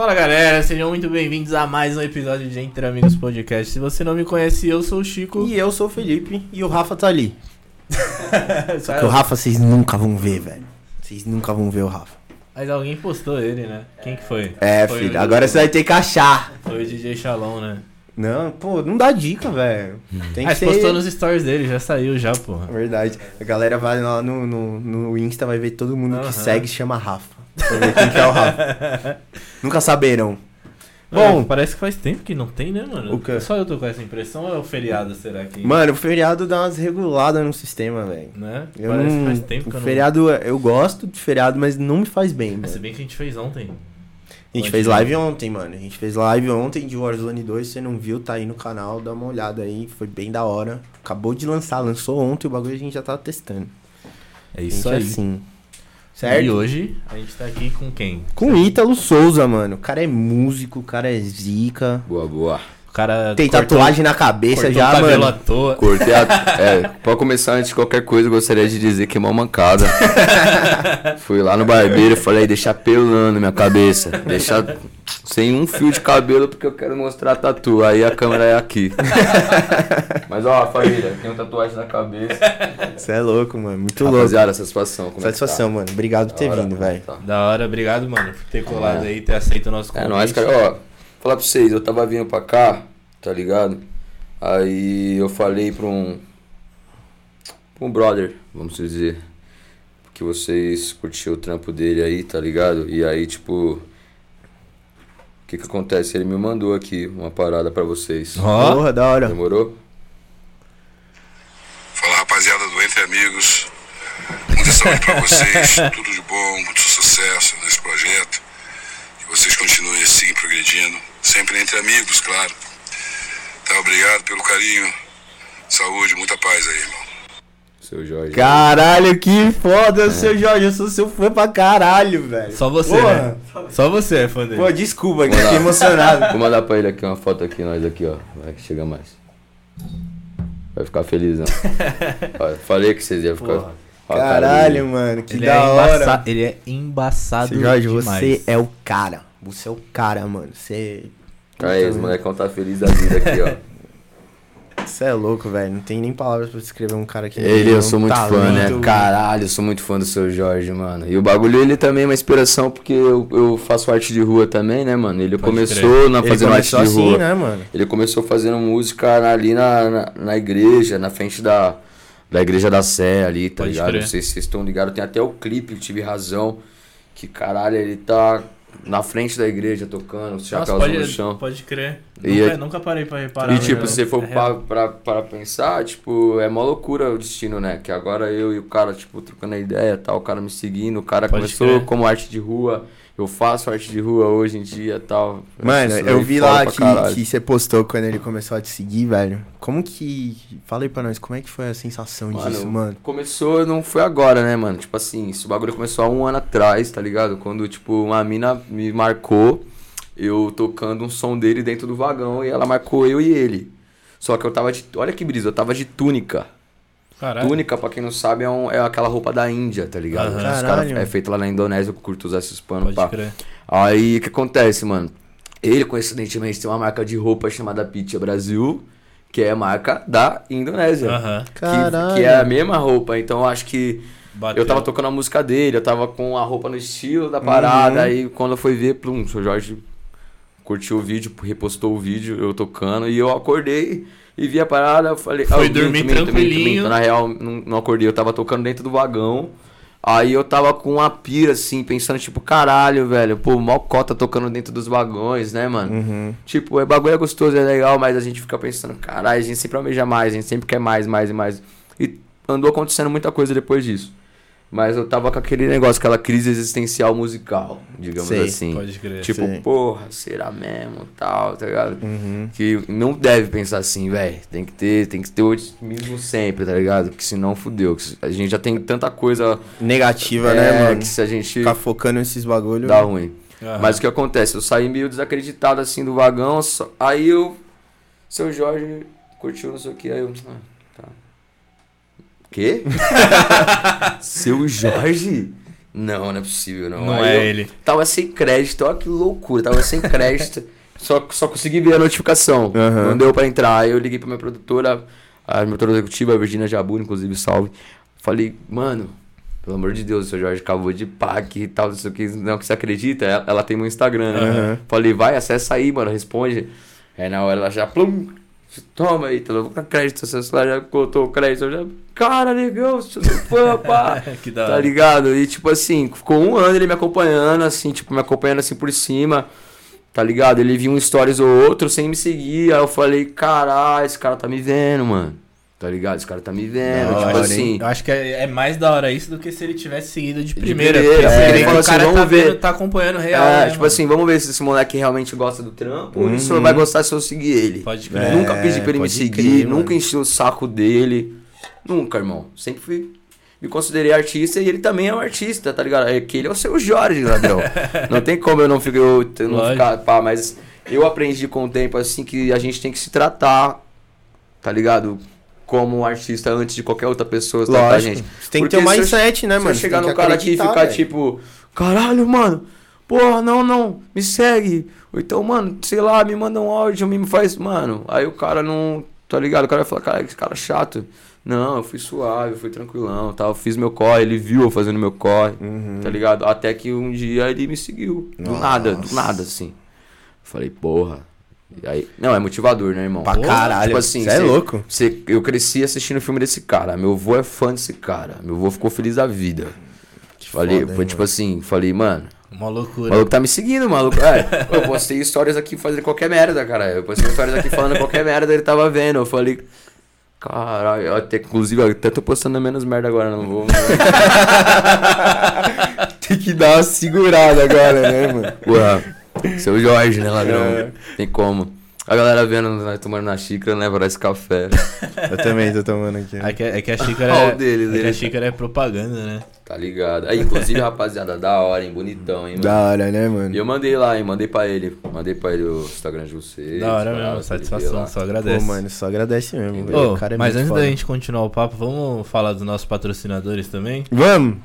Fala galera, sejam muito bem-vindos a mais um episódio de Entre Amigos Podcast. Se você não me conhece, eu sou o Chico. E eu sou o Felipe e o Rafa tá ali. Só que o Rafa vocês nunca vão ver, velho. Vocês nunca vão ver o Rafa. Mas alguém postou ele, né? Quem que foi? É, Foi filho, agora você vai ter que achar. Foi o DJ Shalom, né? Não, pô, não dá dica, velho. Tem que Mas ser... postou nos stories dele, já saiu já, porra. Verdade. A galera vai lá no, no, no Insta, vai ver todo mundo que segue chama Rafa. Pra ver quem que é o Rafa. nunca saberão. Bom, Bom, parece que faz tempo que não tem, né, mano? O quê? Só eu tô com essa impressão ou é o feriado, será que? mano, o feriado dá umas reguladas no sistema, velho. Né? Eu Parece não... que faz tempo que o eu não. feriado, eu gosto de feriado, mas não me faz bem, Mas mano. se bem que a gente fez ontem. A gente Pode fez live ontem, mano. A gente fez live ontem de Warzone 2. Se você não viu, tá aí no canal. Dá uma olhada aí. Foi bem da hora. Acabou de lançar. Lançou ontem o bagulho a gente já tá testando. É isso gente é aí. Assim. E Certo? hoje a gente tá aqui com quem? Com o Ítalo Souza, mano. O cara é músico, o cara é zica. Boa, boa. O cara Tem cortou- tatuagem na cabeça já, o mano. à toa. Cortei a... É, pra começar, antes de qualquer coisa, eu gostaria de dizer que é uma mancada. Fui lá no barbeiro e falei, deixa pelando minha cabeça. Deixa sem um fio de cabelo porque eu quero mostrar a tatu. Aí a câmera é aqui. Mas ó, família, tem uma tatuagem na cabeça. Você é louco, mano. Muito louco. Rapaziada, satisfação. Como é que Satisfação, mano. Obrigado por tá? ter hora, vindo, velho. tá. Da hora, obrigado, mano, por ter colado É. aí, ter aceito o nosso É convite. nóis, cara. Ó, falar pra vocês, eu tava vindo pra cá, tá ligado? Aí eu falei pra um. pra um brother, vamos dizer. Que vocês curtiram o trampo dele aí, tá ligado? E aí, tipo. O que que acontece? Ele me mandou aqui uma parada pra vocês. Ó, Porra, da hora. Demorou? Fala rapaziada do Entre Amigos, muita saúde pra vocês, tudo de bom, muito sucesso nesse projeto. Que vocês continuem assim, progredindo, sempre entre amigos, claro. Tá, obrigado pelo carinho, saúde, muita paz aí, irmão. Seu Jorge. Caralho, que foda, seu Jorge. Eu sou seu fã pra caralho, velho. só você, Porra. né? Só você é fã dele. Pô, desculpa, que fiquei emocionado. Vou mandar pra ele aqui uma foto aqui, nós aqui, ó. Vai que chega mais. Vai ficar felizão. Ó, Falei que vocês iam ficar. Porra. Caralho, mano, que ele, da é hora. embaça... ele é embaçado Seu Jorge, demais. você é o cara. Você é o cara, mano. Você. Aí, esse molecão tá feliz da vida aqui, ó. Você é louco, velho. Não tem nem palavras pra descrever um cara que. Ele, eu um sou muito talento. fã, né? Caralho, eu sou muito fã do seu Jorge, mano. E o bagulho, ele também é uma inspiração, porque eu, eu faço arte de rua também, né, mano? Ele Pode começou na, fazendo arte de assim, rua. né, mano? Ele começou fazendo música ali na, na, na igreja, na frente da, da igreja da Sé ali, tá Pode ligado? crer. Não sei se vocês estão ligados, tem até o clipe, tive razão. Que caralho, ele tá na frente da igreja tocando, Nossa, chapéuzão no chão. pode crer. E nunca, é- nunca parei pra reparar. E né? tipo, se você for É pra, pra, pra pensar, tipo, é uma loucura o destino, né? Que agora eu e o cara, tipo, trocando a ideia tal, o cara me seguindo, o cara Pode começou crer. como arte de rua, eu faço arte de rua hoje em dia tal. Mano, eu vi lá que, que você postou quando ele começou a te seguir, velho. Como que. Fala aí pra nós, como é que foi a sensação disso, mano? Começou, não foi agora, né, mano? Tipo assim, esse bagulho começou há um ano atrás, tá ligado? Quando, tipo, uma mina me marcou, eu tocando um som dele dentro do vagão e ela marcou eu e ele. Só que eu tava de. Olha que brisa, eu tava de túnica. Caralho. Túnica, pra quem não sabe, é, um- é aquela roupa da Índia, tá ligado? Os cara- é feito lá na Indonésia, eu curto usar esses panos, Pode pá. crer. Aí, o que acontece, mano? Ele, coincidentemente, tem uma marca de roupa chamada Pitya Brasil, que é a marca da Indonésia. Aham. Que, Caralho. que é a mesma roupa, então eu acho que Bateu. eu tava tocando a música dele, eu tava com a roupa no estilo da parada, Uhum. aí quando eu fui ver, plum, o seu Jorge curtiu o vídeo, repostou o vídeo, eu tocando, e eu acordei e vi a parada, eu falei... Foi eu dormir tranquilinho. Na real, não, não acordei, eu tava tocando dentro do vagão, aí eu tava com uma pira, assim, pensando, tipo, caralho, velho, pô, mal cota tocando dentro dos vagões, né, mano? Uhum. Tipo, é bagulho é gostoso, é legal, mas a gente fica pensando, caralho, a gente sempre almeja mais, a gente sempre quer mais, mais e mais. E andou acontecendo muita coisa depois disso. Mas eu tava com aquele negócio, aquela crise existencial musical, digamos Sei, assim. pode crer. Tipo, Sei. porra, será mesmo, tal, tá ligado? Uhum. Que não deve pensar assim, velho. Tem que ter, tem que ter otimismo sempre, tá ligado? Porque senão fudeu. A gente já tem tanta coisa Negativa, é, né, mano? que se a gente Ficar focando nesses bagulho. dá ruim. Aham. Mas o que acontece? Eu saí meio desacreditado assim do vagão, só- aí eu. Seu Jorge curtiu não sei o que, aí eu. Ah. Quê? Seu Jorge? Não, não é possível, não. Não Aí é eu ele. Tava sem crédito, olha que loucura. Tava sem crédito. só, só consegui ver a notificação. Aham. Não deu pra entrar. Aí eu liguei pra minha produtora, a minha produtora executiva, a Virginia Jabu, inclusive, salve. Falei, mano, pelo amor de Deus, o seu Jorge acabou de aqui e tal, não sei o que, não que você acredita. Ela, ela tem meu Instagram, né? Aham. Falei, vai, acessa aí, mano, responde. Aí na hora ela já, plum, toma aí, tá louco? crédito, seu celular já botou o crédito. Já, cara, legal, seu fã, pá. que da Tá hora. ligado? E tipo assim, ficou um ano ele me acompanhando, assim, tipo, me acompanhando assim por cima. Tá ligado? Ele viu um stories ou outro sem me seguir. Aí eu falei, caralho, esse cara tá me vendo, mano. Tá ligado? Esse cara tá me vendo. Da tipo hora, assim. Eu acho que é, é mais da hora isso do que se ele tivesse seguido de De primeira. primeira, porque é, ele falou o cara assim, tá, vamos ver. vendo, tá acompanhando real. É, né, tipo mano? assim, vamos ver se esse moleque realmente gosta do trampo ou se ele Uhum. vai gostar se eu seguir ele. Pode crer. É, nunca pedi pra ele me seguir, crer, nunca enchi o saco dele. Nunca, irmão. Sempre fui. Me considerei artista e ele também é um artista, tá ligado? É que ele é o seu Jorge, ladrão. não tem como eu não, ficar, eu t- não ficar. Pá, mas eu aprendi com o tempo, assim, que a gente tem que se tratar, tá ligado? Como artista antes de qualquer outra pessoa Lógico. gente. Você tem que ter Porque um se eu- mindset, né, se eu mano? chegar Tem no que cara aqui e ficar velho. tipo, caralho, mano, porra, não, não, me segue. Ou então, mano, sei lá, me manda um áudio, me faz, mano. Aí o cara não, tá ligado? O cara vai falar, cara, esse cara é chato. Não, eu fui suave, eu fui tranquilão, tal. Fiz meu corre, ele viu eu fazendo meu corre, Uhum. tá ligado? Até que um dia ele me seguiu. Do Nossa. nada, do nada, assim. Falei, porra. Aí, não, é motivador, né, irmão? Pra caralho. Tipo assim, Você é cê- louco. Você- eu cresci assistindo o filme desse cara. Meu avô é fã desse cara. Meu avô ficou feliz da vida. falei, foda, foi hein, tipo assim, falei, mano, Uma o loucura. maluco tá me seguindo, maluco. É, eu postei histórias aqui fazendo qualquer merda, cara. Eu postei histórias aqui falando qualquer merda, ele tava vendo. Eu falei, caralho, até, inclusive, eu até tô postando menos merda agora, não vou. Tem que dar uma segurada agora, né, mano? Porra, seu Jorge, né, ladrão? É. Tem como. A galera vendo nós tomando na xícara, né, para esse café. Eu também tô tomando aqui. É que, é que a xícara é, o dele, é que dele. a xícara é propaganda, né? Tá ligado? Aí, inclusive, rapaziada, da hora, hein? Bonitão, hein, mano? Da hora, né, mano? E eu mandei lá, hein? Mandei pra ele. Mandei pra ele o Instagram de vocês. Da hora mesmo, satisfação, só Pô, agradece. mano, só agradece mesmo. velho. Cara é mas antes foda. da gente continuar o papo, vamos falar dos nossos patrocinadores também? Vamos!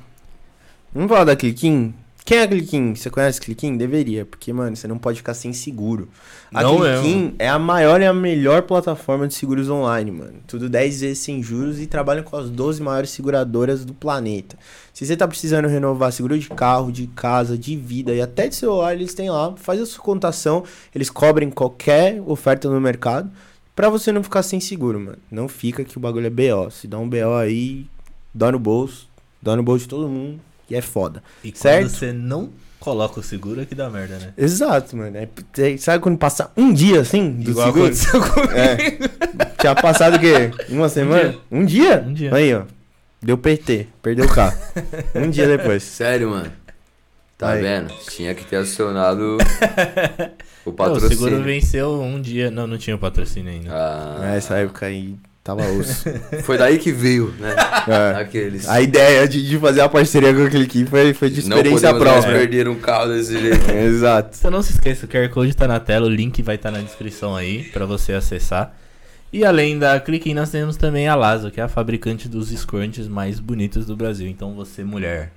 Vamos falar da Cliquim? Quem é a Cliquim? Você conhece a Cliquim? Deveria, porque, mano, você não pode ficar sem seguro. A Não Cliquim é a maior e a melhor plataforma de seguros online, mano. Tudo 10 vezes sem juros e trabalha com as 12 maiores seguradoras do planeta. Se você tá precisando renovar seguro de carro, de casa, de vida e até de celular, eles têm lá. Faz a sua contação, eles cobrem qualquer oferta no mercado pra você não ficar sem seguro, mano. Não fica que o bagulho é BO. Se dá um BO aí, dá no bolso, dá no bolso de todo mundo e é foda. E quando Certo. você não coloca o seguro é que dá merda, né? Exato, mano. É, sabe quando passa um dia assim do Igual seguro? aconteceu comigo. É. Tinha passado o quê? Uma semana? Um dia? Um dia. Aí, ó. Deu PT, perdeu o carro. um dia depois. Sério, mano. Tá Aí. vendo? Tinha que ter acionado o Não, o patrocínio. seguro venceu um dia. Não, não tinha o patrocínio ainda. Ah, Nessa época aí tava osso. Foi daí que veio, né? É. Aqueles. A ideia de, de fazer a parceria com aquele aqui foi, foi de não experiência mais própria. perder um carro desse jeito. Exato. Você não se esqueça, o QR Code tá na tela, o link vai estar na descrição aí pra você acessar. E além da Clique, nós temos também a Lazo, que é a fabricante dos scrunchies mais bonitos do Brasil. Então você, mulher,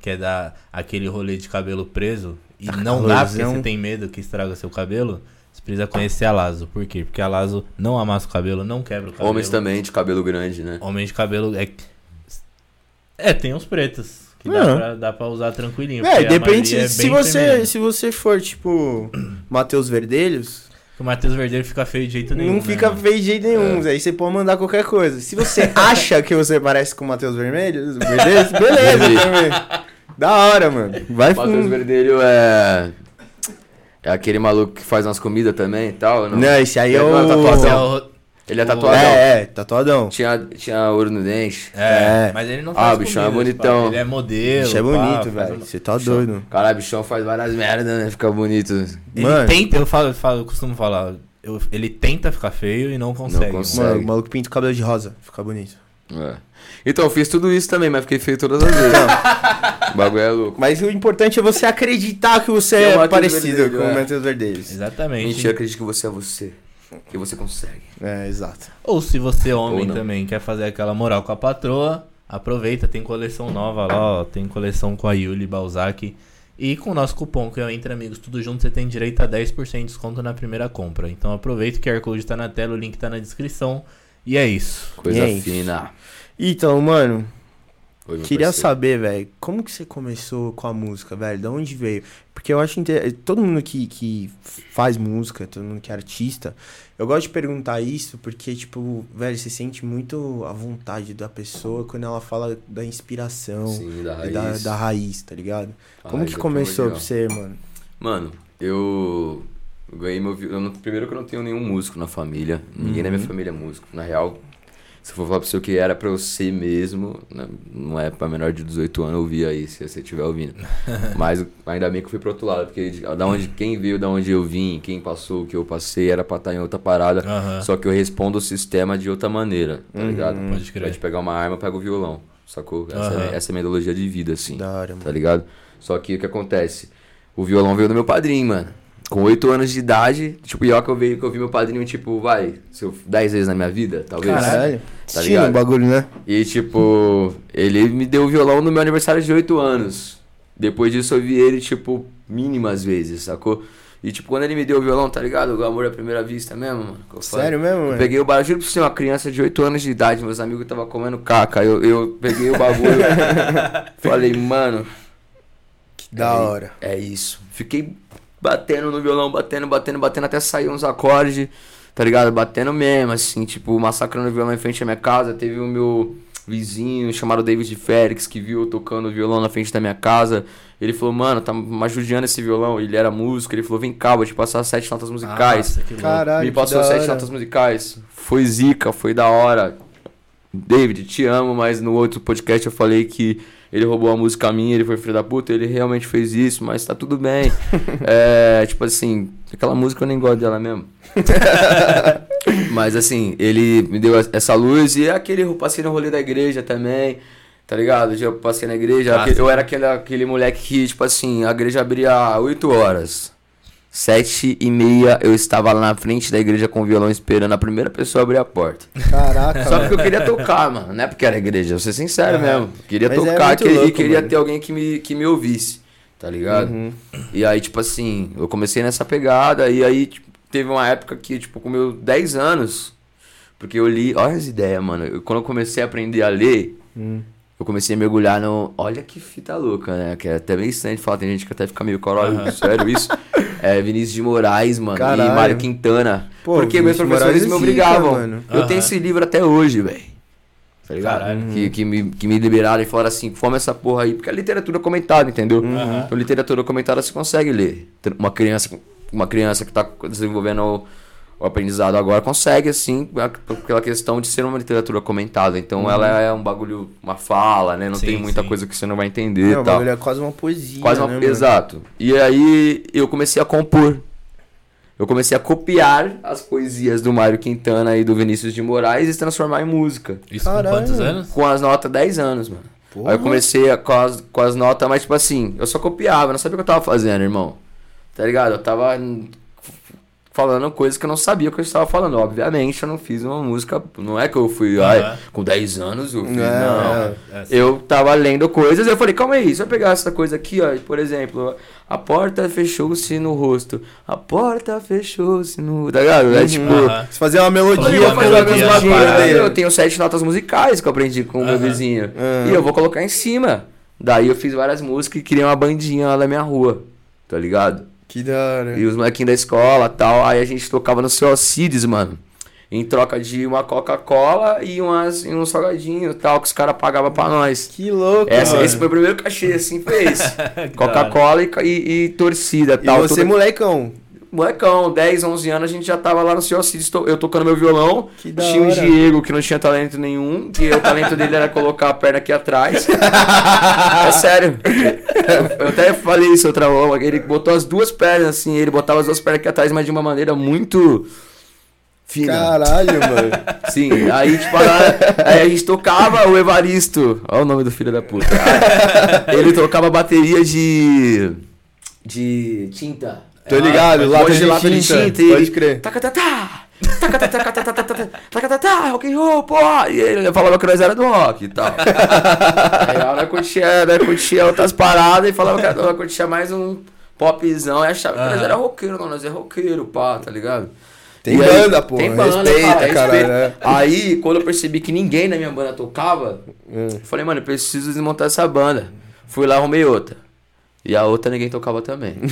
quer dar aquele rolê de cabelo preso e Tá não dá porque você tem medo que estraga seu cabelo, precisa conhecer a Lazo. Por quê? Porque a Lazo não amassa o cabelo, não quebra o cabelo. Homens também de cabelo grande, né? Homem de cabelo é. É, tem uns pretos. Que dá pra, dá pra usar tranquilinho. É, depende. é se, você, se você for, tipo, Matheus Verdelhos, O Matheus Verdelho fica feio de jeito nenhum. não né, fica mano? feio de jeito nenhum. Aí você pode mandar qualquer coisa. Se você acha que você parece com o Matheus Vermelhos, Verdelhos, beleza Entendi. também. Da hora, mano. Vai O Matheus. Verdelho é. É aquele maluco que faz umas comidas também e tal? Não, Não, esse aí é Ele não é o. tatuadão. É, o- Ele é tatuadão. É, é, tatuadão. Tinha, tinha ouro no dente. é, É. mas ele não Ah, faz o bichão é comida, bonitão. pá, Ele é modelo. Bicho é pá, bonito, faz velho. Você tá doido. Caralho, bichão faz várias merdas, né? Fica bonito. Ele Mano. tenta, eu falo, eu falo, eu costumo falar, eu- ele tenta ficar feio e não consegue. consegue. mano. Mano, o maluco pinta o cabelo de rosa. Fica bonito. É. Então, eu fiz tudo isso também, mas fiquei feio todas as vezes. o bagulho é louco. Mas o importante é você acreditar que você Que é é parecido com é. o Matheus Verdelhos. Exatamente. Mentira, acredito que você é você. Que você consegue. É, exato. Ou se você, Ou homem, também quer fazer aquela moral com a patroa, Aproveita, tem coleção nova lá, ó. Tem coleção com a Yuli Balzac. E com o nosso cupom, que é o Entre Amigos Tudo Junto, você tem direito a 10% de desconto na primeira compra. Então aproveita, o QR Code tá na tela, o link tá na descrição. E é isso. Coisa é isso. fina. Então, mano, Oi, queria parceiro. saber, velho, como que você começou com a música, velho? Da onde veio? Porque eu acho inter... todo mundo que, que faz música, todo mundo que é artista, eu gosto de perguntar isso porque, tipo, velho, você sente muito a vontade da pessoa quando ela fala da inspiração Sim, da e raiz. da, da raiz, tá ligado? A como que começou pra você, mano? Mano, eu eu ganhei meu vi- eu não- Primeiro que eu não tenho nenhum músico na família. Ninguém na minha Uhum. família é músico. Na real, se eu for falar pra você o que era pra eu ser mesmo, né, não é pra menor de 18 anos ouvir aí, se você estiver ouvindo. Mas ainda bem que eu fui pro outro lado, porque da onde, quem veio da onde eu vim, quem passou o que eu passei, era pra estar em outra parada. Aham. Só que eu respondo o sistema de outra maneira, tá Uhum. ligado? Pode crer. Te pegar uma arma, eu pego o violão. Sacou? Essa, é, essa é a metodologia de vida, assim Da hora, mano. tá ligado? Só que o que acontece? O violão veio do meu padrinho, mano. Com 8 anos de idade, tipo, pior que eu vi, que eu vi meu padrinho, tipo, vai, seu 10 vezes na minha vida, talvez. Caralho. Tá ligado? o bagulho, né? E tipo, ele me deu o violão no meu aniversário de 8 anos. Depois disso eu vi ele, tipo, mínimas vezes, sacou? E tipo, quando ele me deu o violão, tá ligado? O amor à primeira vista mesmo, mano. que. Sério mesmo, Eu mano? peguei o bagulho, juro pra você, uma criança de 8 anos de idade, meus amigos estavam comendo caca. Eu, eu peguei o bagulho, falei, mano, Da é, hora. É isso. Fiquei batendo no violão, batendo, batendo, batendo até sair uns acordes, tá ligado? Batendo mesmo, assim, tipo, massacrando o violão em frente à minha casa. Teve o meu vizinho chamado David Félix que viu eu tocando violão na frente da minha casa. Ele falou, mano, tá me ajudando esse violão. Ele era músico, ele falou, vem cá, vou te passar sete notas musicais. Nossa. Caralho, Me passou sete hora. notas musicais. Foi zica, foi da hora. David, te amo, mas no outro podcast eu falei que ele roubou a música minha, ele foi filho da puta, ele realmente fez isso, mas tá tudo bem. é, tipo assim, aquela música eu nem gosto dela mesmo. mas assim, ele me deu essa luz e aquele eu passei no rolê da igreja também. Tá ligado? Eu passei na igreja. Ah, eu era aquele, aquele moleque que, tipo assim, a igreja abria 8 horas. Sete e meia eu estava lá na frente da igreja com o violão esperando a primeira pessoa abrir a porta. Caraca, Só porque eu queria tocar, mano. Não é porque era igreja, vou ser sincero Aham. mesmo. Queria Mas é tocar muito que- e louco, queria mano. ter alguém que me, que me ouvisse, tá ligado? Uhum. E aí, tipo assim, eu comecei nessa pegada e aí tipo, teve uma época que, tipo, com meus 10 anos, porque eu li, olha as ideias, mano. Eu- quando eu comecei a aprender a ler, Hum. eu comecei a mergulhar no. Olha que fita louca, né? Que é até meio estranho de falar, tem gente que até fica meio caralho, sério isso. É Vinícius de Moraes, mano, Caralho. e Mário Quintana. Pô, porque meus professores Moraes me obrigavam. mano. Eu tenho esse livro até hoje, velho. Tá ligado? Caralho. Que, que, me, que me liberaram e falaram assim, fome essa porra aí, porque é literatura comentada, entendeu? Aham. Então, literatura comentada você consegue ler. Uma criança, uma criança que tá desenvolvendo o, aprendizado agora consegue, assim, pela questão de ser uma literatura comentada. Então ela é um bagulho, uma fala, né? Não Sim, tem muita sim. coisa que você não vai entender Não, e o tal. bagulho é quase uma poesia. Quase uma... né, mano? Exato. E aí eu comecei a compor. Eu comecei a copiar as poesias do Mário Quintana e do Vinícius de Moraes e se transformar em música. Isso com Caralho. quantos anos? Com as notas 10 anos, mano. Porra. Aí eu comecei a- com, as, com as notas, mas tipo assim, eu só copiava, não sabia o que eu tava fazendo, irmão. Tá ligado? Eu tava falando coisas que eu não sabia o que eu estava falando. Obviamente, eu não fiz uma música. Não é que eu fui, ai, Aham. com 10 anos eu fiz. É, não. é. É. Eu tava lendo coisas, eu falei, calma aí, se eu pegar essa coisa aqui, ó, por exemplo, a porta fechou-se no rosto, a porta fechou-se no. Tá ligado? É Uhum. tipo. Aham. Você fazer uma melodia, vou fazer melodia, algumas melodia? Eu tenho sete notas musicais que eu aprendi com o meu vizinho. Aham. E eu vou colocar em cima. Daí eu fiz várias músicas e criei uma bandinha lá na minha rua. Tá ligado? Que da hora. E os molequinhos da escola tal. Aí a gente tocava no seu Alcides, mano. Em troca de uma Coca-Cola e, umas, e um salgadinho e tal, que os caras pagavam pra nós. Que louco, Essa, mano. esse foi o primeiro cachê, assim, esse. Coca-Cola e, e, e torcida E tal. você, Tudo- molecão. Molecão, 10, 11 anos, a gente já tava lá no seu to- eu tocando meu violão. Que da tinha o hora. Diego, que não tinha talento nenhum, que o talento dele era colocar a perna aqui atrás. é sério. Eu, eu até falei isso outra hora, ele botou as duas pernas assim, ele botava as duas pernas aqui atrás, mas de uma maneira muito fina. Caralho, mano. Sim, aí tipo, a, aí a gente tocava o Evaristo. Olha o nome do filho da puta. Ele tocava bateria de. de tinta. Tô ligado, Um lata de lata de tinta, e pode crer. Tá, tá, tá, Taca, taca, taca, taca, taca, taca, taca, taca, rock and roll, porra! E ele falava que nós era do rock e tal. Aí a hora curtia, né, curtia outras paradas e falava que ela curtia mais um popzão. Aí achava que nós era roqueiro, não, nós é roqueiro, pá, tá ligado? Tem E aí- banda, pô. Tem banda, Respeita, cara, caralho, né? Aí, quando eu percebi que ninguém na minha banda tocava, Hum. eu falei, mano, eu preciso desmontar essa banda. Fui lá, arrumei outra. E a outra ninguém tocava também.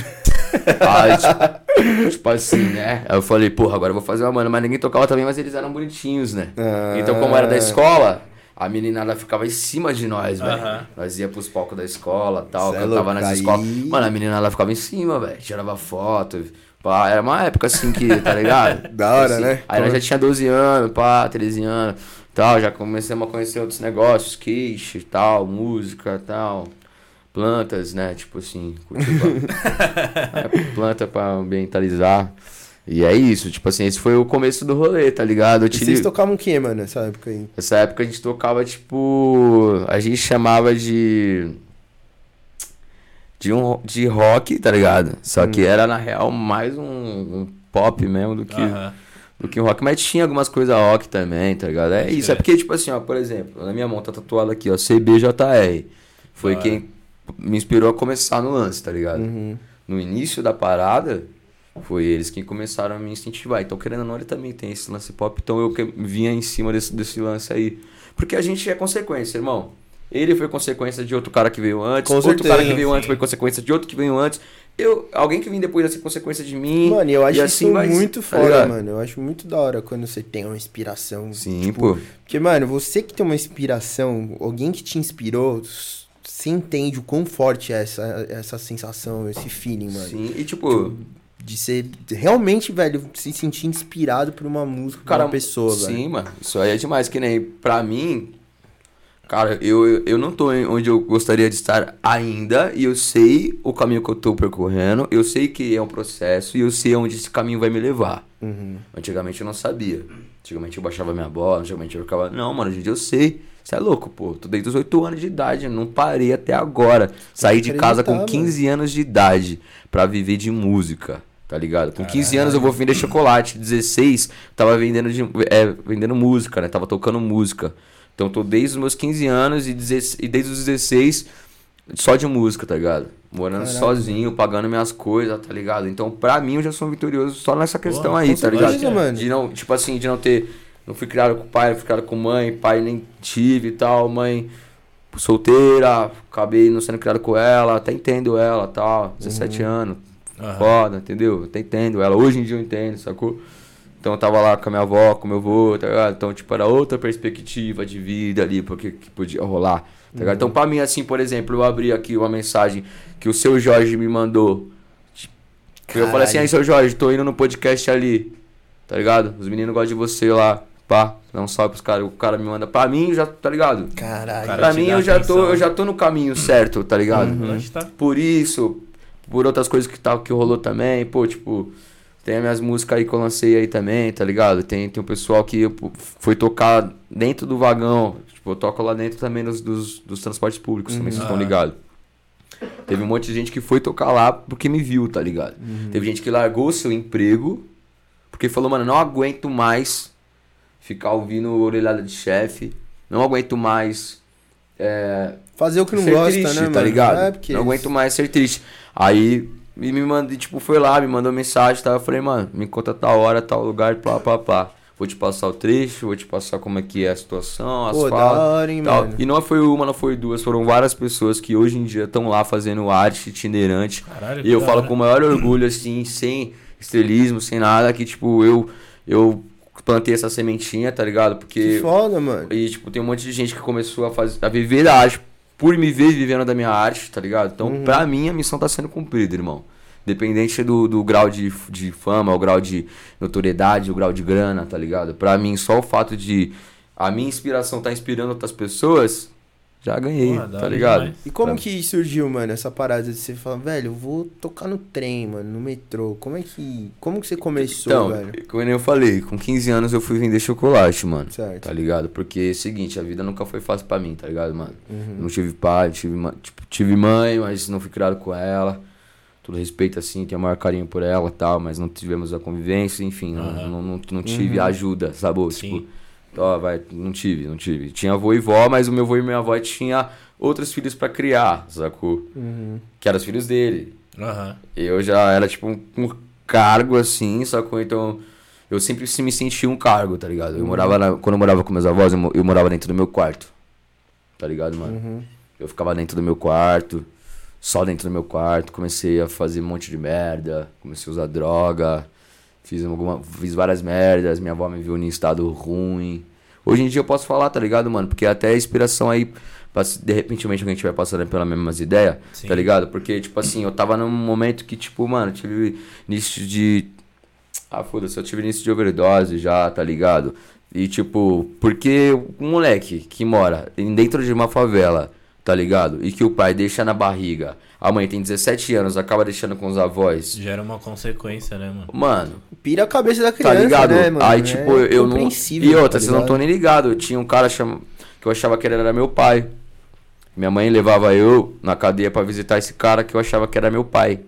Aí, tipo, tipo assim, né? Aí eu falei, porra, agora eu vou fazer uma banda. Mas ninguém tocava também, mas eles eram bonitinhos, né? Ah. Então, como era da escola, a meninada ficava em cima de nós, velho. Aham. Nós ia pros palcos da escola tal, Cê é cantava nas aí- escolas. Mano, a meninada ficava em cima, velho. Tirava foto. Pá, era uma época assim que, tá ligado? Da hora, Assim, né? Aí nós já tinha 12 anos, pá, 13 anos, tal, já começamos a conhecer outros negócios, quiche, tal, música, tal, plantas, né, tipo assim, cultivar. É, planta pra ambientalizar. E é isso, tipo assim, esse foi o começo do rolê, tá ligado? Eu E vocês tocavam o que, mano, nessa época aí? Nessa época a gente tocava, tipo. A gente chamava de. De, um, de rock, tá ligado? Só que era, na real, mais um, um pop mesmo do que, Aham. do que um rock. Mas tinha algumas coisas rock também, tá ligado? É isso. É porque, tipo assim, ó, por exemplo, na minha mão tá tatuado aqui, ó, CBJR. Foi hora. quem me inspirou a começar no lance, tá ligado? Uhum. No início da parada, foi eles que começaram a me incentivar. Então, querendo ou não, ele também tem esse lance pop. Então, eu que- vinha em cima desse, desse lance aí. Porque a gente é consequência, irmão. Ele foi consequência de outro cara que veio antes. Com outro certeza, cara que veio sim. antes foi consequência de outro que veio antes. Eu, alguém que vem depois vai ser consequência de mim. Mano, eu acho assim isso vai- muito tá foda, mano. Eu acho muito da hora quando você tem uma inspiração. Sim, tipo, pô. Porque, mano, você que tem uma inspiração, alguém que te inspirou, s- você entende o quão forte é essa, essa sensação, esse feeling, mano. Sim, e tipo, De ser realmente, velho, se sentir inspirado por uma música, por cara, uma pessoa, sim, velho. mano. Isso aí é demais. Que nem, pra mim, cara, eu, eu, eu não tô onde eu gostaria de estar ainda. E eu sei o caminho que eu tô percorrendo. Eu sei que é um processo. E eu sei onde esse caminho vai me levar. Uhum. Antigamente eu não sabia. Antigamente eu baixava minha bola, antigamente eu ficava. Não, mano, hoje em dia eu sei. Você é louco, pô. Tô desde os 8 anos de idade, não parei até agora. Saí de casa com acreditar, 15 anos de idade pra viver de música, tá ligado? Com 15 anos eu vou vender chocolate, 16 tava vendendo, de, é, vendendo música, né? Tava tocando música. Então tô desde os meus 15 anos e, 16 e desde os 16 só de música, tá ligado? Morando sozinho, pagando minhas coisas, tá ligado? Então, pra mim, eu já sou vitorioso só nessa questão Porra, aí, tá ligado? mano. De não, tipo assim, de não ter. Não fui criado com pai, fui criado com mãe, pai nem tive e tal, mãe solteira, acabei não sendo criado com ela, até entendo ela tal, 17 Uhum. anos, Aham. foda, entendeu? Até entendo ela, hoje em dia eu entendo, sacou? Então eu tava lá com a minha avó, com meu avô, tá ligado? Então, tipo, era outra perspectiva de vida ali, porque que podia rolar, tá ligado? Então, pra mim, assim, por exemplo, eu abri aqui uma mensagem que o seu Jorge me mandou. Que eu falei assim, aí, seu Jorge, tô indo no podcast ali, tá ligado? Os meninos gostam de você lá, pá, dá um salve pros caras, o cara me manda pra mim, já, tá ligado? Caralho. Cara, pra mim, eu já, tô, eu já tô no caminho certo, tá ligado? Que tá. Por isso, por outras coisas que, tá, que rolou também, pô, tipo, tem as minhas músicas aí que eu lancei aí também, tá ligado? Tem, tem um pessoal que foi tocar dentro do vagão, tipo, eu toco lá dentro também dos, dos, dos transportes públicos, também, vocês estão Ah. ligados. Teve um monte de gente que foi tocar lá porque me viu, tá ligado? Teve gente que largou seu emprego porque falou, mano, não aguento mais ficar ouvindo orelhada de chefe, não aguento mais é, Fazer o que não ser gosta, triste, né, tá mano? ligado? É, porque... Não aguento mais ser triste. Aí me mandou, tipo, foi lá, me mandou mensagem, tá? Eu falei, mano, me conta tal hora, tal lugar, pá, pá, pá. Vou te passar o trecho, vou te passar como é que é a situação, as Pô, da falas. hora, hein, tal. mano? E não foi uma, não foi duas, foram várias pessoas que hoje em dia estão lá fazendo arte itinerante. Caralho, E eu falo com o maior orgulho, assim, sem estrelismo, sem nada, que, tipo, eu, eu plantei essa sementinha, tá ligado? Que Porque foda, mano. e, tipo, tem um monte de gente que começou a, fazer, a viver da arte por me ver vivendo da minha arte, tá ligado? Então, Uhum. pra mim, a missão tá sendo cumprida, irmão. Independente do, do grau de, de fama, o grau de notoriedade, o grau de grana, tá ligado? Pra mim, só o fato de a minha inspiração tá inspirando outras pessoas, já ganhei, Porra, tá ligado? demais. E como Pra- que surgiu, mano, essa parada de você falar, velho, eu vou tocar no trem, mano, no metrô. Como é que. Como que você começou, Então, velho? como eu falei, com 15 anos eu fui vender chocolate, mano. Certo. Tá ligado? Porque é o seguinte, a vida nunca foi fácil pra mim, tá ligado, mano? Uhum. Não tive pai, tive, tipo, tive mãe, mas não fui criado com ela. todo respeito, assim, tenho o maior carinho por ela e tal, mas não tivemos a convivência, enfim, não, Aham. não, não, não tive a ajuda, sabe? Sim. Tipo, ó, vai, não tive, não tive. Tinha avô e vó, mas o meu avô e minha avó tinha outros filhos pra criar, sacou? Que eram os filhos dele. Aham. Eu já era tipo um, um cargo assim, sacou? Então eu sempre se- me sentia um cargo, tá ligado? Eu morava na- quando eu morava com meus avós, eu, eu morava dentro do meu quarto. Tá ligado, mano? Eu ficava dentro do meu quarto, só dentro do meu quarto, comecei a fazer um monte de merda, comecei a usar droga, fiz alguma, fiz várias merdas, minha avó me viu em estado ruim. Hoje em dia eu posso falar, tá ligado, mano? Porque até a inspiração aí, de repente alguém estiver passando pelas mesmas ideias, tá ligado? Porque, tipo assim, eu tava num momento que, tipo, mano, tive início de. Ah, foda-se, eu tive início de overdose já, tá ligado? E, tipo, porque um moleque que mora dentro de uma favela, tá ligado? E que o pai deixa na barriga, a mãe tem 17 anos, acaba deixando com os avós. Gera uma consequência, né, mano? Mano, Pira a cabeça da Tá criança, ligado? né, mano? Aí, É tipo, eu não. E outra, tá vocês não estão ligado? nem ligados. Tinha um cara chama... que eu achava que ele era meu pai. Minha mãe levava eu na cadeia pra visitar esse cara que eu achava que era meu pai.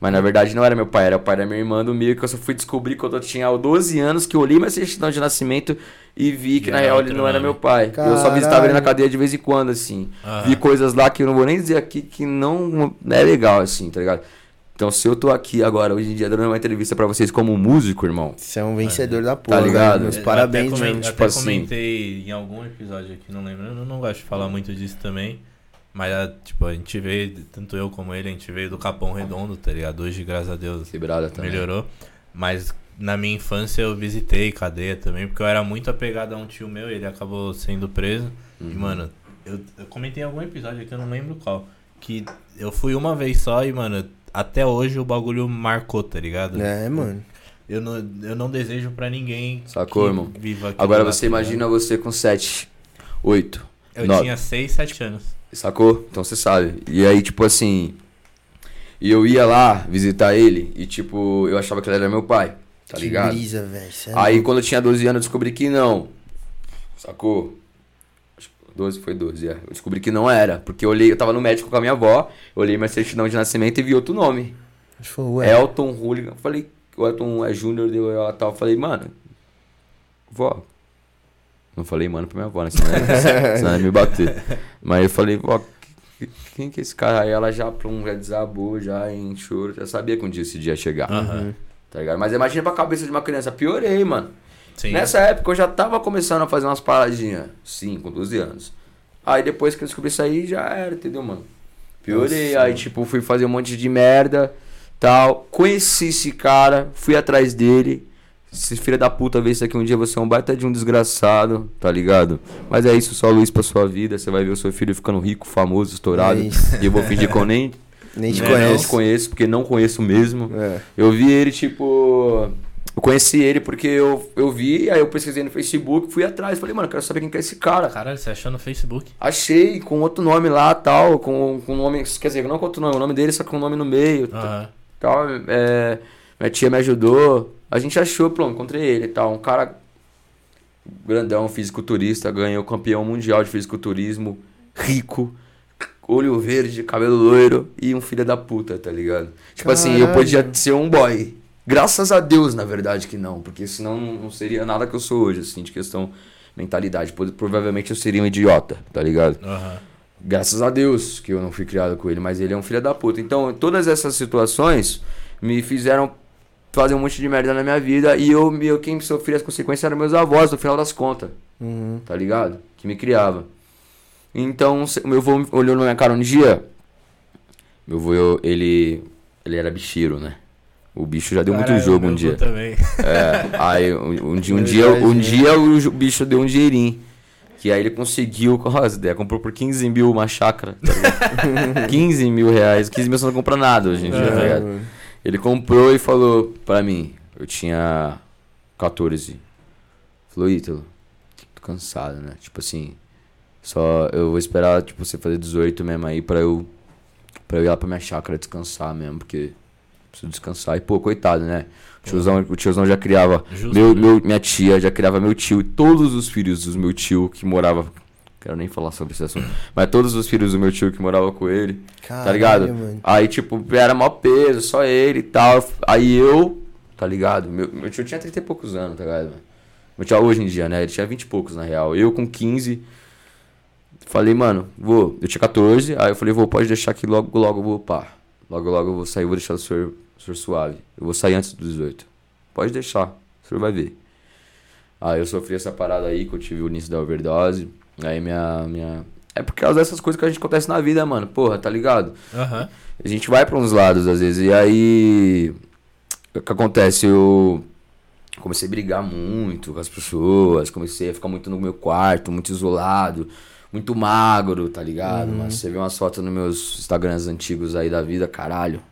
Mas na verdade não era meu pai, era o pai da minha irmã do meio que eu só fui descobrir quando eu tinha 12 anos que eu olhei minha certidão de nascimento e vi que E na real ele não era nome. meu pai. Eu só visitava ele na Caralho. cadeia de vez em quando, assim. Vi coisas lá que eu não vou nem dizer aqui que não é legal, assim, tá ligado? Então se eu tô aqui agora, hoje em dia, dando uma entrevista pra vocês como músico, irmão, Você é um vencedor da porra, ligado? velho. Meus Eu parabéns até comen- mesmo. tipo até assim. comentei em algum episódio aqui, não lembro. Eu não gosto de falar muito disso também. Mas, ah, tipo, a gente veio, tanto eu como ele, a gente veio do Capão Redondo, tá ligado? Hoje, graças a Deus, também. melhorou. Mas na minha infância eu visitei cadeia também, porque eu era muito apegado a um tio meu, ele acabou sendo preso. E, Uhum. mano, eu, eu comentei em algum episódio aqui, eu não lembro qual. Que eu fui uma vez só e, mano, até hoje o bagulho marcou, tá ligado? É, mano. Eu não, eu não desejo pra ninguém Sacou, que irmão? viva Agora você imagina você com 7, 8, Eu 9. tinha 6, 7 anos. Sacou? Então você sabe. E aí, tipo assim. E eu ia lá visitar ele e, tipo, eu achava que ele era meu pai. Tá que ligado? brisa, velho. cê é Aí quando eu tinha 12 anos eu descobri que não. Sacou? Acho que 12 foi 12, é. Eu descobri que não era. Porque eu olhei, eu tava no médico com a minha avó, eu olhei minha certidão de nascimento e vi outro nome. Falou, Elton Hooligan. Falei, o Elton é Júnior, deu ela tal. Falei, mano, vó. Não falei, mano, pra minha avó, né? Senão, ela- senão ela ia me bater. Mas eu falei, vó, que- quem que é esse cara? Aí ela já, plum, já desabou, já em choro. Já sabia que um dia esse dia ia chegar. Aham. Tá ligado? Mas imagina pra cabeça de uma criança, piorei, mano. Sim. Nessa época eu já tava começando a fazer umas paradinhas. Sim, com 12 anos. Aí depois que eu descobri isso aí, já era, entendeu, mano? Piorei. Nossa. aí, tipo, fui fazer um monte de merda, tal. Conheci esse cara, fui atrás dele. Esse filho da puta vê isso aqui um dia, você é um baita de um desgraçado, tá ligado? Mas é isso, só luz pra sua vida. Você vai ver o seu filho ficando rico, famoso, estourado. É e eu vou fingir que eu nem, nem te Né, não conheço. conheço, porque não conheço mesmo. É. Eu vi ele, tipo. Eu conheci ele porque eu, eu vi, aí eu pesquisei no Facebook, fui atrás. Falei, mano, eu quero saber quem que é esse cara. Caralho, você achou no Facebook? Achei com outro nome lá tal, com, com nome. Quer dizer, não com outro nome, o nome dele só com um nome no meio. Aham. Tal, é, minha tia me ajudou. A gente achou, pronto, encontrei ele e tal. Um cara grandão, fisiculturista, ganhou campeão mundial de fisiculturismo, rico, olho verde, cabelo loiro e um filho da puta, tá ligado? Tipo assim, eu Caralho. podia ser um boy. Graças a Deus, na verdade, que não, porque senão não não seria nada que eu sou hoje, assim, de questão mentalidade. Pro- Provavelmente eu seria um idiota, tá ligado? Aham. Graças a Deus que eu não fui criado com ele, mas ele é um filho da puta. Então, todas essas situações me fizeram fazer um monte de merda na minha vida e eu, eu quem sofria as consequências eram meus avós, no final das contas, Uhum. tá ligado? Que me criava. Então, meu avô olhou na minha cara um dia, meu avô, eu- ele, ele era bicheiro, né? O bicho já deu muito Caralho, jogo meu um dia. Também. É, aí um, um dia, um dia, um dia o bicho deu um dinheirinho. Que aí ele conseguiu, com as ideias, comprou por 15 mil uma chácara. Tá ligado? 15 mil reais. 15 mil você não compra nada hoje em dia, tá ligado? Ele comprou e falou pra mim, eu tinha 14. Falou, Ítalo, tô cansado, né? Tipo assim, só eu vou esperar, tipo, você fazer 18 mesmo aí pra eu, pra eu ir lá pra minha chácara descansar mesmo, porque preciso descansar. E, pô, coitado, né? O tiozão, o tiozão já criava Justo, meu, né? meu, minha tia, já criava meu tio e todos os filhos dos meu tio que morava Quero nem falar sobre esse assunto. Mas todos os filhos do meu tio que morava com ele, tá Caralho, ligado? mano. Aí, tipo, era maior peso, só ele e tal. Aí eu, tá ligado? Meu, meu tio tinha 30 e poucos anos, tá ligado? mano? Meu tio hoje em dia, né? Ele tinha 20 e poucos, na real. Eu com 15. Falei, mano, vou. Eu tinha 14. Aí eu falei, vou, pode deixar que logo, logo eu vou pá. Logo, logo eu vou sair, vou deixar o senhor, o senhor suave. Eu vou sair antes dos 18. Pode deixar, o senhor vai ver. Aí eu sofri essa parada aí, que eu tive o início da overdose. Aí minha. minha... É por causa dessas coisas que a gente acontece na vida, mano. Porra, tá ligado? Aham. A gente vai pra uns lados às vezes. E aí. O que acontece? Eu comecei a brigar muito com as pessoas. Comecei a ficar muito no meu quarto, muito isolado. Muito magro, tá ligado? Mas você vê umas fotos nos meus Instagrams antigos aí da vida, caralho.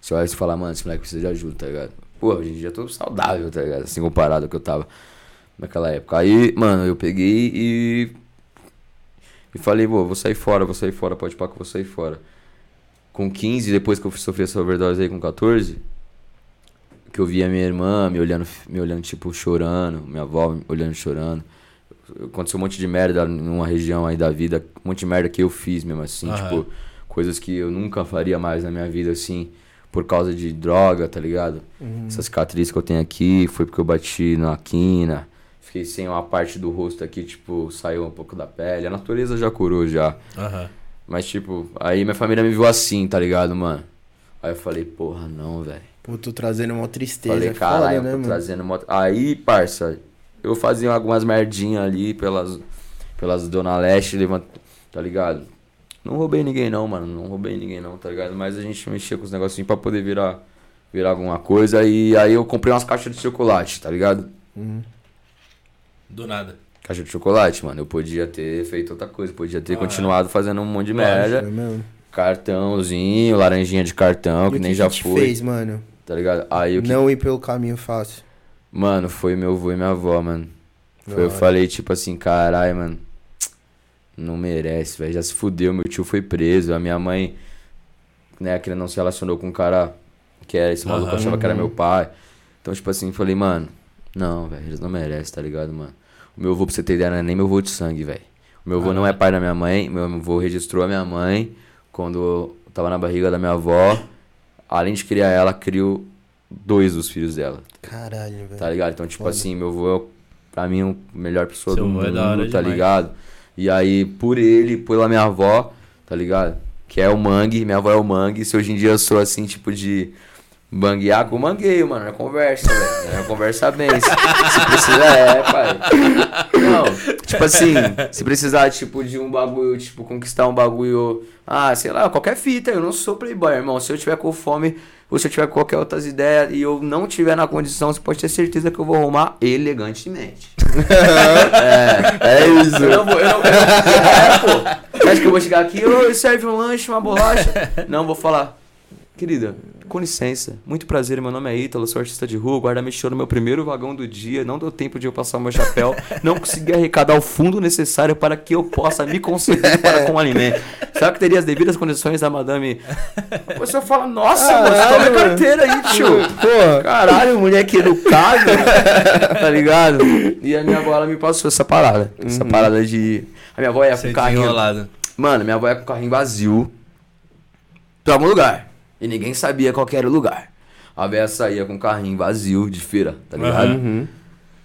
Você olha e fala, mano, esse moleque precisa de ajuda, tá ligado? Pô, hoje em dia eu tô saudável, tá ligado? Assim comparado ao que eu tava naquela época. Aí, mano, eu peguei e. E falei, pô, vou sair fora, vou sair fora, pode pá que eu vou sair fora com 15, depois que eu sofri essa overdose aí com 14, que eu via minha irmã me olhando, me olhando tipo, chorando, minha avó me olhando chorando. Aconteceu um monte de merda numa região aí da vida, um monte de merda que eu fiz mesmo assim, Aham. tipo, coisas que eu nunca faria mais na minha vida assim, por causa de droga, tá ligado? Essa cicatriz que eu tenho aqui foi porque eu bati na quina. Fiquei sem uma parte do rosto aqui, tipo, saiu um pouco da pele. A natureza já curou já. Aham. Mas, tipo, aí minha família me viu assim, tá ligado, mano? Aí eu falei, porra, não, velho. Pô, tô trazendo uma tristeza. Falei, é caralho, né, tô mano? trazendo moto. Aí, parça, eu fazia algumas merdinhas ali pelas, pelas Dona Leste, levant... tá ligado? Não roubei ninguém não, mano. Não roubei ninguém não, tá ligado? Mas a gente mexia com os negocinhos pra poder virar, virar alguma coisa. E aí eu comprei umas caixas de chocolate, tá ligado? Do nada. Caixa de chocolate, mano. Eu podia ter feito outra coisa. Podia ter Ah, continuado fazendo um monte de merda. É mesmo. Cartãozinho, laranjinha de cartão, E que nem já te foi. fez, mano? Tá ligado? Aí o que. Não ir pelo caminho fácil. Mano, foi meu avô e minha avó, mano. Foi, eu falei, tipo assim, caralho, mano. Não merece, velho. Já se fudeu, meu tio foi preso. A minha mãe, né, que não se relacionou com um cara que era esse maluco, Aham. achava que era meu pai. Então, tipo assim, falei, mano, não, velho, eles não merecem, tá ligado, mano? O meu avô, pra você ter ideia, não é nem meu avô de sangue, velho. O meu avô não é pai da minha mãe, meu avô registrou a minha mãe quando eu tava na barriga da minha avó. Além de criar ela, criou dois dos filhos dela. Caralho, velho. Tá ligado? Então, tipo Foda. assim, meu avô, é, pra mim, a melhor pessoa Seu do é mundo, da hora tá demais. ligado? E aí, por ele, pela minha avó, tá ligado? Que é o Mangue, minha avó é o Mangue. Se hoje em dia eu sou assim, tipo de banguear com mangueio, mano. É conversa, velho. É conversa bem. Se, se precisar, é, pai. Não, tipo assim, se precisar, tipo, de um bagulho, tipo, conquistar um bagulho. Ah, sei lá, qualquer fita. Eu não sou playboy, irmão. Se eu tiver com fome, ou se eu tiver com qualquer outras ideias e eu não tiver na condição, você pode ter certeza que eu vou arrumar elegantemente. é, é isso. Eu não vou, eu não, eu não- é, pô. Você acha que eu vou chegar aqui, ô, serve um lanche, uma bolacha? Não, vou falar. Querida, com licença. Muito prazer, meu nome é Ítalo, sou artista de rua. O guarda me tirou no meu primeiro vagão do dia. Não deu tempo de eu passar o meu chapéu. Não consegui arrecadar o fundo necessário para que eu possa me conceder para com o alimento. Será que teria as devidas condições da madame? A pessoa fala, nossa, mano, você toma minha carteira aí, tio. Porra. Caralho, moleque educado, tá ligado? E a minha avó, ela me passou essa parada. Essa parada de... A minha avó ia com o carrinho... desenrolado. Mano, minha avó ia com o carrinho vazio pra algum lugar. E ninguém sabia qual que era o lugar. A véia saía com o carrinho vazio de feira, tá ligado? Uhum.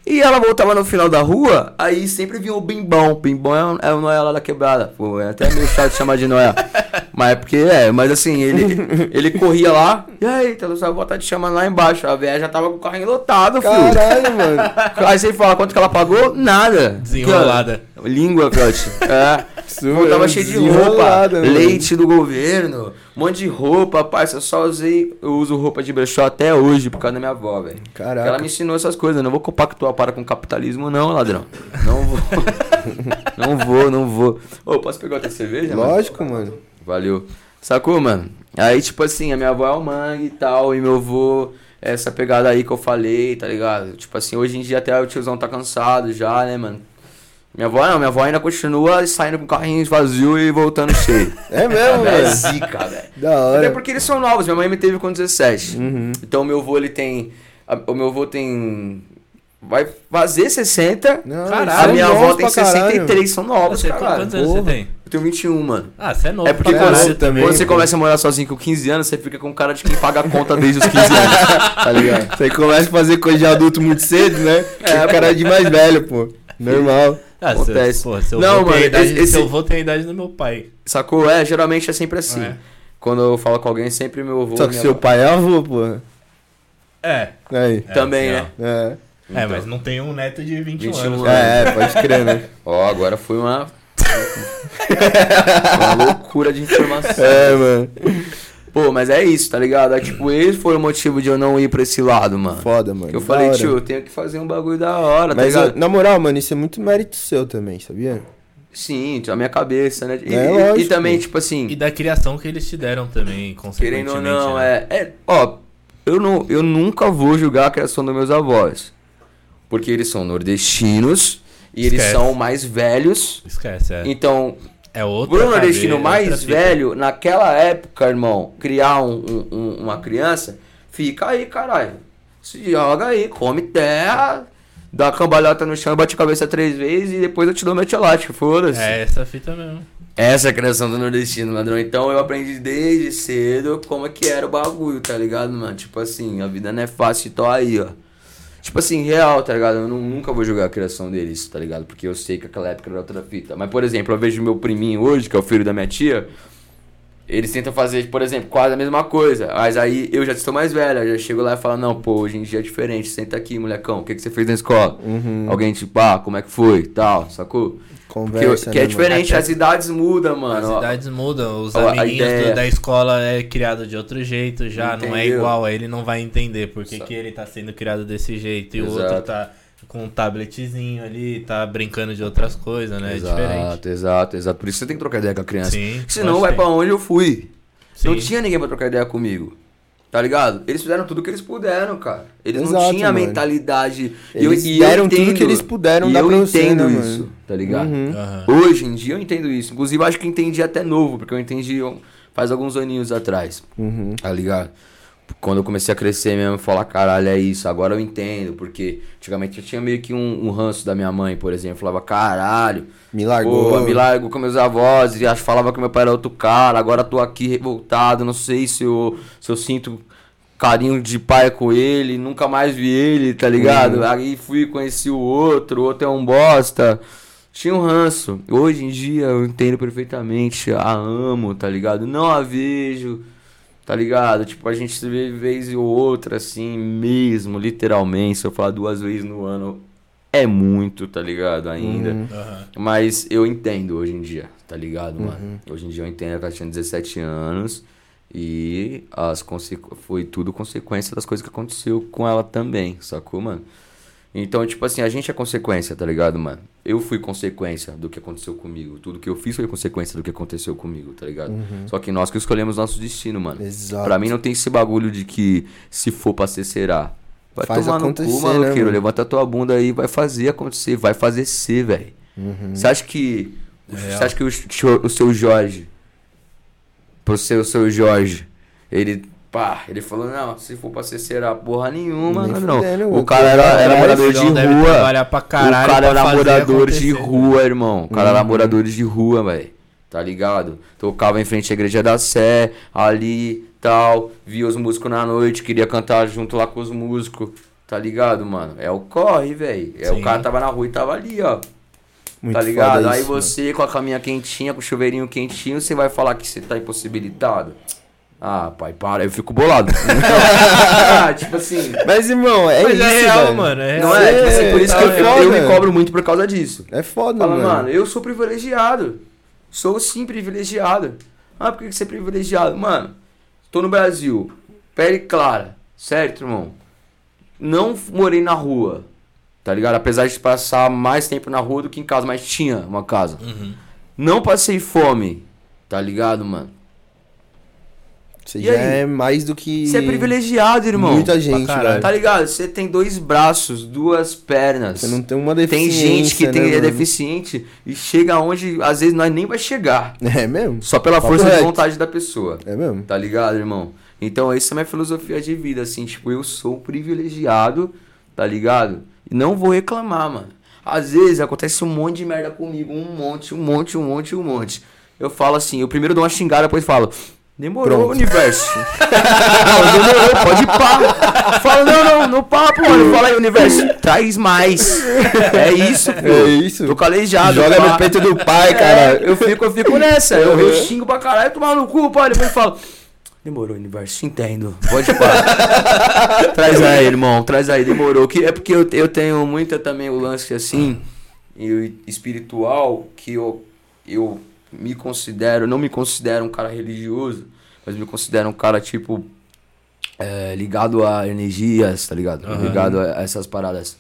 E ela voltava no final da rua, aí sempre vinha o bimbão. Bimbão é, o- é o Noé lá da quebrada. Pô, é até meio chato chamar de Noé. mas é porque é, mas assim, ele, ele corria lá. E aí, tá, só vou estar te chamando lá embaixo. A véia já tava com o carrinho lotado, filho. Caralho, mano. Aí você fala quanto que ela pagou? Nada. Desenrolada. Língua, Fiote. É. Sua, Tava cheio de roupa, desenrolada, mano. leite do governo, um monte de roupa, parça. Eu só usei, eu uso roupa de brechó até hoje por causa da minha avó, velho. Caraca. Ela me ensinou essas coisas. Eu não vou compactuar para com capitalismo, não, ladrão. Não vou. não vou, não vou. Ô, posso pegar outra cerveja? mano? Lógico, mano. Valeu. Sacou, mano? Aí, tipo assim, a minha avó é o mangue e tal, e meu avô, essa pegada aí que eu falei, tá ligado? Tipo assim, hoje em dia até o tiozão tá cansado já, né, mano? Minha avó não, minha avó ainda continua saindo com carrinhos vazio e voltando cheio. É mesmo, é velho. zica, velho. Da Até hora. porque eles são novos, minha mãe me teve com 17. Uhum. Então o meu avô, ele tem. O meu avô tem vai fazer 60. Não, Caralho, a minha avó tem pra caralho. 63, são novos, Você, caralho. quantos anos porra. você tem? Eu tenho 21, mano. Ah, você é novo É porque quando você, também, quando você começa a morar sozinho com 15 anos, você fica com cara de quem paga a conta desde os 15 anos. tá ligado? Você começa a fazer coisa de adulto muito cedo, né? É, É, o cara de mais velho, pô. Normal. Ah, Acontece. Seu, porra, seu Não, avô tem a mano, idade, esse- seu avô tem a idade do meu pai. Sacou? É, geralmente é sempre assim. É. Quando eu falo com alguém, é sempre meu avô. Só que seu avó. pai é avô, pô. É. Aí. é, Também, assim, né? ó. É. É, mas não tem um neto de 21, 21 anos. anos. É, é, pode crer, né? Ó, agora foi uma. uma loucura de informação. É, mano. Pô, mas é isso, tá ligado? É, tipo, esse foi o motivo de eu não ir pra esse lado, mano. Foda, mano. Que eu da falei, hora. tio, eu tenho que fazer um bagulho da hora, tá Mas, ligado? ó, na moral, mano, isso é muito mérito seu também, sabia? Sim, a minha cabeça, né? E, É, e- lógico. e também, tipo assim, E da criação que eles te deram também, querendo ou consequentemente. não, né? é, é. Ó, eu, não, eu nunca vou julgar a criação dos meus avós. Porque eles são nordestinos e eles Esquece. são mais velhos. Esquece, é. Então, É outra Pro nordestino cabeça, mais velho, naquela época, irmão, criar um- um- um- uma criança, fica aí, caralho. Se joga aí, come terra, dá cambalhota no chão, bate a cabeça três vezes e depois eu te dou meu foda-se. É essa fita mesmo. Essa é a criação do nordestino, ladrão. Então eu aprendi desde cedo como é que era o bagulho, tá ligado, mano? Tipo assim, a vida não é fácil, tô aí, ó. Tipo assim, real, tá ligado? Eu nu- nunca vou julgar a criação deles, tá ligado? Porque eu sei que aquela época era outra fita. Mas, por exemplo, eu vejo meu priminho hoje, que é o filho da minha tia. Eles tentam fazer, por exemplo, quase a mesma coisa. Mas aí eu já estou mais velho, eu já chego lá e falo, não, pô, hoje em dia é diferente. Senta aqui, molecão, o que, que você fez na escola? Uhum. Alguém, tipo, ah, como é que foi? Tal, sacou? Que, Conversa, que né, é diferente, Até- as idades mudam, mano. As idades mudam, os ó, amiguinhos do- da escola é criado de outro jeito já, não é Entendeu? igual, aí ele não vai entender por que, que ele tá sendo criado desse jeito e o Exato. outro tá com um tabletzinho ali, tá brincando de outras coisas, né? É exato, diferente. exato, exato. Por isso você tem que trocar ideia com a criança. Sim, Senão vai tem. onde eu fui. Não Sim. tinha ninguém pra trocar ideia comigo. Tá ligado? Eles fizeram tudo que eles puderam, cara. Eles não Exato, tinham a mentalidade. Eles e deram tudo entendo, que eles puderam e dar eu pra você, entendo né, isso, mano? tá ligado? Uhum. Aham. Hoje em dia eu entendo isso. Inclusive, eu acho que entendi até novo, porque eu entendi faz alguns aninhos atrás. Uhum. Tá ligado? Quando eu comecei a crescer mesmo, falar, caralho, é isso, agora eu entendo. Porque antigamente eu tinha meio que um, um ranço da minha mãe, por exemplo. Falava, caralho, Me largou. pô, me largo com meus avós. E acho, falava que meu pai era outro cara. Agora tô aqui revoltado, não sei se eu, se eu sinto carinho de pai com ele. Nunca mais vi ele, tá ligado? Aí fui conheci o outro, o outro é um bosta. Tinha um ranço. Hoje em dia eu entendo perfeitamente. A amo, tá ligado? Não a vejo. Tá ligado? Tipo, a gente se vê vez ou outra, assim, mesmo, literalmente. Se eu falar duas vezes no ano, é muito, tá ligado? Ainda. Uhum. Mas eu entendo hoje em dia, tá ligado, mano? Hoje em dia eu entendo que ela tinha 17 anos e as consequ... foi tudo consequência das coisas que aconteceu com ela também, sacou, mano? Então, tipo assim, a gente é consequência, tá ligado, mano? Eu fui consequência do que aconteceu comigo. Tudo que eu fiz foi consequência do que aconteceu comigo, tá ligado? Só que nós que escolhemos nosso destino, mano. Exato. Pra mim não tem esse bagulho de que se for pra ser, será. Vai Faz tomar no acontecer, cu, né, maloqueiro. mano? Levanta a tua bunda aí, vai fazer acontecer, vai fazer ser, velho. Uhum. Você acha que. É Você acha que o, cho- o seu Jorge. Pro seu, seu Jorge, ele. Pá, ele falou, não, se for pra ser será porra nenhuma, Nem não. fudendo, O cara era, era morador de rua. trabalhar pra caralho o cara pra era fazer morador de rua, irmão. O cara era Uhum. morador de rua, velho. Tá ligado? Tocava em frente à igreja da Sé, ali, tal. Via os músicos na noite, queria cantar junto lá com os músicos. Tá ligado, mano? É o corre, velho. É, o Sim. cara tava na rua e tava ali, ó. Muito tá ligado? foda Aí isso, mano. você com a caminha quentinha, com o chuveirinho quentinho, você vai falar que você tá impossibilitado. Ah, pai, para, eu fico bolado. ah, tipo assim. Mas, irmão, é Mas isso, é real, velho. mano. É Não real. é? Tipo assim, por isso que eu, é eu- foda. eu me cobro muito por causa disso. É foda, Fala, mano. mano, eu sou privilegiado. Sou sim privilegiado. Ah, por que você é privilegiado? Mano, tô no Brasil, pele clara, certo, irmão? Não morei na rua, tá ligado? Apesar de passar mais tempo na rua do que em casa, mas tinha uma casa. Uhum. Não passei fome, tá ligado, mano? Você E já aí? é mais do que. Você é privilegiado, irmão. Muita gente, velho. Tá ligado? Você tem dois braços, duas pernas. Você não tem uma Tem deficiência. gente que tem, né, é mano? deficiente e chega onde às vezes nós nem vai chegar. É mesmo? Só pela Papo força de reto. vontade da pessoa. É mesmo? Tá ligado, irmão? Então, essa é a minha filosofia de vida, assim, tipo, eu sou privilegiado, tá ligado? E não vou reclamar, mano. Às vezes acontece um monte de merda comigo, um monte, um monte, um monte, um monte. Eu falo assim, eu primeiro dou uma xingada, depois falo, demorou, Pronto. universo. não, demorou, pode ir pá. Fala, não, não, no papo, mano. Fala aí, universo, traz mais. É isso, pô. É isso. Tô calejado. Joga pá. no peito do pai, É, cara. eu fico, eu fico nessa. Eu, eu Uhum. xingo pra caralho, tomar no cu, pai. Depois eu falo. Demorou, universo, te entendo. Pode parar. traz aí, irmão, traz aí, demorou. Que é porque eu, eu tenho muita também o lance assim, eu, espiritual, que eu, eu me considero, não me considero um cara religioso, mas me considero um cara, tipo, é, ligado a energias, tá ligado? Aham. Ligado a essas paradas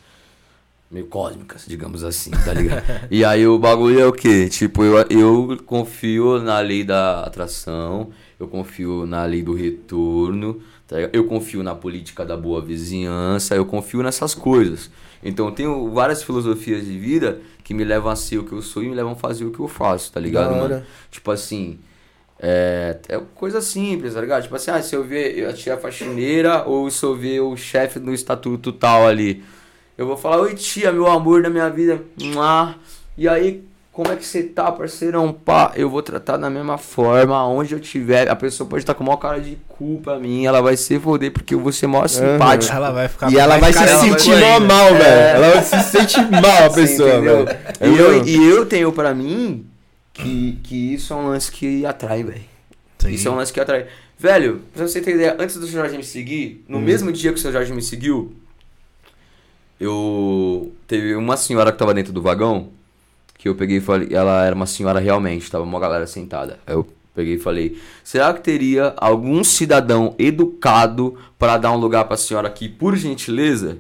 meio cósmicas, digamos assim, tá ligado? e aí o bagulho é o quê? Tipo, eu, eu confio na lei da atração, eu confio na lei do retorno, tá eu confio na política da boa vizinhança, eu confio nessas coisas. Então eu tenho várias filosofias de vida que me levam a ser o que eu sou e me levam a fazer o que eu faço, tá ligado, mano? Tipo assim, é, é coisa simples, tá ligado? Tipo assim, ah, se eu ver a tia faxineira ou se eu ver o chefe do estatuto tal ali, eu vou falar, oi tia, meu amor da minha vida, e aí, como é que você tá, parceirão? Pá, eu vou tratar da mesma forma, onde eu tiver, a pessoa pode estar com a maior cara de culpa minha, ela vai se foder porque eu vou ser maior simpático. Ela vai ficar E ela vai se sentir ainda. normal, É. velho. Ela vai se sentir mal, a pessoa, velho. E eu, e eu tenho pra mim que, que isso é um lance que atrai, velho. Isso é um lance que atrai. Velho, pra você ter ideia, antes do seu Jorge me seguir, no mesmo dia que o seu Jorge me seguiu, eu. Teve uma senhora que tava dentro do vagão, que eu peguei e falei. Ela era uma senhora realmente, tava uma galera sentada. Aí eu peguei e falei: será que teria algum cidadão educado para dar um lugar pra senhora aqui, por gentileza?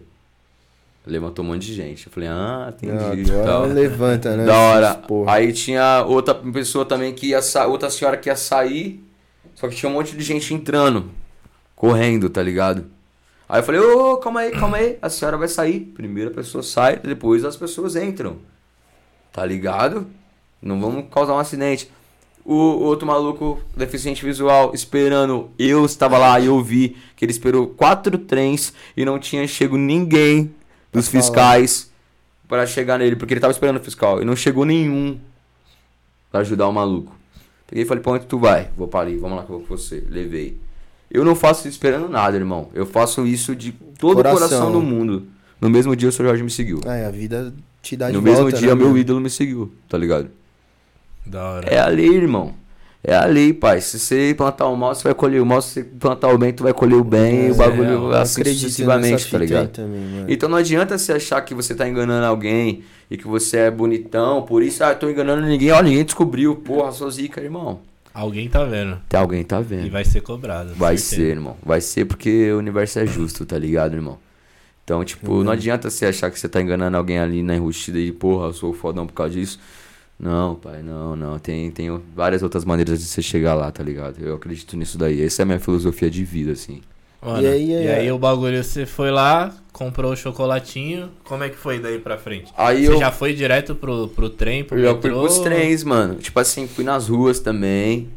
Levantou um monte de gente. Eu falei: ah, entendi. Agora tal. levanta, né? Da hora. Aí tinha outra pessoa também que ia sa... outra senhora que ia sair, só que tinha um monte de gente entrando, correndo, tá ligado? Aí eu falei, ô, calma aí, calma aí, a senhora vai sair. Primeiro a pessoa sai, depois as pessoas entram. Tá ligado? Não vamos causar um acidente. O outro maluco, deficiente visual, esperando. Eu estava lá e eu vi que ele esperou quatro trens e não tinha chego ninguém dos falar. fiscais para chegar nele, porque ele tava esperando o fiscal. E não chegou nenhum pra ajudar o maluco. Peguei e falei, pra onde tu vai? Vou para ali, vamos lá que eu vou com você. Levei. Eu não faço isso esperando nada, irmão. Eu faço isso de todo Coração. o coração do mundo. No mesmo dia o seu Jorge me seguiu. É, a vida te dá de no volta, mesmo dia né, meu mano? ídolo me seguiu, tá ligado? Da hora. É a lei, irmão. É a lei, pai. Se você plantar o mal, você vai colher o mal. Se você plantar o bem, tu vai colher o bem. e É, o bagulho eu assim sucessivamente, tá ligado? também. Então não adianta você achar que você tá enganando alguém e que você é bonitão, por isso, ah, tô enganando ninguém. Ó, ninguém descobriu. Porra, sou zica, irmão. Alguém tá vendo. Tem alguém tá vendo. E vai ser cobrado. Vai certeza. ser, irmão. Vai ser porque o universo é justo, tá ligado, irmão? Então, tipo, Uhum. não adianta você achar que você tá enganando alguém ali na enrustida e, porra, eu sou fodão por causa disso. Não, pai, não, não. Tem, tem várias outras maneiras de você chegar lá, tá ligado? Eu acredito nisso daí. Essa é a minha filosofia de vida, assim. Mano, E e aí, aí, é- o bagulho, você foi lá, comprou o chocolatinho. Como é que foi daí pra frente? Aí você eu, já foi direto pro, pro trem, pro eu já fui pros trens, mano. Tipo assim, fui nas ruas também,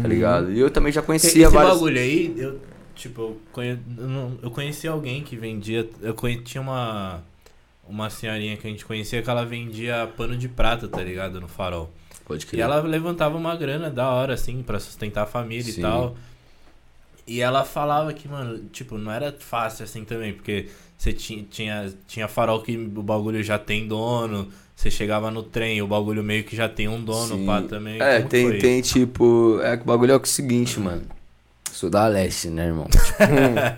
tá ligado? E eu também já conhecia esse várias... bagulho aí, eu, tipo, eu, conhe... eu, não- eu conheci alguém que vendia. Eu conhe... tinha uma. Uma senhorinha que a gente conhecia que ela vendia pano de prata, tá ligado? No farol. Pode E crer. ela levantava uma grana da hora, assim, pra sustentar a família Sim. e tal. E ela falava que, mano, tipo, não era fácil assim também, porque você tinha, tinha, tinha farol que o bagulho já tem dono, você chegava no trem, o bagulho meio que já tem um dono, Sim. pá, também. É, Como tem, foi? tem tipo. É que o bagulho é o seguinte, mano. Sou da leste, né, irmão? Tipo,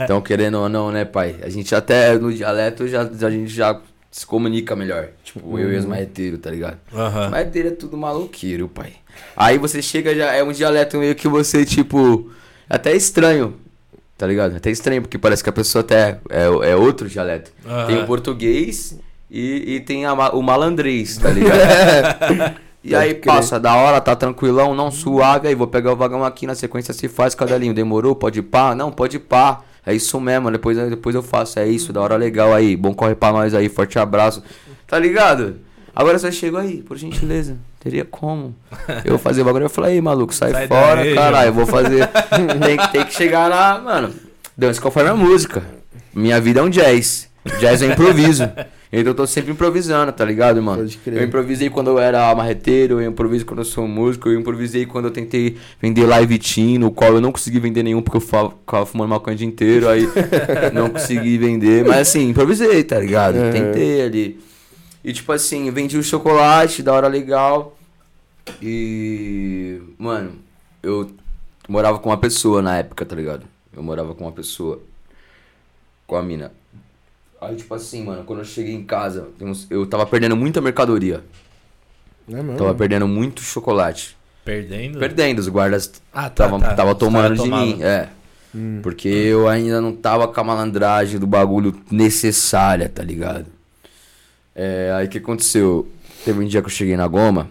então, querendo ou não, né, pai? A gente até no dialeto já, a gente já se comunica melhor. Tipo, eu e os marreteiros, tá ligado? Aham. Marreteiro é tudo maluqueiro, pai. Aí você chega já. É um dialeto meio que você, tipo. Até estranho. Tá ligado? Até estranho, porque parece que a pessoa até é, é outro dialeto. Aham. Tem o português e, e tem a o malandrês, tá ligado? E aí Pode crer. passa da hora, tá tranquilão, não suave, aí vou pegar o vagão aqui, na sequência se faz, cadelinho, demorou? Pode ir pá? Não, pode ir pá. É isso mesmo, depois, depois eu faço, é isso, da hora legal aí, bom corre pra nós aí, forte abraço. Tá ligado? Agora você chegou aí, por gentileza, teria como? Eu vou fazer o bagulho, eu falei, aí maluco, sai, Sai fora, caralho, eu vou fazer, tem, que- tem que chegar lá, mano, dance conforme a música. Minha vida é um jazz, jazz é improviso. Então eu tô sempre improvisando, tá ligado, mano? Pode crer. Eu improvisei quando eu era marreteiro, eu improviso quando eu sou músico, eu improvisei quando eu tentei vender live team, no qual eu não consegui vender nenhum porque eu ficava fumando maconha o dia inteiro, aí não consegui vender. Mas assim, improvisei, tá ligado? Uhum. Tentei ali. E tipo assim, vendi o chocolate, da hora legal. E. Mano, eu morava com uma pessoa na época, tá ligado? Eu morava com uma pessoa. Com a mina. Aí, tipo assim, mano, quando eu cheguei em casa, eu tava perdendo muita mercadoria. Não é mesmo? Tava perdendo muito chocolate. Perdendo? Perdendo, os guardas Ah, tá, tava, tá. tava tomando de mim. É. Hum. Porque eu ainda não tava com a malandragem do bagulho necessária, tá ligado? É, aí o que aconteceu? Teve um dia que eu cheguei na goma,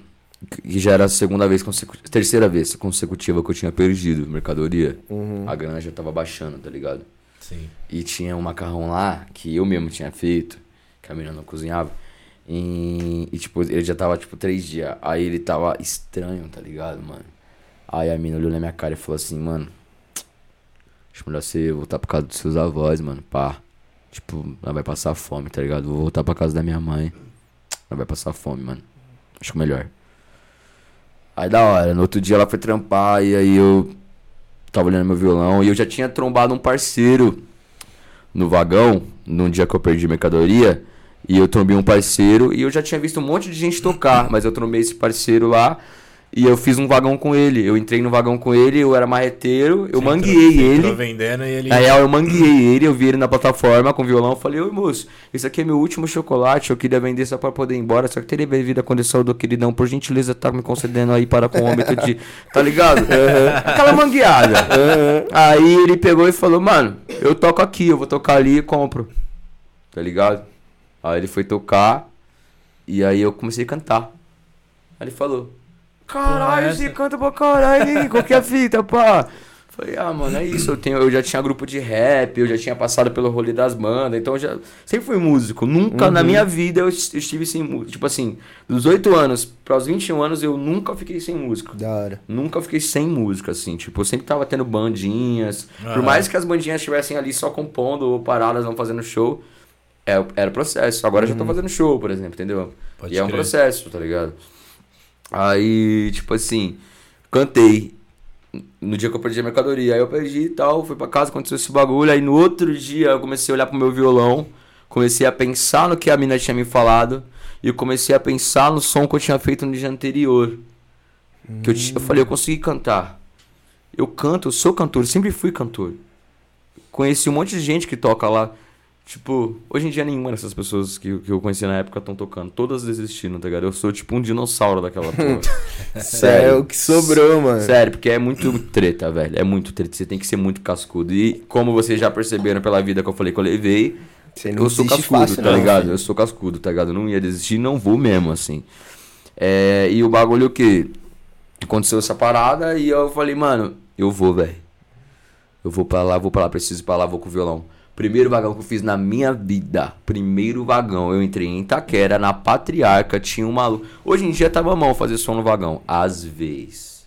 que já era a segunda vez, consecu... terceira vez consecutiva que eu tinha perdido mercadoria. Uhum. A grana já tava baixando, tá ligado? Sim. E tinha um macarrão lá que eu mesmo tinha feito, que a menina não cozinhava. E, e, tipo, ele já tava tipo três dias. Aí ele tava estranho, tá ligado, mano? Aí a mina olhou na minha cara e falou assim, mano. Acho melhor você voltar pra casa dos seus avós, mano. Pá. Tipo, ela vai passar fome, tá ligado? Vou voltar pra casa da minha mãe. Ela vai passar fome, mano. Acho melhor. Aí da hora, no outro dia ela foi trampar e aí eu tava olhando meu violão e eu já tinha trombado um parceiro no vagão, num dia que eu perdi mercadoria, e eu trombei um parceiro e eu já tinha visto um monte de gente tocar, mas eu trombei esse parceiro lá e eu fiz um vagão com ele. Eu entrei no vagão com ele, eu era marreteiro, eu Você manguei entrou- ele. vendendo e ele. Na real, eu manguei ele, eu vi ele na plataforma com violão. Eu falei, oi moço, esse aqui é meu último chocolate. Eu queria vender só pra poder ir embora. Só que teria devido a condição do queridão, por gentileza, tá me concedendo aí para com o ômetro de. Tá ligado? Aquela mangueada. Aí ele pegou e falou, mano, eu toco aqui, eu vou tocar ali e compro. Tá ligado? Aí ele foi tocar e aí eu comecei a cantar. Aí ele falou, caralho, você canta pra caralho, qual que é a fita, pá? Falei, ah, mano, é isso. Eu, tenho, eu já tinha grupo de rap, eu já tinha passado pelo rolê das bandas, então eu já sempre fui músico. Nunca na minha vida eu, es- eu estive sem música. Tipo assim, dos 8 anos para os 21 anos eu nunca fiquei sem música. Da hora. Nunca fiquei sem música, assim. Tipo, eu sempre tava tendo bandinhas. Por mais que as bandinhas estivessem ali só compondo ou paradas, não fazendo show, é, era processo. Agora eu já tô fazendo show, por exemplo, entendeu? Pode e é um crer. processo, tá ligado? Aí, tipo assim, cantei no dia que eu perdi a mercadoria. Aí eu perdi e tal, fui pra casa, aconteceu esse bagulho. Aí no outro dia eu comecei a olhar pro meu violão, comecei a pensar no que a mina tinha me falado. E comecei a pensar no som que eu tinha feito no dia anterior. Que eu, eu falei, eu consegui cantar. Eu canto, eu sou cantor, sempre fui cantor. Conheci um monte de gente que toca lá. Tipo, hoje em dia nenhuma dessas pessoas que, que eu conheci na época estão tocando. Todas desistiram, tá ligado? Eu sou tipo um dinossauro daquela porra. É o que sobrou, mano. Sério, porque é muito treta, velho. É muito treta. Você tem que ser muito cascudo. E como vocês já perceberam pela vida que eu falei que eu levei, eu sou cascudo, fácil, tá não, ligado? Eu sou cascudo, tá ligado? Eu não ia desistir, não vou mesmo, assim. É, e o bagulho que aconteceu essa parada e eu falei, mano, eu vou, velho. Eu vou pra lá, vou pra lá, preciso ir pra lá, vou com o violão. Primeiro vagão que eu fiz na minha vida. Primeiro vagão. Eu entrei em Itaquera, na Patriarca, tinha um maluco. Hoje em dia tava mão fazer som no vagão. Às vezes.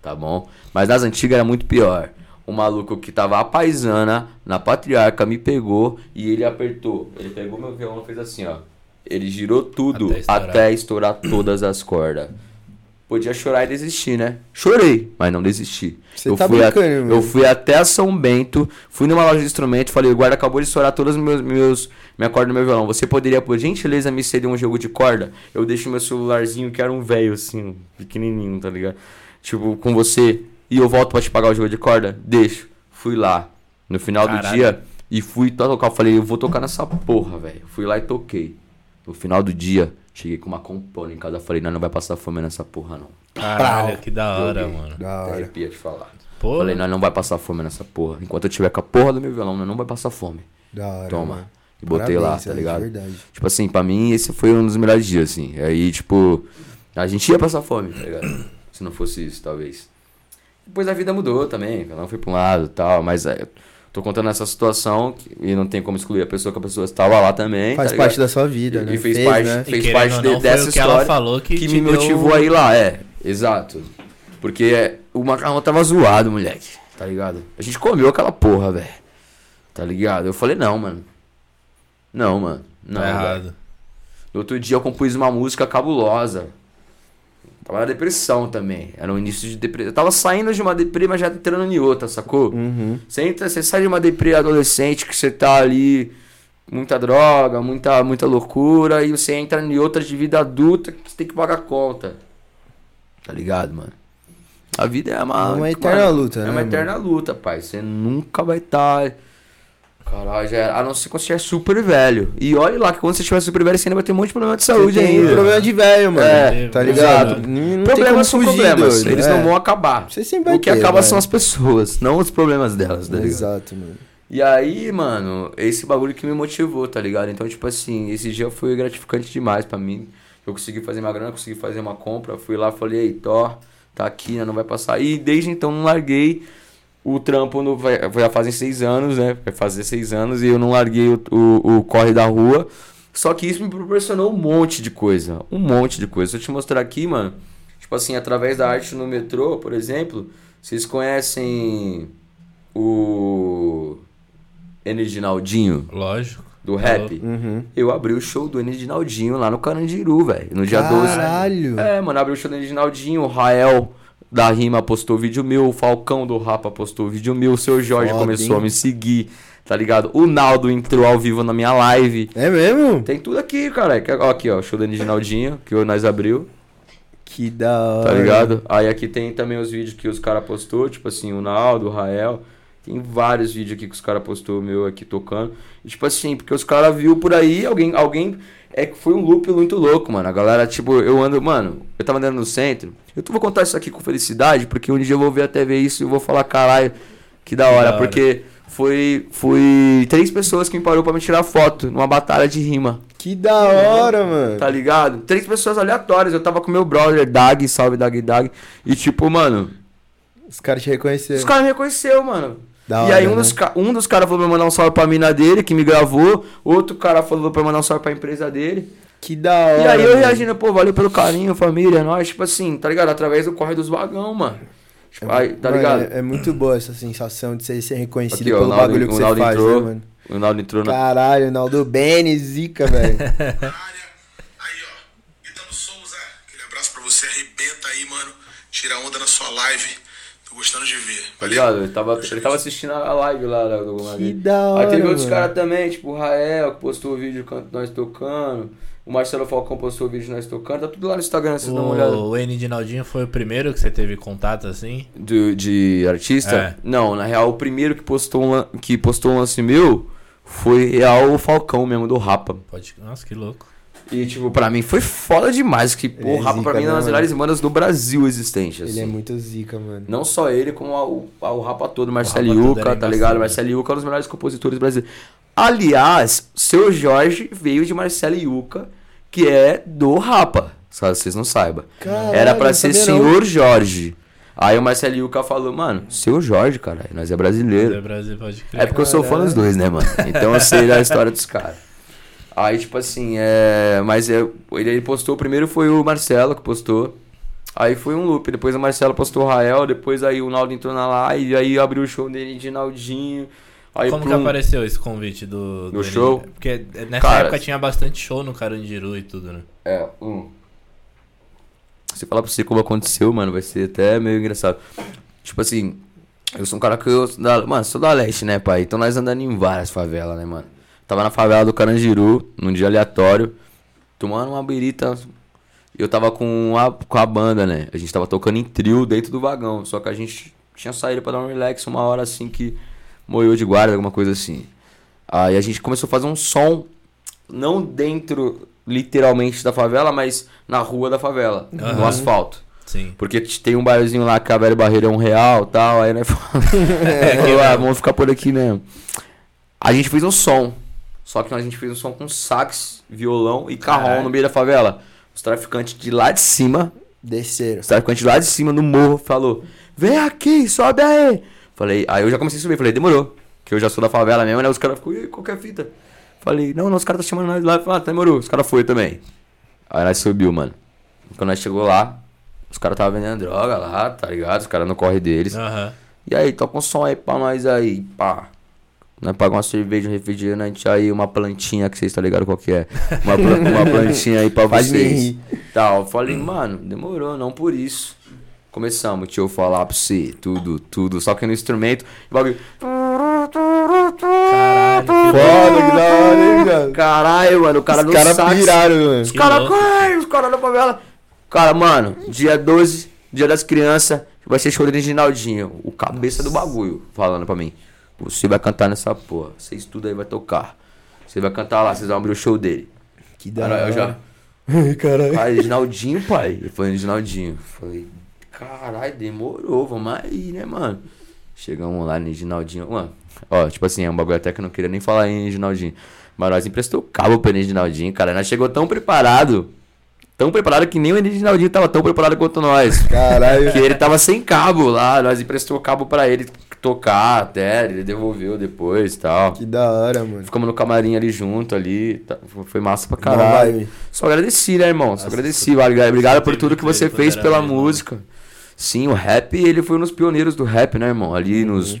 Tá bom? Mas nas antigas era muito pior. O maluco que tava a paisana na Patriarca me pegou e ele apertou. Ele pegou meu violão e fez assim, ó. Ele girou tudo Até estourar. até estourar todas as cordas. Podia chorar e desistir, né? Chorei, mas não desisti. Você eu, tá fui a- brincando, eu meu. fui até a São Bento, fui numa loja de instrumento, falei, o guarda acabou de estourar todas os meus, meus minha corda do meu violão. Você poderia, por gentileza, me ceder um jogo de corda? Eu deixo meu celularzinho, que era um velho, assim, pequenininho, tá ligado? Tipo, com você, e eu volto pra te pagar o jogo de corda? Deixo. Fui lá, no final do Caralho. dia, e fui tocar. Eu falei, eu vou tocar nessa porra, velho. Fui lá e toquei. No final do dia, cheguei com uma compona em casa. Falei, não, não vai passar fome nessa porra, não. Caralho, que da hora, Joguei. mano. Da hora. Arrepia de falar. Pô, Falei, nós não vai passar fome nessa porra. Enquanto eu tiver com a porra do meu violão, nós não vai passar fome. Da hora. Toma. mano. E botei lá, Parabéns, tá é, ligado? de verdade. Tipo assim, pra mim, esse foi um dos melhores dias, assim. Aí, tipo, a gente ia passar fome, tá ligado? Se não fosse isso, talvez. Depois a vida mudou também, cada um foi pra um lado e tal, mas é, tô contando essa situação que- e não tem como excluir a pessoa que a pessoa estava lá também. Faz tá parte da sua vida, E- né? E fez, parte, né? Fez parte de- não, dessa o que ela história falou que que me deu- motivou a ir lá, é. Exato. Porque é, o macarrão tava zoado, moleque. Tá ligado? A gente comeu aquela porra, velho. Tá ligado? Eu falei, não, mano. Não, mano. Não, Tá errado. No outro dia eu compus uma música cabulosa. Tava na depressão também. Era o início de depressão. Eu tava saindo de uma depressão, mas já entrando em outra, sacou? Uhum. Você, entra, você sai de uma deprê adolescente que você tá ali, muita droga, muita, muita loucura, e você entra em outra de vida adulta que você tem que pagar conta. Tá ligado, mano? A vida é uma. É uma eterna luta, É né, uma mano? eterna luta, pai. Você nunca vai estar. Caralho, já era. A não ser quando você estiver super velho. E olha lá que quando você estiver super velho, você ainda vai ter um monte de problema de saúde tem ainda. problema de velho, mano. É, tá ligado? Não, não Problemas são problemas. Eles É. não vão acabar. Você sempre vai O que ter, acaba são as pessoas, não os problemas delas, tá ligado? Exato, mano. E aí, mano, esse bagulho que me motivou, tá ligado? Então, tipo assim, esse dia foi gratificante demais pra mim. Eu consegui fazer uma grana, consegui fazer uma compra. Fui lá, falei, ei, Thor, tá aqui, né? Não vai passar. E desde então não larguei o trampo, no, vai, vai fazer seis anos, né? Vai fazer seis anos e eu não larguei o, o, o corre da rua. Só que isso me proporcionou um monte de coisa. Um monte de coisa. Se eu te mostrar aqui, mano, tipo assim, através da arte no metrô, por exemplo, vocês conhecem o Enedinaldinho Lógico. do rap? Uhum. Eu abri o show do Enedinaldinho lá no Carandiru, velho. No dia 12. Caralho. É, mano, abri o show do Enedinaldinho, o Rael da Rima postou vídeo meu, o Falcão do Rapa postou vídeo meu, o seu Jorge Foda, começou hein? a me seguir, tá ligado? O Naldo entrou ao vivo na minha live. É mesmo? Tem tudo aqui, cara. Ó, Aqui, ó, show do Enedinaldinho, que nós abriu. Que da hora. Tá ligado? Aí aqui tem também os vídeos que os caras postou, tipo assim, o Naldo, o Rael. Tem vários vídeos aqui que os caras postou meu aqui tocando. E, tipo assim, porque os caras viu por aí, alguém, alguém. É que foi um loop muito louco, mano. A galera, tipo, eu ando, mano, eu tava andando no centro. Eu vou contar isso aqui com felicidade, porque um dia eu vou ver até ver isso e vou falar, caralho, que da hora. da hora. Porque foi, foi três pessoas que me parou pra me tirar foto numa batalha de rima. Que da hora, mano. Tá ligado? Três pessoas aleatórias. Eu tava com meu brother, Dag, salve Dag Dag. E tipo, mano, Os caras te reconheceram. os caras me reconheceu, mano. Da e hora, aí um né? dos, um dos caras falou pra mandar um salve pra mina dele, que me gravou. Outro cara falou pra mandar um salve pra empresa dele. Que da hora. e aí eu reagindo, pô, valeu pelo carinho, família, nós, tipo assim, tá ligado? Através do corre dos vagão, mano. Tipo, aí, tá Mano, ligado? É, é muito boa essa sensação de você ser reconhecido Aqui, pelo o Naldo- bagulho que o você faz, entrou. né, mano? O Naldo entrou na. Caralho, Naldo Bene, zica, velho. Aí, ó. Italo Souza, aquele abraço pra você. Arrebenta aí, mano. Tira onda na sua live. Gostando de ver. Tá ligado? Ele tava, ele tava assistindo a live lá da- do Que da hora, Aí teve outros caras também, tipo o Rael, que postou o vídeo nós tocando. O Marcelo Falcão postou o vídeo nós tocando. Tá tudo lá no Instagram, vocês dão uma olhada. O N de Naldinho foi o primeiro que você teve contato assim? Do, de artista? É. Não, na real, o primeiro que postou um, que postou um lance meu foi real o Falcão mesmo, do Rapa. Pode... Nossa, que louco. E, tipo, pra mim foi foda demais. Que, pô, é o Rapa zica, pra mim é uma das melhores bandas do Brasil existente. Ele assim. é muito zica, mano. Não só ele, como a- o, a- o Rapa todo, Marcelo Yuca, tá ligado? Marcelo Yuca é um dos melhores compositores brasileiros. Aliás, seu Jorge veio de Marcelo Yuca, que é do Rapa, caso vocês não saibam. Caralho, Era pra não ser sabia não. senhor Jorge. Aí o Marcelo Yuca falou, mano, seu Jorge, caralho, nós é brasileiro. É Brasil, pode crer. É porque eu sou fã dos dois, né, mano? Então eu sei da história dos caras. Aí, tipo assim, é. Mas é... ele, ele postou, primeiro foi o Marcelo que postou. Aí foi um loop. Depois o Marcelo postou o Rael. Depois aí o Naldo entrou na live. Aí abriu o show dele de Naldinho. Aí Como que plum, apareceu esse convite do, do Do show? Porque nessa Cara, época tinha bastante show no Carandiru e tudo, né? É, um. Se falar pra você como aconteceu, mano, vai ser até meio engraçado. Tipo assim, eu sou um cara que eu. sou Da, mano, sou da leste, né, pai? Então nós andando em várias favelas, né, mano? Tava na favela do Carandiru, num dia aleatório, tomando uma birita. Eu tava com a, com a banda, né? A gente tava tocando em trio dentro do vagão. Só que a gente tinha saído pra dar um relax uma hora assim que moiou de guarda, alguma coisa assim. Aí a gente começou a fazer um som, não dentro literalmente da favela, mas na rua da favela, no Aham. asfalto. Sim. Porque tem um barzinho lá que a velha barreira é um real tal, aí né? é, ah, vamos ficar por aqui mesmo. A gente fez um som. Só que a gente fez um som com sax, violão e carrão Caralho. no meio da favela. Os traficantes de lá de cima Desceram. os traficantes lá de cima no morro falou: Vem aqui, sobe aí. Falei, aí eu já comecei a subir, falei, demorou. Que eu já sou da favela mesmo, né? Os caras ficam, e aí, qual que é fita? Falei, não, não, os caras tá chamando nós lá. Falei, ah, tá, demorou. Os caras foi também. Aí nós subiu, mano. Quando nós chegou lá, os caras tava vendendo droga lá, tá ligado? Os caras no corre deles. Aham. E aí, toca um som aí pra nós aí, pá. Nós pagamos uma cerveja, um refrigerante aí, uma plantinha que vocês estão ligados qual que é. Uma, uma plantinha aí pra vocês. Tal. Eu falei, mano, demorou, não por isso. Começamos, tio, eu falar pra você, tudo, tudo. Só que no instrumento, o bagulho. Caralho, que Foda, que da hora, hein, cara? Caralho, mano, o cara Os no caras sax. piraram, mano. Os caras. "Ai", os caras da favela. Cara, mano, dia 12, dia das crianças, vai ser show do Reginaldinho. O cabeça do bagulho, falando pra mim. Você vai cantar nessa porra. Você estuda aí, vai tocar. Você vai cantar lá, vocês vão abrir o show dele. Que da hora. eu já. Caralho. Pai, Reginaldinho, pai. Ele foi Reginaldinho. Falei, caralho, demorou, vamos aí, né, mano? Chegamos lá no Reginaldinho. Mano, ó, tipo assim, é um bagulho até que eu não queria nem falar em Reginaldinho. Mas nós emprestou cabo pro Reginaldinho, cara. Nós chegou tão preparado. Tão preparado que nem o Reginaldinho tava tão preparado quanto nós. Caralho. Que ele tava sem cabo lá. Nós emprestou cabo pra ele tocar até. Ele devolveu depois e tal. Que da hora, mano. Ficamos no camarim ali junto ali. tá- Foi massa pra caralho. vai. Só agradeci, né, irmão? Só Nossa, agradeci. Obrigado, obrigado por tudo que você fez pela novo. música. Sim, o rap, ele foi um dos pioneiros do rap, né, irmão? Ali nos,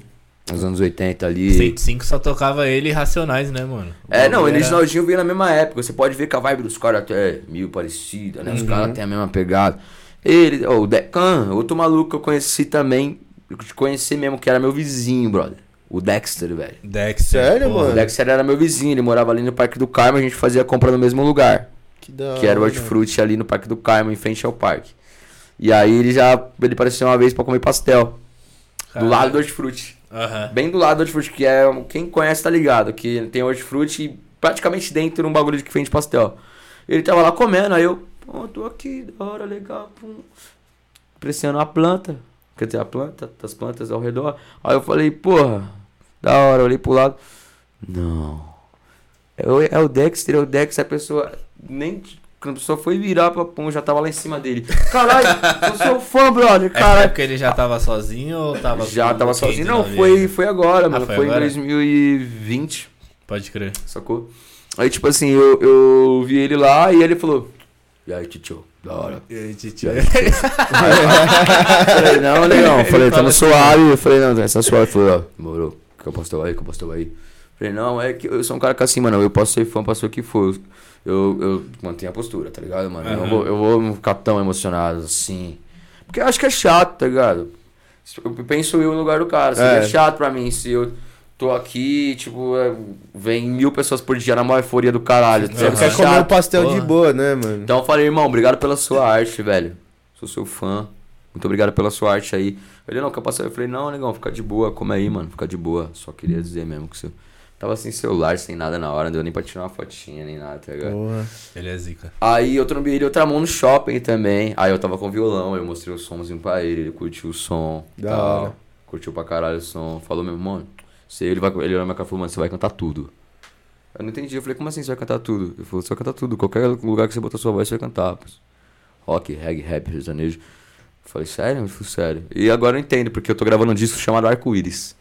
nos anos 80 ali. 105 só tocava ele e Racionais, né, mano? O É, não, e era- Ginaldinho veio na mesma época. Você pode ver que a vibe dos caras até é meio parecida, né? Os caras têm a mesma pegada. Ele, ó, o Decan, outro maluco que eu conheci também, eu te conheci mesmo, que era meu vizinho, brother. O Dexter, velho. Dexter. Sério, porra. O mano? Dexter era meu vizinho, ele morava ali no Parque do Carmo, a gente fazia compra no mesmo lugar. Que da que era o hora. hortifruti ali no Parque do Carmo, em frente ao parque. E aí ele já ele apareceu uma vez pra comer pastel. Do Caralho. lado do hortifruti. Aham. Bem do lado do hortifruti, que é. Quem conhece tá ligado, que tem hortifruti praticamente dentro de um bagulho de que vende pastel. Ele tava lá comendo, aí eu, pô, tô aqui, da hora, legal, pum. Apreciando a planta. Quer dizer, a planta, as plantas ao redor. Aí eu falei, porra, da hora, eu olhei pro lado. Não. É o, é o Dexter, é o Dexter, a pessoa nem. Quando a pessoa foi virar pra pum, já tava lá em cima dele. Caralho, eu sou fã, brother, É caralho. porque ele já tava sozinho ou tava Já tava sozinho. Não, foi, foi agora, mano. foi foi agora? em 2020, Pode crer. sacou? Aí, tipo assim, eu, eu vi ele lá e ele falou: E aí, tio, da hora. E aí, Titi? Falei, não, legal. Ele Falei, fala tamo assim, suave. Eu falei, não, tá suave. Falei, ó, demorou. Que eu posso aí, que eu posso aí. Falei, não, é que eu sou um cara que assim, mano, eu posso ser fã, posso ser o que for. Eu, eu mantenho a postura, tá ligado, mano? Eu, não Aham. vou, eu vou ficar tão emocionado assim. Porque eu acho que é chato, tá ligado? Eu penso eu no lugar do cara. Seria É. chato pra mim se eu tô aqui, tipo, é, vem mil pessoas por dia na maior euforia do caralho. Você Deve quer comer um pastel de porra. boa, né, mano? Então eu falei, irmão, obrigado pela sua arte, velho. Sou seu fã. Muito obrigado pela sua arte aí. Ele, não, quer passar? Eu falei, não, negão, fica de boa, come aí, mano. Fica de boa. Só queria dizer mesmo que você. Tava sem celular, sem nada na hora, não deu nem pra tirar uma fotinha, nem nada, tá ligado? Porra. Ele é zica. Aí eu trombei ele outra mão no shopping também. Aí eu tava com violão, eu mostrei o somzinho pra ele, ele curtiu o som. Da tal. hora. Curtiu pra caralho o som. Falou mesmo, mano. Você, ele vai, ele olhou na minha cara e falou, você vai cantar tudo. Eu não entendi, eu falei, como assim você vai cantar tudo? Ele falou, você vai cantar tudo, qualquer lugar que você botar sua voz, você vai cantar. Rock, reggae, rap, sertanejo. Eu falei, sério? Eu falei, sério. E agora eu entendo, porque eu tô gravando um disco chamado Arco-Íris.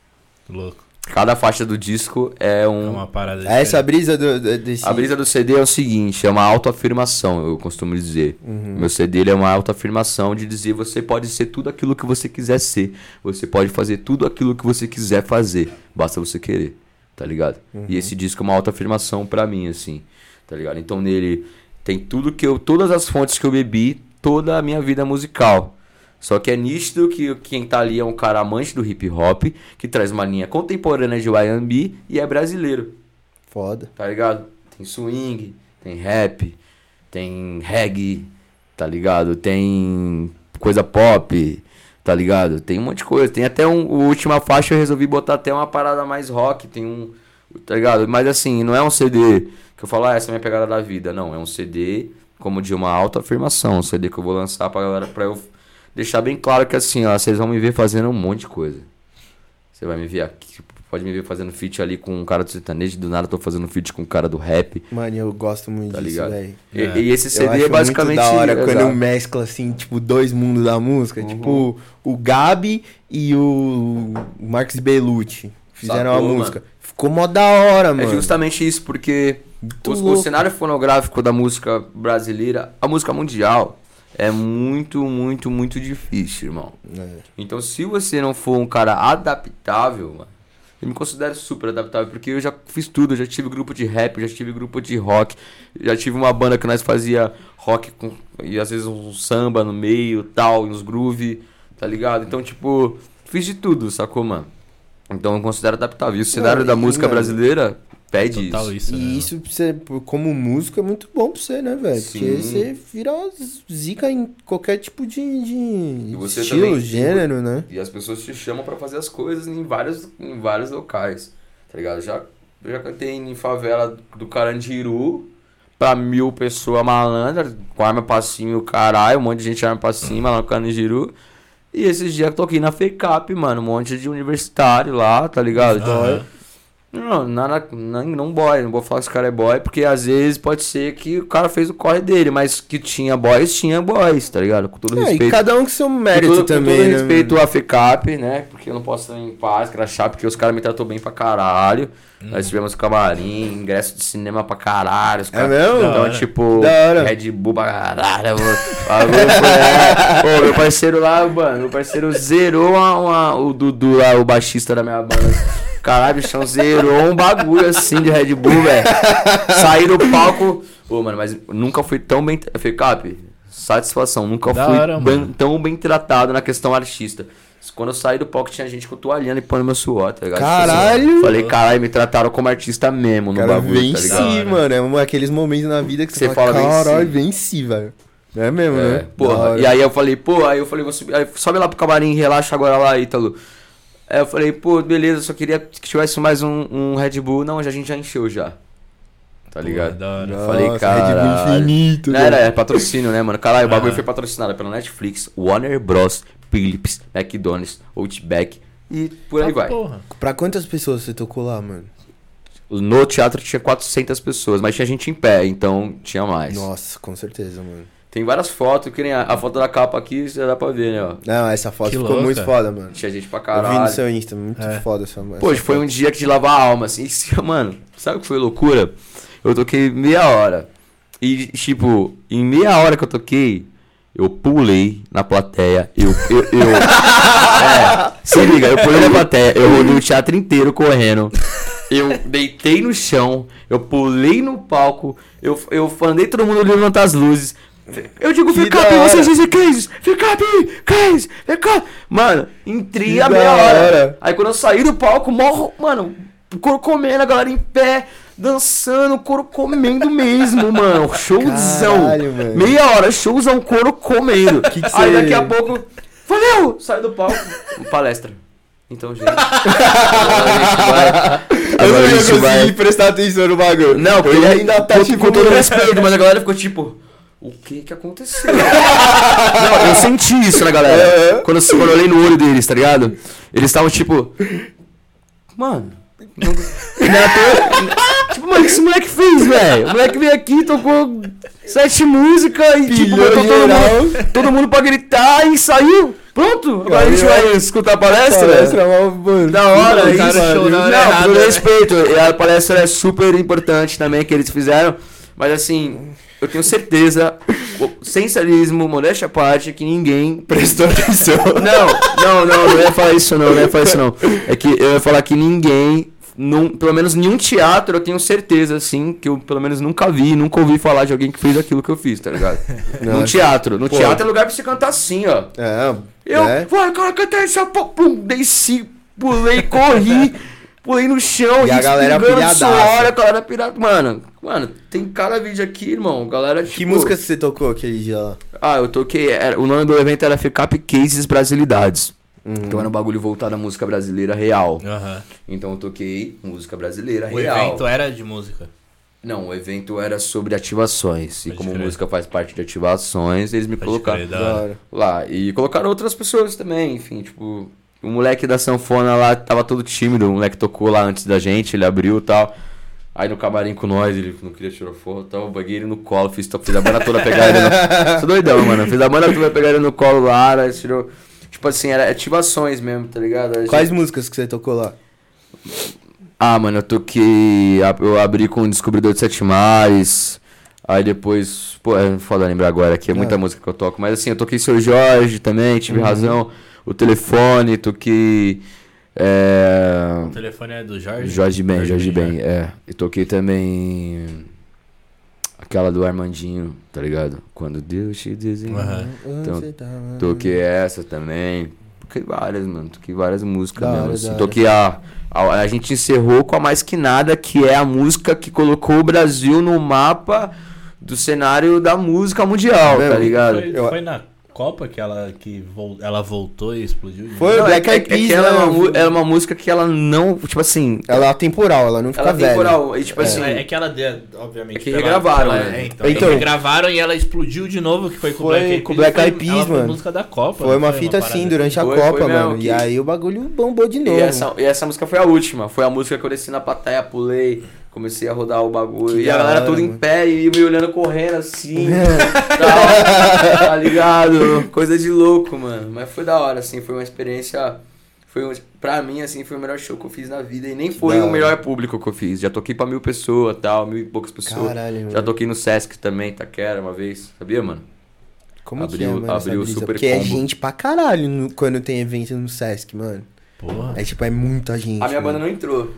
Louco. Cada faixa do disco é É um. uma parada É essa brisa do, do- desse... A brisa do CD é o seguinte, é uma autoafirmação, eu costumo dizer. Meu CD ele é uma autoafirmação de dizer você pode ser tudo aquilo que você quiser ser. Você pode fazer tudo aquilo que você quiser fazer. Basta você querer, tá ligado? E esse disco é uma autoafirmação pra mim, assim, tá ligado? Então nele tem tudo que eu. Todas as fontes que eu bebi, toda a minha vida musical. Só que é nítido que quem tá ali é um cara amante do hip hop, que traz uma linha contemporânea de YB e é brasileiro Foda. tá ligado? Tem swing, tem rap, tem reggae, tá ligado? Tem coisa pop, tá ligado? Tem um monte de coisa. Tem até um. A última faixa eu resolvi botar até uma parada mais rock, tem um. Tá ligado? Mas assim, não é um CD que eu falo, ah, essa é a minha pegada da vida. Não, é um CD como de uma autoafirmação. Um CD que eu vou lançar pra galera pra eu deixar bem claro que assim, ó, vocês vão me ver fazendo um monte de coisa. Você vai me ver aqui, pode me ver fazendo feat ali com um cara do sertanejo, do nada eu tô fazendo feat com um cara do rap, Mano, eu gosto muito tá disso, ligado? velho. E, É. e esse CD é basicamente. muito da hora quando exato. mescla, assim, tipo, dois mundos da música. Uhum. Tipo, o Gabi e o Marcos Bellucci fizeram Sacou, uma música. Ficou mó da hora, É mano. justamente isso, porque o, o cenário fonográfico da música brasileira, a música mundial, é muito, muito, muito difícil, irmão. É. Então, se você não for um cara adaptável, mano, Eu me considero super adaptável, porque eu já fiz tudo, eu já tive grupo de rap, já tive grupo de rock, já tive uma banda que nós fazia rock com, e às vezes um samba no meio, tal, uns groove, tá ligado? Então, tipo, fiz de tudo, sacou, mano? Então eu me considero adaptável. E o cenário da e, música mano, brasileira pede Total isso. isso, né? E isso, você, como músico, é muito bom pra você, né, velho? Porque você vira zica em qualquer tipo de, de E você estilo, também- gênero, né? E as pessoas te chamam pra fazer as coisas em vários, em vários locais, tá ligado? Já, eu já cantei em favela do Carandiru pra mil pessoas malandras, com arma pra cima e o caralho, um monte de gente arma pra cima lá no Carandiru. E esses dias eu toquei na FECAP, mano, um monte de universitário lá, tá ligado? Então, Aham. Não, nada, não, não boy, não vou falar que esse cara é boy, porque às vezes pode ser que o cara fez o corre dele, mas que tinha boys, tinha boys, tá ligado? Com todo É, respeito. e cada um com seu Com mérito todo, também, com todo né? respeito à FECAP, né? Porque eu não posso estar em paz, crachá, porque os caras me tratou bem pra caralho. Nós tivemos camarim, ingresso de cinema pra caralho. Os É caras- mesmo? Da Então, tipo. Red Bull pra caralho. mano. É. Pô, meu parceiro lá, mano, meu parceiro zerou uma, uma- o Dudu lá, o baixista da minha banda. Caralho, bichão, zerou um bagulho assim de Red Bull, velho. Saí do palco. Pô, mano, mas nunca fui tão bem. FECAP, satisfação. Nunca Da fui hora, bem- tão bem tratado na questão artista. Quando eu saí do palco, tinha gente com toalhando e pondo meu suor, tá ligado? Tipo assim, Caralho! falei, caralho, me trataram como artista mesmo no Cara, bagulho, tá venci, ligado? mano. É um, aqueles momentos na vida que você, Você fala, fala, venci. caralho, venci, velho. É mesmo, É, né? Porra. E aí eu falei, pô, aí eu falei, vou subir, aí sobe lá pro camarim, relaxa agora lá, Ítalo. Aí eu falei, pô, beleza, só queria que tivesse mais um, um Red Bull. Não, já, a gente já encheu já. Tá ligado? Pô. Nossa, falei, Red Bull infinito. Não, né? era, é patrocínio, né, mano? Caralho, o bagulho Ah. foi patrocinado pela Netflix, Warner Bros, Philips, McDonald's, Outback e por aí Ah, vai. Porra. Pra quantas pessoas você tocou lá, mano? No teatro tinha 400 pessoas, mas tinha gente em pé, então tinha mais. Nossa, com certeza, mano. Tem várias fotos, que nem a, a foto da capa aqui, você dá pra ver, né, ó. Não, essa foto Que ficou louca. muito foda, mano. Tinha gente pra Eu vi caralho. no seu Insta, muito É. foda essa Pô, hoje foi um dia que de lavar a alma, assim. Mano, sabe o que foi loucura? Eu toquei meia hora. E, tipo, em meia hora que eu toquei, eu pulei na plateia. Eu. eu, eu é, se liga, eu pulei na plateia, eu rodei o teatro inteiro correndo. Eu deitei no chão, eu pulei no palco, eu, eu mandei todo mundo levantar as luzes. Eu digo, bem, hora. vocês dizem Case, fica bem, Case, fica. Mano, entrei a meia hora. hora. Aí quando eu saí do palco, morro, mano, o couro comendo, a galera em pé, dançando, o couro comendo mesmo, mano. Showzão. Caralho, mano. Meia hora, showzão, couro comendo. Que que Aí daqui a pouco, valeu! Sai do palco, palestra. Então, gente. Agora a gente vai. Eu Agora não ia conseguir vai. prestar atenção no bagulho. Não, eu ia ainda tá com, tipo. com todo respeito, mas a galera ficou tipo. O que que aconteceu? não, eu senti isso na galera. Uhum. Quando, eu- quando eu olhei no olho deles, tá ligado? Eles estavam tipo. Mano. Não, não é tipo, mano, o que esse moleque fez, velho? O moleque veio aqui, tocou sete músicas e tipo, botou todo mundo, todo mundo pra gritar e saiu. Pronto, agora a gente vai escutar a palestra. Palestra, mal, mano. Da hora, Puta isso. Não, errada, com né? respeito. E a palestra é super importante também que eles fizeram. Mas assim, eu tenho certeza, o sensacionalismo, modéstia à parte, que ninguém prestou atenção. Não, não, não, não ia falar isso não, não ia falar isso não. É que eu ia falar que ninguém, num, pelo menos nenhum teatro, eu tenho certeza, assim, que eu pelo menos nunca vi, nunca ouvi falar de alguém que fez aquilo que eu fiz, tá ligado? Não, no teatro. No pô. teatro é lugar pra você cantar assim, ó. É, Eu, né? vai, cara, cantei essa pô, pum, desci, pulei, corri, pulei no chão, E a galera pilhadaça. suor, a galera pirata. Mano, mano, tem cada vídeo aqui, irmão. Galera, Que tipo, música você tocou aquele dia lá? Ah, eu toquei. Era, o nome do evento era FCAP Cases Brasilidades. Uhum. Então era um bagulho voltado à música brasileira real. Aham. Então eu toquei música brasileira O real. evento é- era de música. Não, o evento era sobre ativações. E Pode como crer. música faz parte de ativações, eles me Pode colocaram crer, lá. E colocaram outras pessoas também, enfim, tipo. O moleque da sanfona lá tava todo tímido, o moleque tocou lá antes da gente, ele abriu e tal. Aí no camarim com nós, ele não queria tirar foto e tal, eu baguei ele no colo, fiz, fiz a banda toda pegar ele no... Sou doidão, mano. Fiz a banda toda pegar ele no colo lá, aí tirou... Tipo assim, era ativações mesmo, tá ligado? Gente- Quais músicas que você tocou lá? Ah, mano, eu toquei. Eu abri com o Descobridor de Sete Mares. Aí depois. Pô, é foda lembrar agora que é muita Ah. música que eu toco. Mas assim, eu toquei Seu Jorge também, tive razão. O telefone, toquei. É. O telefone é do Jorge? Jorge Ben, Jorge Ben, já. é. E toquei também. Aquela do Armandinho, tá ligado? Quando Deus te desenhou. Aham. Então, tá- Toquei essa também. Toquei várias, mano. Toquei várias músicas Da mesmo. hora, assim. Toquei a, a. A gente encerrou com a Mais Que Nada, que é a música que colocou o Brasil no mapa do cenário da música mundial, Mesmo? tá ligado? Foi, foi na Copa que ela, que vol- ela voltou e explodiu? de Foi novo? o Black é, Eyed é, é Peas, que ela é, né? uma, é uma música que ela não. Tipo assim. Ela é atemporal, ela não fica Ela é velha. temporal. E tipo assim. É, é que ela deu, obviamente. É que regravaram, né? é, então, Então- então, regravaram e ela explodiu de novo, que foi com o Foi Black Eyed com Peas. Black Eyed foi- Peas, foi mano. música da Copa. Foi não uma fita parada assim durante a Foi, Copa, foi mesmo, mano. que- E aí o bagulho bombou de novo. E essa, e essa música foi a última. Foi a música que eu desci na plateia, pulei, comecei a rodar o bagulho. Que e a galera hora, toda em mano. pé e me olhando correndo assim. tal, tá ligado? Coisa de louco, mano. Mas foi da hora, assim. Foi uma experiência. Foi um, pra mim, assim, foi o melhor show que eu fiz na vida. E nem foi Da o hora. melhor público que eu fiz. Já toquei pra mil pessoas, tal, mil e poucas pessoas. Caralho, mano. Já toquei no Sesc também, Taquera, uma vez. Sabia, mano? Como que abriu- é, mano, abriu? Super Porque é Combo. gente pra caralho no- quando tem evento no Sesc, mano. Porra. É tipo, é muita gente. A minha mano. banda não entrou.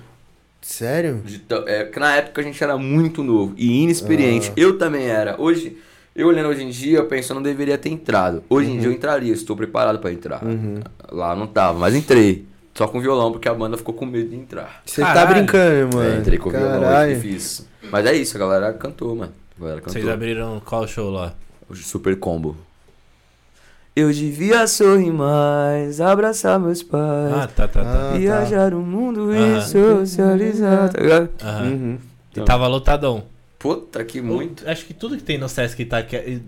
Sério? De é, que na época a gente era muito novo e inexperiente. Ah. Eu também era. Hoje, eu olhando hoje em dia, eu penso, eu não deveria ter entrado. Hoje Uhum. em dia eu entraria, estou preparado pra entrar. Lá não tava, mas entrei. Só com violão, porque a banda ficou com medo de entrar. Você tá brincando, mano. É, entrei com violão Caralho. e fiz. Mas é isso, a galera cantou, mano. A galera cantou. Vocês abriram qual show lá? O Super Combo. Eu devia sorrir mais, abraçar meus pais. Ah, tá, tá, tá. Ah, tá. viajar o mundo Aham. e socializar. Tá ligado? Aham. Uhum. E tava lotadão. Puta que muito. Acho que tudo que tem no Sesc tá... Que,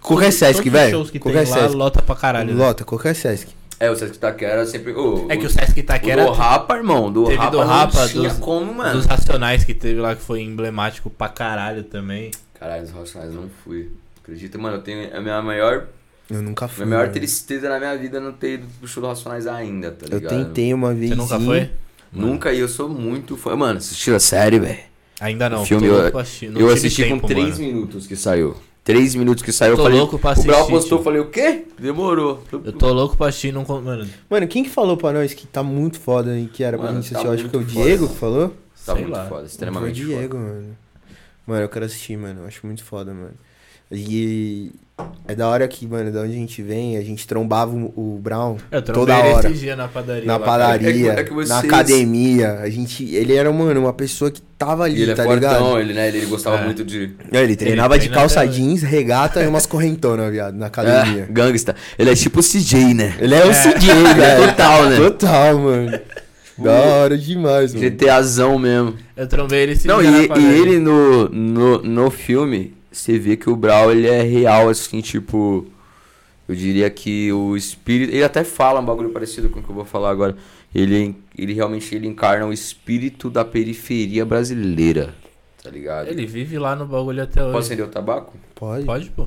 Qualquer Sesc, velho. shows que Qualquer tem lá Sesc. lota pra caralho. né? Lota, qualquer Sesc. É, o Sesc Taquera sempre. É que o Sesc Itaquera... O do Rapa, irmão. Do Teve Rapa, do não Rapa, tinha dos- como, mano. Dos Racionais que teve lá, que foi emblemático pra caralho também. Caralho, os Racionais não fui. Acredita, mano, eu tenho a minha maior, Eu nunca fui. minha maior mano. tristeza na minha vida é não ter ido pro show dos Racionais ainda, tá Eu ligado? tentei uma vez. Você nunca foi? Nunca e eu sou muito fã. Mano, assistiu a série, velho? Ainda não. O filme tô eu- louco pra assistir. Não Eu assisti tempo, com 3 mano. minutos que saiu. 3 minutos que saiu, eu Tô falei. louco pra o Brau assistir, postou, eu falei, o quê? Demorou. Eu tô louco pra assistir, não... Mano, Mano, quem que falou pra nós que tá muito foda e que era pra Mano, gente tá assistir? Eu acho que foi o. Diego que falou. Tá sei muito lá. foda, Foi o extremamente Diego, foda. mano. Mano, eu quero assistir, mano. Eu acho muito foda, mano. E é da hora que, mano, da onde a gente vem, a gente trombava o, o Brown Eu toda trombei ele hora. dias na padaria. Na lá, padaria, É que- é que na vocês- academia. A gente. Ele era, mano, uma pessoa que tava ali, E ele é tá fortão, ligado? ele, né? Ele gostava É. muito de. Não, Ele treinava de treina calça até jeans, regata e umas correntonas, viado, na É, academia. gangsta. Ele é tipo o CJ, né? Ele é o CJ, Ele é velho. total, né? Total, mano. Da hora demais, mano. GTAzão mesmo. Eu trombei ele esses Não, dias na e, e ele no, no, no filme, você vê que o Brawl ele é real, assim, tipo. Eu diria que o espírito. Ele até fala um bagulho parecido com o que eu vou falar agora. Ele, ele realmente ele encarna o espírito da periferia brasileira. Tá ligado? Ele vive lá no bagulho até hoje. Posso acender o tabaco? Pode. Pode, pô.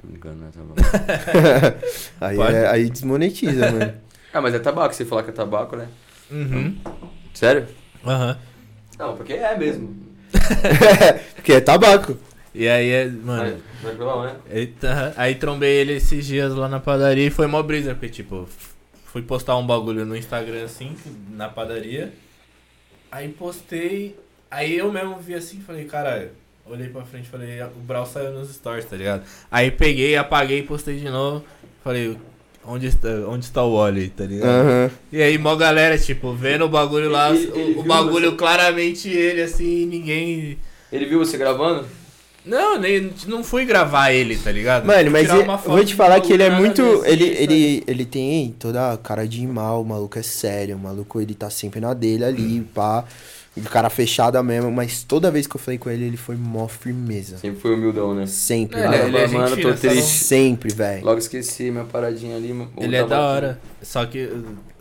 Tô brincando, né? Tabaco. Aí, Pode. é- aí desmonetiza, mano. ah, mas é tabaco, você falar que é tabaco, né? Uhum. Sério? Aham. Não, porque é mesmo. Porque é tabaco. E aí, é, mano... Né? Eita, aí trombei ele esses dias lá na padaria e foi mó brisa, porque tipo, fui postar um bagulho no Instagram assim, na padaria. Aí postei, aí eu mesmo vi assim e falei, caralho, olhei pra frente e falei, o Brau saiu nos stories, tá ligado? Aí peguei, apaguei e postei de novo. Falei, onde está, onde está o Wally, tá ligado? Aham. E aí, mó galera, tipo, vendo o bagulho lá, Ele- o- ele o, viu bagulho você? claramente ele assim, ninguém. Ele viu você gravando? Não, nem, não fui gravar ele, tá ligado? Mano, mas eu foto vou te falar que ele é muito. Ele, assim, ele, ele tem toda a cara de mal, o maluco é sério, o maluco ele tá sempre na dele ali, pá. O cara fechada mesmo, mas toda vez que eu falei com ele, ele foi mó firmeza. Sempre foi humildão, né? Sempre, É, mano. ele, ele é mano, tô triste. Sempre, velho. Logo esqueci minha paradinha ali. Ele é da hora. Só que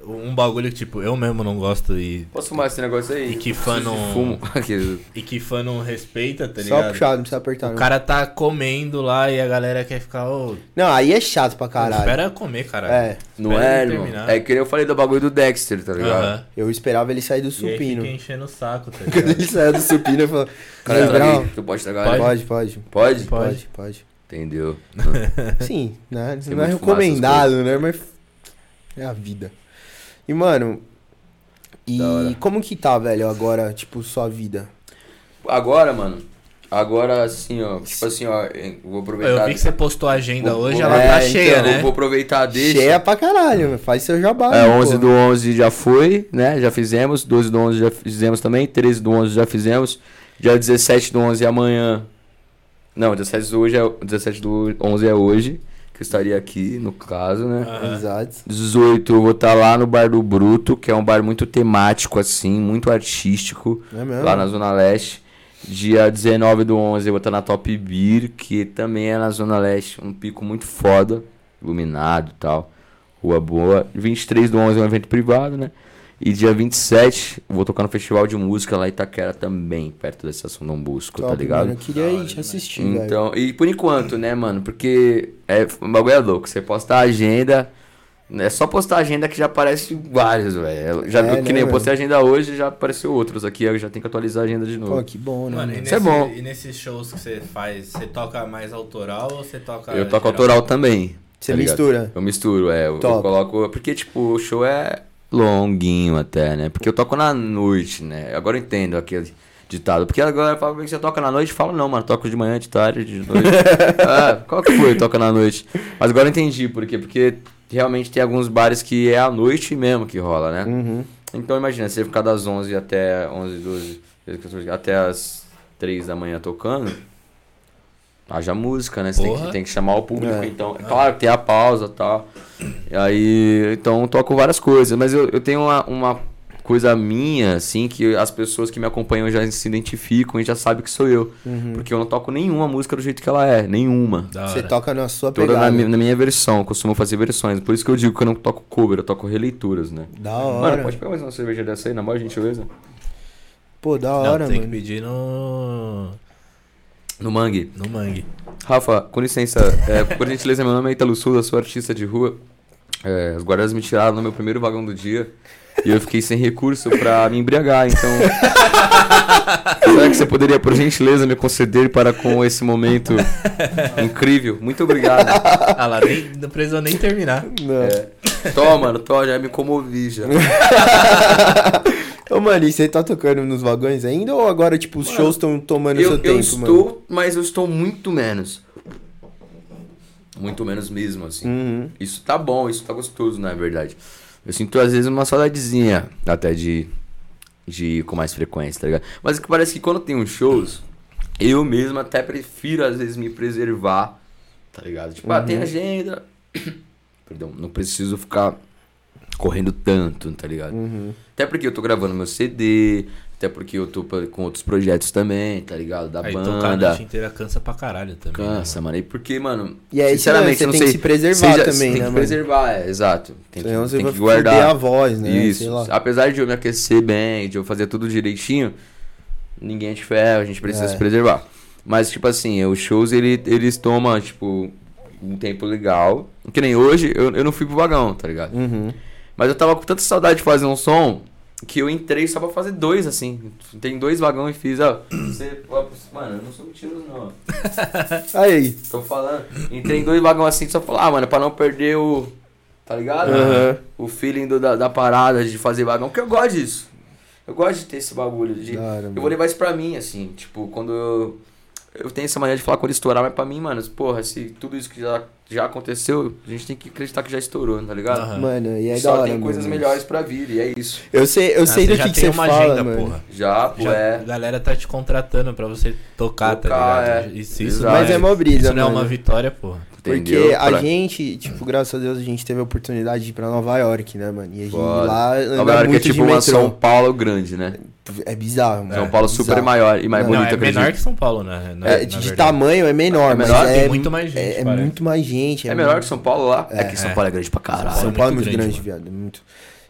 um bagulho que, tipo, eu mesmo não gosto e, Posso fumar esse negócio aí? E que fã não- Fumo. Aquele- e que fã não respeita, tá Só ligado? puxado, não precisa apertar. O não. cara tá comendo lá e a galera quer ficar, ô, Não, aí é chato pra caralho. espera comer, caralho. É, Não Espera é, ele irmão? terminar. É que nem eu falei do bagulho do Dexter, tá ligado? Aham. eu esperava ele sair do E aí supino. fica enchendo o saco, tá Quando ligado? ele saiu do supino, eu falei, Cara, "Ei, eu Brau, traguei. Tu pode tragar? Pode? pode, pode, Pode? pode, pode. Entendeu? Sim, né? Tem não é muito fumar essas recomendado, né? Mas é a vida. E, mano. E como que tá, velho, agora, tipo, sua vida? Agora, mano. Agora, assim, ó. Tipo assim, ó. Vou aproveitar. Eu vi que você postou a agenda Vou- hoje, vou- ela É, tá então, cheia, Eu né? vou aproveitar deixa. Cheia pra caralho, faz seu jabá. É, aí, 11 pô. do 11 já foi, né? Já fizemos. 12 do 11 já fizemos também. 13 do 11 já fizemos. Dia 17 do 11 é amanhã. Não, 17 do, hoje é, 17 do 11 é hoje. Que eu estaria aqui, no caso, né? Exato. 18 eu vou estar lá no Bar do Bruto, que é um bar muito temático, assim, muito artístico. É mesmo? lá na Zona Leste. Dia 19 do 11 eu vou estar na Top Beer, que também é na Zona Leste, um pico muito foda, iluminado e tal, rua boa. 23 do 11 é um evento privado, né? E dia 27 eu vou tocar no Festival de Música lá em Itaquera também, perto da Estação Dom Busco, tá Top, ligado? mano, Eu queria ir te assistir, velho. Então, e por enquanto, né, mano? Porque é, o bagulho é louco. Você posta a agenda. É só postar a agenda que já aparece vários, velho. Já É, viu que né, nem eu postei a agenda hoje já apareceu outros aqui. Eu já tenho que atualizar a agenda de novo. Pô, que bom, né? Mano, e? Isso é bom. E nesses shows que você faz, você toca mais autoral ou você toca. eu toco geral? autoral também. Você tá ligado? mistura. Eu misturo, é. Eu, coloco. Porque, tipo, o show é longuinho até, né? Porque eu toco na noite, né? Agora eu entendo aquele ditado. Porque agora fala que você toca na noite, fala, não, mano, toco de manhã, de tarde, de noite. ah, qual que foi? Toca na noite. Mas agora eu entendi por quê. Porque realmente tem alguns bares que é à noite mesmo que rola, né? Uhum. Então imagina, você ficar das 11 até 11, 12, 13, 14, até as 3 da manhã tocando. Haja música, né? Você tem que, tem que chamar o público, É. então. É claro, tem a pausa e tal. E aí, então eu toco várias coisas. Mas eu, eu tenho uma, uma coisa minha, assim, que as pessoas que me acompanham já se identificam e já sabem que sou eu. Uhum. Porque eu não toco nenhuma música do jeito que ela é, nenhuma. Você toca na sua Toda pegada. na, mi- na minha versão, eu costumo fazer versões. Por isso que eu digo que eu não toco cover, eu toco releituras, né? Da Mano, hora. pode pegar mais uma cerveja dessa aí, na maior gentileza? Pô, da Não, hora, tem mano. que pedir no. No mangue. no mangue. Rafa, com licença, é, por gentileza, meu nome é Italo Sul, eu sou artista de rua. É, os guardas me tiraram no meu primeiro vagão do dia e eu fiquei sem recurso pra me embriagar, então. Será que você poderia, por gentileza, me conceder para com esse momento incrível? Muito obrigado. Ah lá, nem, não precisou nem terminar. Não. É, toma, mano, toma, já me comovi já. Ô, mano, e você tá tocando nos vagões ainda ou agora, tipo, os Mano, shows estão tomando Eu, seu eu tempo, estou, mano? mas eu estou muito menos. Muito menos mesmo, assim. Uhum. Isso tá bom, isso tá gostoso, na verdade. Eu sinto às vezes uma saudadezinha até de, de ir com mais frequência, tá ligado? Mas que parece que quando tem uns shows, eu mesmo até prefiro às vezes me preservar, tá ligado? Tipo, ah, tem agenda. Perdão, não preciso ficar correndo tanto, tá ligado? Uhum. Até porque eu tô gravando meu CD, até porque eu tô com outros projetos também, tá ligado? Da Aí tocar a banda. noite inteira cansa pra caralho também. né, Cansa, mano. E porque, mano. E aí, sinceramente, você não tem sei. que se preservar seja- também, Tem né, que mano? preservar, é, exato. Tem que, você tem vai que guardar. a voz, né? Isso. Sei lá. Apesar de eu me aquecer bem, de eu fazer tudo direitinho, ninguém é de ferro, a gente precisa É. se preservar. Mas, tipo assim, os shows, ele, eles tomam, tipo, um tempo legal. Que nem hoje, eu, eu não fui pro vagão, tá ligado? Uhum. Mas eu tava com tanta saudade de fazer um som que eu entrei só pra fazer dois, assim. Tem dois vagões e fiz, ó. Você, ó, mano, eu não sou mentiroso, não. Aí. Tô falando. Entrei em dois vagões assim, só falar, ah, mano, pra não perder o. Tá ligado? Aham. O feeling do- da, da parada de fazer vagão, porque eu gosto disso. Eu gosto de ter esse bagulho. De, Da hora, eu vou levar isso pra mim, assim. Tipo, quando eu. Eu tenho essa maneira de falar quando estourar, mas pra mim, mano, porra, se tudo isso que já, já aconteceu, a gente tem que acreditar que já estourou, tá ligado? Aham. Mano, e aí da Só hora, tem coisas mano. melhores pra vir, e é isso. Eu sei, eu Ah, sei do já que, você uma fala, agenda, mano. porra. Já, pô, Já, é. A galera tá te contratando pra você tocar, Tocar, tá ligado? é. Isso não Mas é mó brisa, Isso não é mano. uma vitória, porra. Porque Entendeu? a Pra- gente, tipo, graças a Deus, a gente teve a oportunidade de ir pra Nova York, né, mano? E a gente Foda. lá Nova York é tipo uma metrô. São Paulo grande, né? É bizarro, mano. São Paulo super bizarro. maior e mais Não, Não, bonito, é menor acredito. que São Paulo, né? Na- É, de verdade. tamanho é menor, É mas menor, é tem muito mais gente, É, é muito mais gente. É menor que São Paulo lá? É, que São é. Paulo é grande pra caralho. São Paulo é muito grande, grande, viado. é Muito.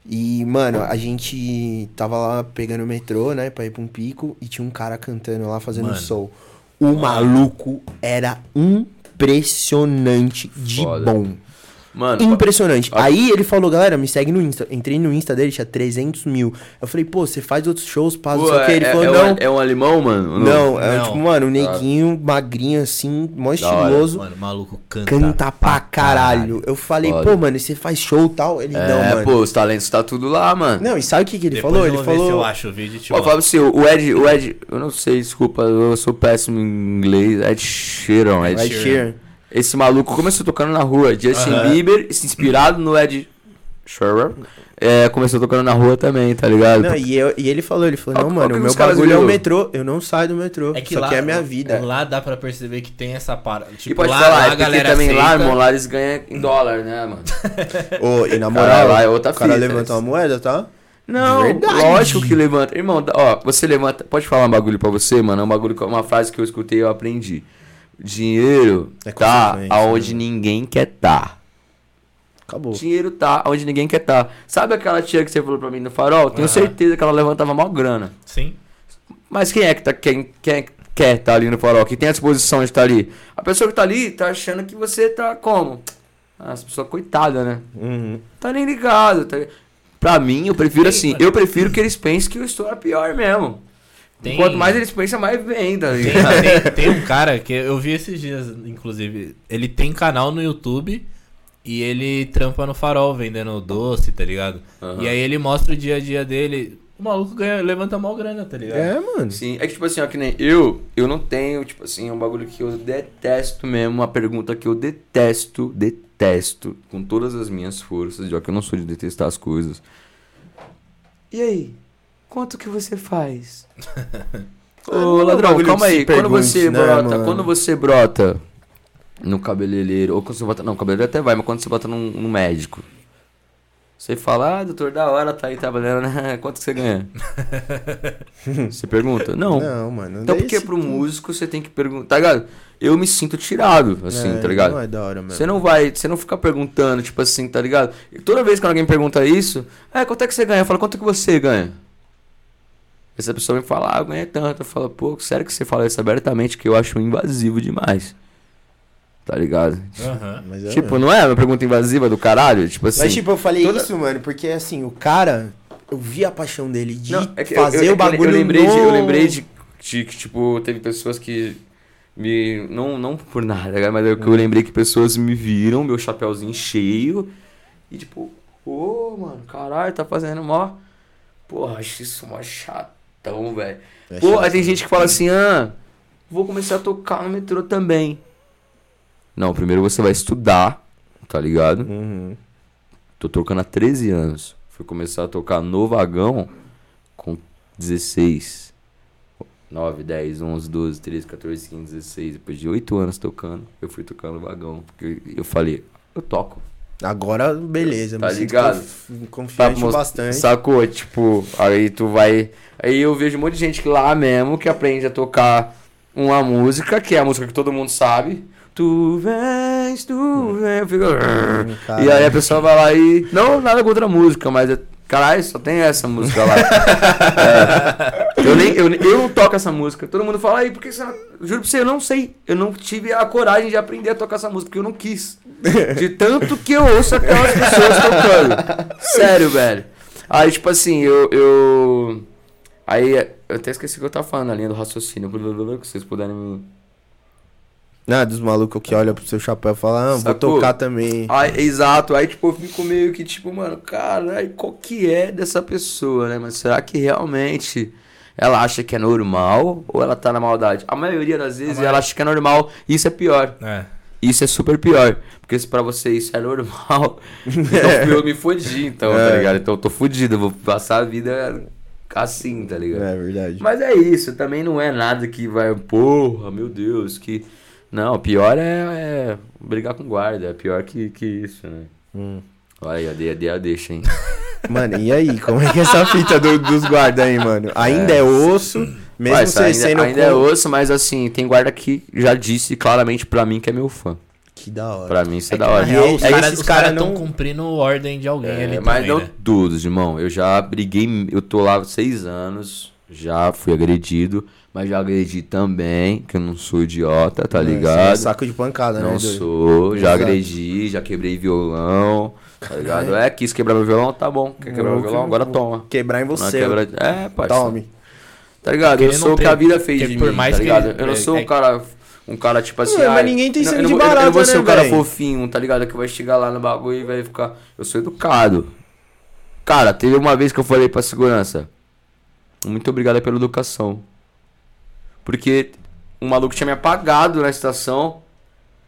E, mano, a gente tava lá pegando o metrô, né, pra ir pra um pico, e tinha um cara cantando lá, fazendo Mano. soul. O maluco era impressionante de Foda. bom. Mano, Impressionante. Ah. Aí ele falou, galera, me segue no Insta. Entrei no Insta dele, tinha 300 mil. Eu falei, pô, você faz outros shows, passa, não sei o que. Ele é, falou, é, não. Um, é um alemão, mano? Não, é Não. tipo, mano, um neguinho, magrinho assim, mó hora. estiloso. Mano, maluco canta. Canta pra caralho. Eu falei, Foda. pô, mano, e você faz show e tal? Ele, não, É, mano. pô, os talentos tá tudo lá, mano. Não, e sabe o que, que ele Depois falou? eu Ele se eu falou. acho o vídeo te Ó, fala você, o Ed, o Ed, eu não sei, desculpa, eu sou péssimo em inglês. Ed Sheeran, Ed Ed Sheeran. Sheeran. Esse maluco começou tocando na rua. Justin Aham. Bieber, inspirado no Ed Sheeran, é, começou tocando na rua também, tá ligado? Não, e, eu- e ele falou, ele falou, Ó, não, ó, mano, o meu bagulho é o metrô. Eu não saio do metrô. É que isso lá, aqui é a minha vida. lá dá pra perceber que tem essa parada. e Tipo, pode lá, falar, lá é a porque galera também lá, aceita. irmão, lá eles ganham em dólar, né, mano? Ô, e na Cara, moral, lá é outra o cara fita, levantou né? uma moeda, tá? Não, verdade. lógico que levanta. Irmão, ó, você levanta. Pode falar um bagulho pra você, mano? É um bagulho, que- uma frase que eu escutei e eu aprendi. Dinheiro É tá aonde né? ninguém quer tá. Acabou. Dinheiro tá onde ninguém quer tá. Sabe aquela tia que você falou pra mim no farol? Tenho Aham. certeza que ela levantava mal grana. Sim. Mas quem é que tá, quem, quem é que quer tá ali no farol? Que tem a disposição de estar ali? A pessoa que tá ali tá achando que você tá como? Ah, essa pessoa coitada, né? Uhum. Tá nem ligado. Tá... Pra mim, eu prefiro assim. Eu prefiro que eles pensem que eu estou a pior mesmo. Tem- Quanto mais eles pensam, mais vem, tá Tem, tem- tem um cara que eu vi esses dias, inclusive. Ele tem canal no YouTube e ele trampa no farol vendendo doce, tá ligado? Aham. E aí ele mostra o dia a dia dele. O maluco ganha, levanta mal grana, tá ligado? É, mano. Sim, é que tipo assim, ó, que nem eu, eu não tenho, tipo assim, é um bagulho que eu detesto mesmo, uma pergunta que eu detesto, detesto, com todas as minhas forças, já que eu não sou de detestar as coisas. E aí, quanto que você faz? é Ô, um ladrão, calma aí, quando você né, brota, mano? quando você brota no cabeleireiro, ou quando você bota, não, cabeleireiro até vai, mas quando você bota num, num médico, você fala, ah, doutor, da hora, tá aí trabalhando, né? Quanto que você ganha? você pergunta? Não. Não, mano. Então, porque pro músico você tem que perguntar, tá ligado? Eu me sinto tirado, assim, É, tá ligado? Não é da hora, mano. Você não vai, você não fica perguntando, tipo assim, tá ligado? E toda vez que alguém pergunta isso, é, quanto é que você ganha? Eu falo, quanto que você ganha? Essa pessoa me fala, ah, eu ganhei tanto. Eu falo, pô, sério que você fala isso abertamente que eu acho invasivo demais. Tá ligado? É tipo, não é uma pergunta invasiva do caralho? Tipo assim. Mas, tipo, eu falei toda- isso, mano, porque assim, o cara, eu vi a paixão dele de Não, é que eu- fazer eu, eu, o bagulho eu lembrei, de, eu no- lembrei de, de que, tipo, teve pessoas que me. Não, não por nada, cara, mas é que eu lembrei que pessoas me viram, meu chapéuzinho cheio, e tipo, pô, mano, caralho, tá fazendo mó. Porra, acho isso mó chatão, velho. Pô, aí tem gente que fala assim, ah, vou começar a tocar no metrô também. Não, primeiro você vai estudar, tá ligado? Uhum. Tô tocando há 13 anos. Fui começar a tocar no vagão com 16. 9, 10, 11, 12, 13, 14, 15, 16. Depois de 8 anos tocando, eu fui tocando no vagão. Porque eu falei, eu toco. Agora, beleza, Tá me ligado? conf- Tá, confiante mos- bastante. Sacou? Tipo, aí tu vai. Aí eu vejo um monte de gente lá mesmo que aprende a tocar uma música, que é a música que todo mundo sabe. Tu vens, tu vens. Eu fico... Hum, E aí a pessoa vai lá e. Não, nada contra a música, mas. é- Caralho, só tem essa música lá. É. Eu, nem, eu, eu não toco essa música. Todo mundo fala aí, porque você. Juro pra você, eu não sei. Eu não tive a coragem de aprender a tocar essa música, porque eu não quis. De tanto que eu ouço aquelas pessoas tocando. Sério, velho. Aí, tipo assim, eu. eu... Aí, eu até esqueci o que eu tava falando na linha do raciocínio. Que vocês puderem me. Ah, dos malucos que olham pro seu chapéu e falam, ah, vou tocar também. Aí, exato, aí tipo, eu fico meio que tipo, mano, caralho, qual que é dessa pessoa, né? Mas será que realmente ela acha que é normal ou ela tá na maldade? A maioria das vezes maioria- ela acha que é normal e isso é pior. É. Isso é super pior. Porque se pra você isso é normal, então eu me fodi, então, tá É. ligado? Então eu tô fudido, eu vou passar a vida assim, tá ligado? É verdade. Mas é isso, também não é nada que vai, porra, meu Deus, que. Não, pior é, é brigar com guarda, é pior que, que isso, né? Hum. Olha aí, a D- a deixa, hein? Mano, e aí? Como é que é essa fita do- dos guardas aí, mano? Ainda é, osso, mesmo Ué, você ainda, sendo. ainda com- é osso, mas assim, tem guarda que já disse claramente pra mim que é meu fã. Que da hora. Pra mim isso é, É da hora. real, E os aí caras cara não- cumprindo ordem de alguém É, ali mas também, não né? todos, irmão. Eu já briguei, eu tô lá há seis anos, Já fui agredido, mas já agredi também, que eu não sou idiota, tá Você é ligado? saco de pancada, né? Não doido? sou, já Exato. agredi, já quebrei violão, tá ligado? É, quis quebrar meu violão, tá bom. Quer quebrar meu violão? Agora toma. Quebrar em Não você. quebra... É, parceiro. Tome. Tá ligado? Eu sou não o que a vida fez de por mim, mais tá que ligado? ele- Eu não sou é- um cara... Um cara tipo assim, Ué, mas ninguém tem não, sangue de não, vou- eu não vou barata, ser né, um cara fofinho, tá ligado? Que vai chegar lá no bagulho e vai ficar... Eu sou educado. Cara, teve uma vez que eu falei pra segurança... Muito obrigado pela educação. Porque um maluco tinha me apagado na estação,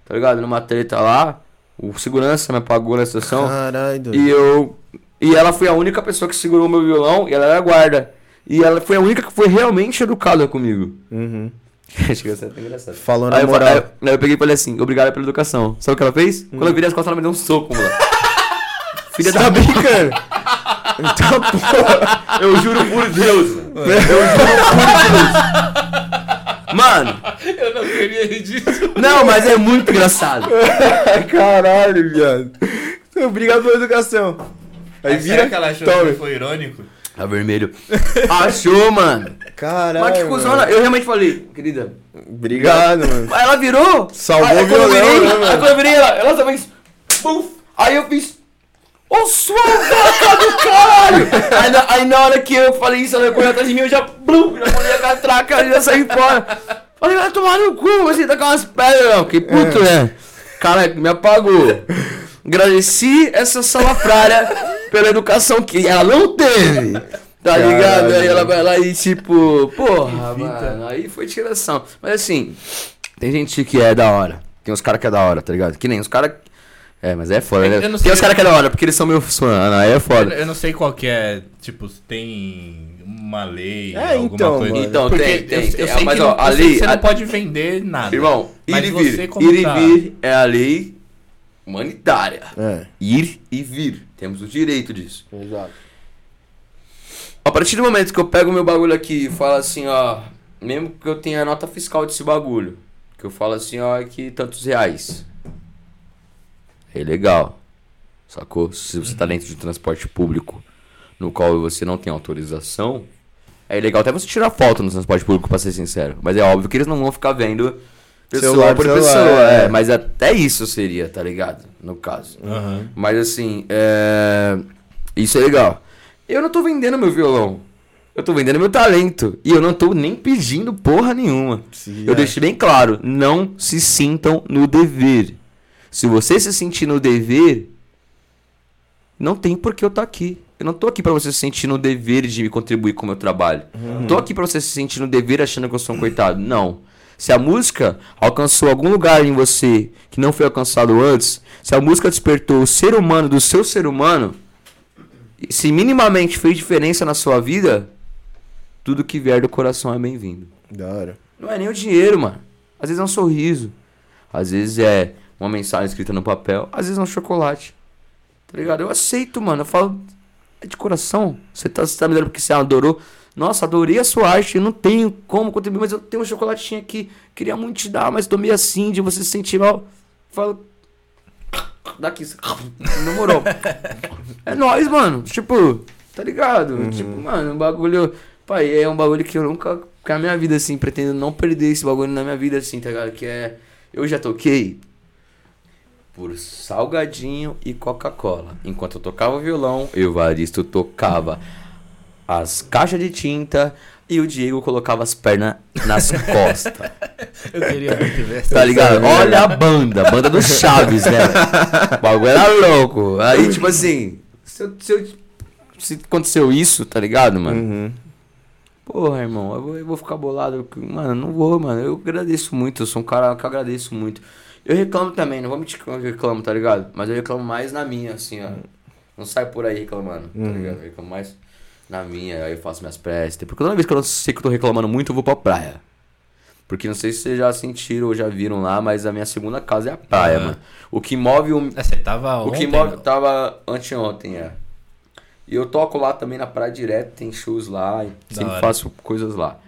tá ligado? Numa treta lá. O segurança me apagou na estação. Caralho, doido. E eu. E ela foi a única pessoa que segurou meu violão e ela era guarda. E ela foi a única que foi realmente educada comigo. Uhum. Chega a ser até engraçado. Falou na Aí moral. aí eu- aí eu peguei e falei assim, obrigado pela educação. Sabe o que ela fez? Quando eu virei as costas, ela me deu um soco, mano. Filha da brincando? Então, porra. Eu juro por Deus. Eu juro por Deus. Mano, Eu não queria rir disso. não, mas é muito engraçado. Caralho, viado. Obrigado pela educação. Aí Será vira. que ela achou tome. que foi irônico? Tá vermelho. Achou, mano. Caralho. Mas que cuzona, eu realmente falei, querida, Obrigado, mano. Ela virou. Salvou aí, o violão, virei, né? Aí quando eu virei ela, ela fez. Puf, aí eu fiz. Ô sua vaca do caralho! Aí na, aí na hora que eu falei isso, ela correu atrás de mim, eu já. Blum, já mandei a catraca e já saí fora. Falei, vai tomar no cu, você tá com umas pedras, não. Que puto, né? Cara, me apagou. Agradeci essa salafrária pela educação que ela não teve. Tá Caralho, ligado? Aí ela vai lá e tipo, porra, mano, aí foi tiração. Mas assim, tem gente que é da hora. Tem uns caras que é da hora, tá ligado? Que nem os caras. É, mas é foda, né? Eu não Tem sei- os caras que é da hora, porque eles são meus fãs, aí é Eu, foda. eu não sei qual que é, tipo, tem uma lei, É, alguma então, coisa. mano. Então, Porque tem, tem, eu, tem. eu sei mas, que ó, não, a eu lei- você a- não pode vender nada. Irmão, ir e vir. Ir e vir é a lei humanitária. É. Ir e vir. Temos o direito disso. Exato. A partir do momento que eu pego meu bagulho aqui e falo assim, ó, mesmo que eu tenha a nota fiscal desse bagulho, que eu falo assim, ó, que tantos reais. É legal. Sacou? Se você tá dentro de um transporte público no qual você não tem autorização, é legal até você tirar foto no transporte público, pra ser sincero. Mas é óbvio que eles não vão ficar vendo pessoa Celular por por pessoa. celular, é. é. Mas até isso seria, tá ligado? No caso. Aham. Mas assim, é... isso é legal. Eu não tô vendendo meu violão. Eu tô vendendo meu talento. E eu não tô nem pedindo porra nenhuma. Sim, eu é. deixei bem claro: não se sintam no dever. Se você se sentir no dever, não tem por que eu estar aqui. Eu não tô aqui pra você se sentir no dever de me contribuir com o meu trabalho. Não tô aqui pra você se sentir no dever achando que eu sou um coitado. Não. Se a música alcançou algum lugar em você que não foi alcançado antes, se a música despertou o ser humano do seu ser humano, e se minimamente fez diferença na sua vida, tudo que vier do coração é bem-vindo. Da hora. Não é nem o dinheiro, mano. Às vezes é um sorriso. Às vezes é uma mensagem escrita no papel. Às vezes é um chocolate. Tá ligado? Eu aceito, mano. Eu falo, é de coração. Você tá, você tá me dando porque você adorou. Nossa, adorei a sua arte. Eu não tenho como contribuir, mas eu tenho um chocolatinho aqui. Queria muito te dar, mas tô meio assim de você se sentir mal. Falo. Daqui. Namorou. é nóis, mano. Tipo, tá ligado? Tipo, mano, um bagulho. Pai, é um bagulho que eu nunca. Que a minha vida, assim, pretendo não perder esse bagulho na minha vida, assim, tá ligado? Que é. Eu já toquei por salgadinho e Coca-Cola. Enquanto eu tocava violão, eu, Varisto, tocava as caixas de tinta e o Diego colocava as pernas nas costas. Eu queria muito ver Tá ligado? Olha a banda, banda do Chaves, né? O bagulho era louco. Aí, tipo assim, se, eu- se, eu- se aconteceu isso, tá ligado, mano? Uhum. Porra, irmão, eu vou, eu vou ficar bolado. Mano, não vou, mano. Eu agradeço muito, eu sou um cara que agradeço muito. Eu reclamo também, não vou mentir que eu reclamo, tá ligado? Mas eu reclamo mais na minha, assim, ó. Não sai por aí reclamando, tá ligado? Eu reclamo mais na minha, aí eu faço minhas preces. Porque toda vez que eu sei que eu tô reclamando muito, eu vou pra praia. Porque não sei se vocês já sentiram ou já viram lá, mas a minha segunda casa é a praia, Aham. mano. O que move o, É, Você tava o ontem, que move. não? Tava anteontem, é. E eu toco lá também na praia direto, tem shows lá, e sempre hora. faço coisas lá.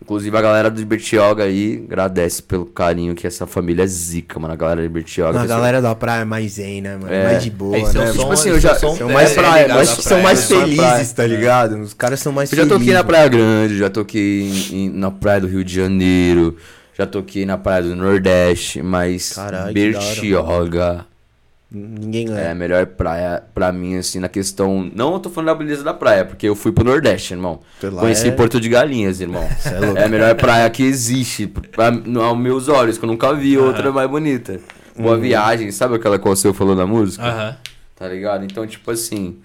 Inclusive a galera do Bertioga aí agradece pelo carinho que essa família é zica, mano. A galera do Bertioga. A galera da praia é mais zen, né, mano? É. Mais de boa, É, né? som- Tipo assim, eu já- São é mais praia, ligado mas são mais são felizes, tá ligado? Os caras são mais Eu já felizes. toquei na. Praia Grande, já toquei em- em- na Praia do Rio de Janeiro, já toquei na Praia do Nordeste, mas Caralho, Bertioga Ninguém é ganha. a melhor praia pra mim, assim, na questão. Não eu tô falando da beleza da praia, porque eu fui pro Nordeste, irmão. Conheci é- Porto de Galinhas, irmão. É louco. É a melhor praia que existe, pra, no- aos meus olhos, que eu nunca vi outra mais bonita. Boa Uhum. viagem, sabe aquela que o seu falou na música? Aham. Tá ligado? Então, tipo assim,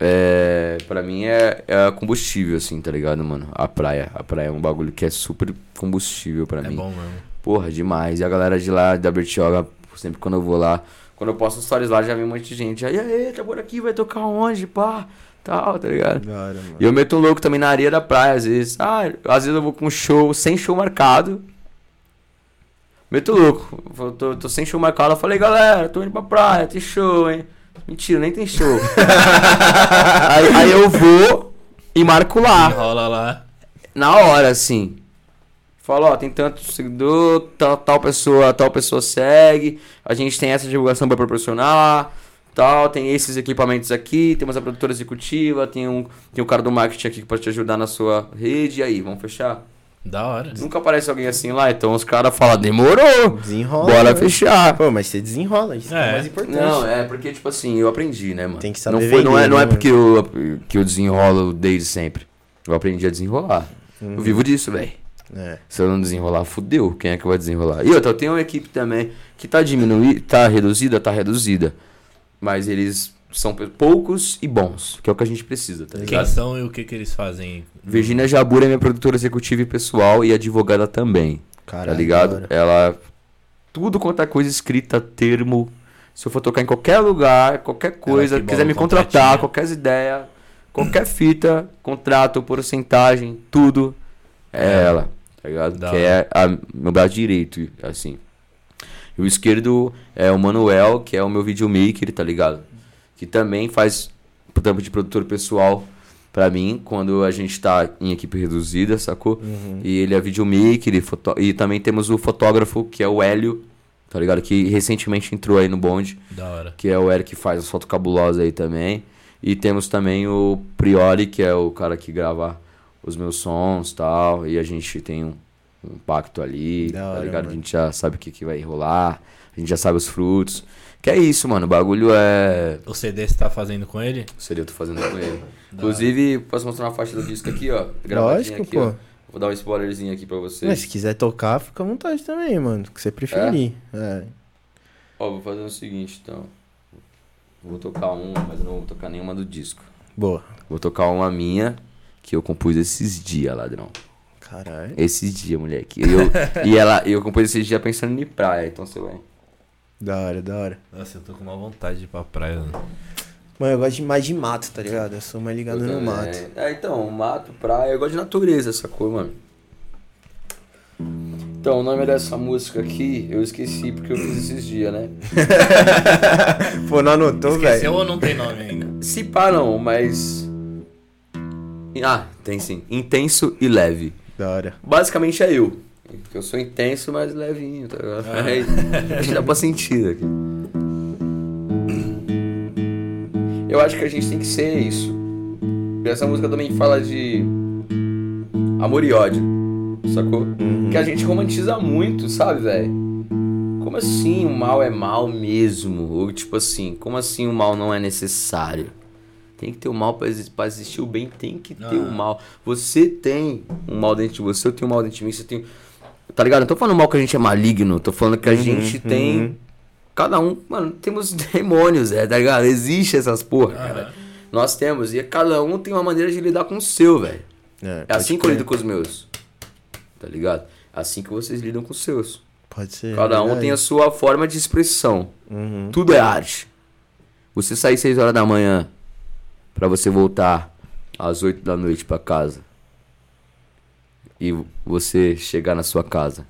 é, pra mim é, é combustível, assim, tá ligado, mano? A praia. A praia é um bagulho que é super combustível pra É mim. bom mesmo. Porra, demais. E a galera de lá, da Bertioga, sempre quando eu vou lá, quando eu posto stories lá, já vem um monte de gente. Aí, aí, tá por aqui, vai tocar onde, pá? Tal, tá ligado? Hora. E eu meto um louco também na areia da praia, às vezes. Ah, às vezes eu vou com um show, sem show marcado. Meto louco. Eu Tô, tô sem show marcado. Eu falei, galera, tô indo pra praia, tem show, hein? Mentira, nem tem show. aí, aí eu vou e marco lá Rola lá. na hora, assim. Fala, ó, tem tanto seguidor, tal, tal pessoa, tal pessoa segue, a gente tem essa divulgação para proporcionar, tal, tem esses equipamentos aqui, temos a produtora executiva, tem um, tem o cara do marketing aqui que pode te ajudar na sua rede, e aí, vamos fechar? Da hora. Nunca aparece alguém assim lá, então os caras falam, demorou, Desenrola. bora né? fechar. Pô, mas você desenrola, isso é, É. o mais importante. Não, é porque, tipo assim, eu aprendi, né, mano? Tem que saber não, foi, não, é, não é né, porque eu, que eu desenrolo desde sempre. Eu aprendi a desenrolar. Eu vivo disso, velho. É. Se eu não desenrolar, fudeu. Quem é que vai desenrolar? E outra, eu tenho uma equipe também que tá diminuída, tá reduzida, tá reduzida. Mas eles são poucos e bons, que é o que a gente precisa, tá Quem ligado? são e o que que eles fazem? Virgínia Jabura é minha produtora executiva e pessoal e advogada também, Caralho, tá ligado? da hora. Ela. Tudo quanto é coisa escrita, termo. Se eu for tocar em qualquer lugar, qualquer coisa, quiser me contratar, qualquer ideia, qualquer fita, contrato, porcentagem, tudo é, É. ela, tá ligado? Da que é a, meu braço direito, assim. E o esquerdo é o Manuel, que é o meu videomaker, tá ligado? Que também faz tampo de produtor pessoal pra mim, quando a gente tá em equipe reduzida, sacou? E ele é videomaker e, fotó- e também temos o fotógrafo, que é o Hélio, tá ligado? Que recentemente entrou aí no bonde, Da hora. que é o Hélio que faz as fotos cabulosas aí também. E temos também o Priori, que é o cara que grava os meus sons e tal. E a gente tem um, um pacto ali, Da tá hora, ligado? A mano. gente já sabe o que, que vai rolar, a gente já sabe os frutos. Que é isso, mano. O bagulho é. O CD você tá fazendo com ele? Seria eu tô fazendo com ele. Inclusive, posso mostrar uma faixa do disco aqui, ó. Gravadinha Lógico, aqui, pô. ó. Vou dar um spoilerzinho aqui pra vocês. Mas se quiser tocar, fica à vontade também, mano. O que você preferir. É. Ó, vou fazer o seguinte, então. Vou tocar uma, mas eu não vou tocar nenhuma do disco. Boa. Vou tocar uma minha que eu compus esses dias, ladrão. Caralho. Esses dias, moleque. E eu, e ela, eu compus esses dias pensando em praia, então você vai. Da hora, da hora. Nossa, eu tô com uma vontade de ir pra praia. mano. Mano, eu gosto de mais de mato, tá ligado? Eu sou mais ligado Eu no também. mato. É, então, mato, praia, eu gosto de natureza, sacou, mano? Então, o nome dessa música aqui, eu esqueci porque eu fiz esses dias, né? Pô, não anotou, Esqueceu velho? ou não tem nome ainda? Se pá, não, mas. Ah, tem sim. Intenso e leve. Da hora. Basicamente é eu. Porque eu sou intenso, mas levinho, tá ligado? Que dá pra sentir aqui. Eu acho que a gente tem que ser isso. Porque essa música também fala de amor e ódio, sacou? Que a gente romantiza muito, sabe, velho? Como assim o mal é mal mesmo? Ou tipo assim, como assim o mal não é necessário? Tem que ter o mal pra existir o bem, tem que ter o Ah. mal. Você tem um mal dentro de você, eu tenho um mal dentro de mim, você tem. Tá ligado? Não tô falando mal que a gente é maligno, tô falando que a gente tem. Cada um, mano, temos demônios, é, tá ligado? Existe essas porra, cara. Nós temos, e cada um tem uma maneira de lidar com o seu, velho. É, É assim que eu lido com os meus. Tá ligado? É assim que vocês lidam com os seus. Pode ser. Cada um verdade. tem a sua forma de expressão. Uhum. Tudo é arte. Você sair 6 horas da manhã pra você voltar às 8 da noite pra casa. E você chegar na sua casa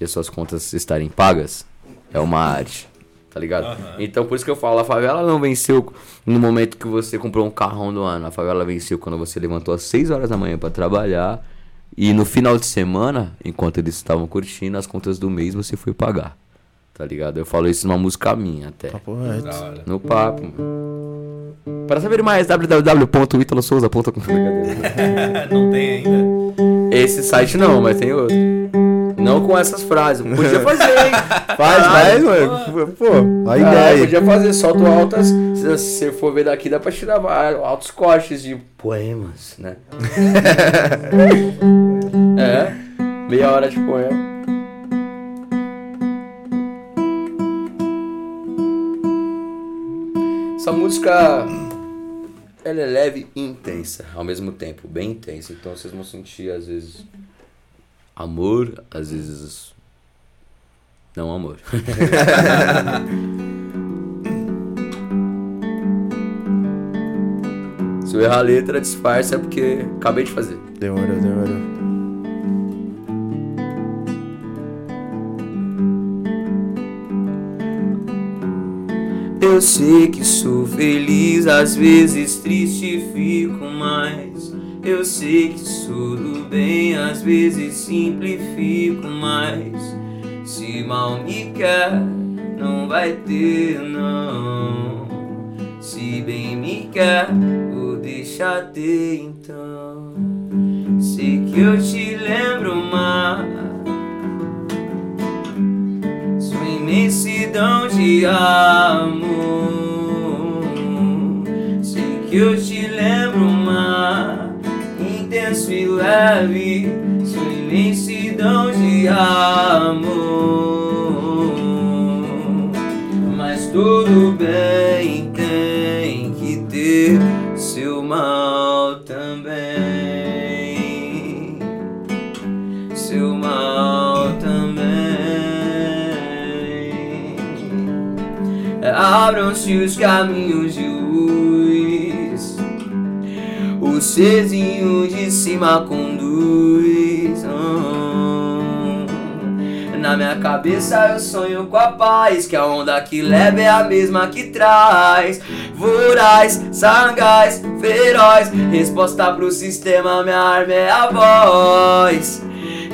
e as suas contas estarem pagas, é uma arte. Tá ligado? Então por isso que eu falo, a favela não venceu no momento que você comprou um carrão do ano. A favela venceu quando você levantou às 6 horas da manhã pra trabalhar E no final de semana, enquanto eles estavam curtindo, as contas do mês você foi pagar. Tá ligado? Eu falo isso numa música minha até. Papo reto. No papo, mano. Para saber mais, www.italosouza.com. Não tem ainda? Esse site não, mas tem outro. Não com essas frases. Podia fazer, hein? Faz, faz, mano. Pô, a ideia. podia fazer, solto altas. Se você for ver daqui, dá pra tirar altos cortes de poemas, né? é, meia hora de poema. Essa música ela é leve e intensa ao mesmo tempo, bem intensa. Então vocês vão sentir às vezes amor, às vezes não amor. Se eu errar a letra, disfarça é porque acabei de fazer. Demorou, demorou. Eu sei que sou feliz, às vezes triste fico mais. Eu sei que sou do bem, às vezes simplifico mais. Se mal me quer, não vai ter não. Se bem me quer, vou deixar ter então. Sei que eu te lembro mais. Imensidão de amor. Sei que eu te lembro mar intenso e leve. Sua imensidão de amor. Mas tudo bem, tem que ter seu mal Abram-se os caminhos de luz, o serzinho de cima conduz. Na minha cabeça eu sonho com a paz, que a onda que leva é a mesma que traz. Voraz, sagaz, feroz, resposta pro sistema, minha arma é a voz.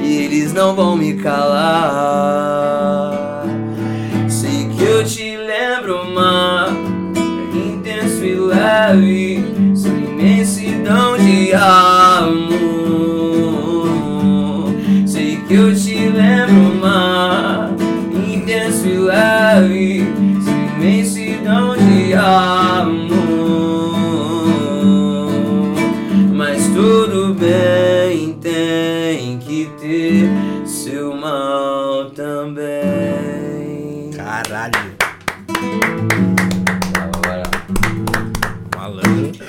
E eles não vão me calar. Sei que eu te lembro, mar intenso e leve, sua imensidão de amor. Sei que eu te lembro, mar intenso e leve, sua imensidão de amor.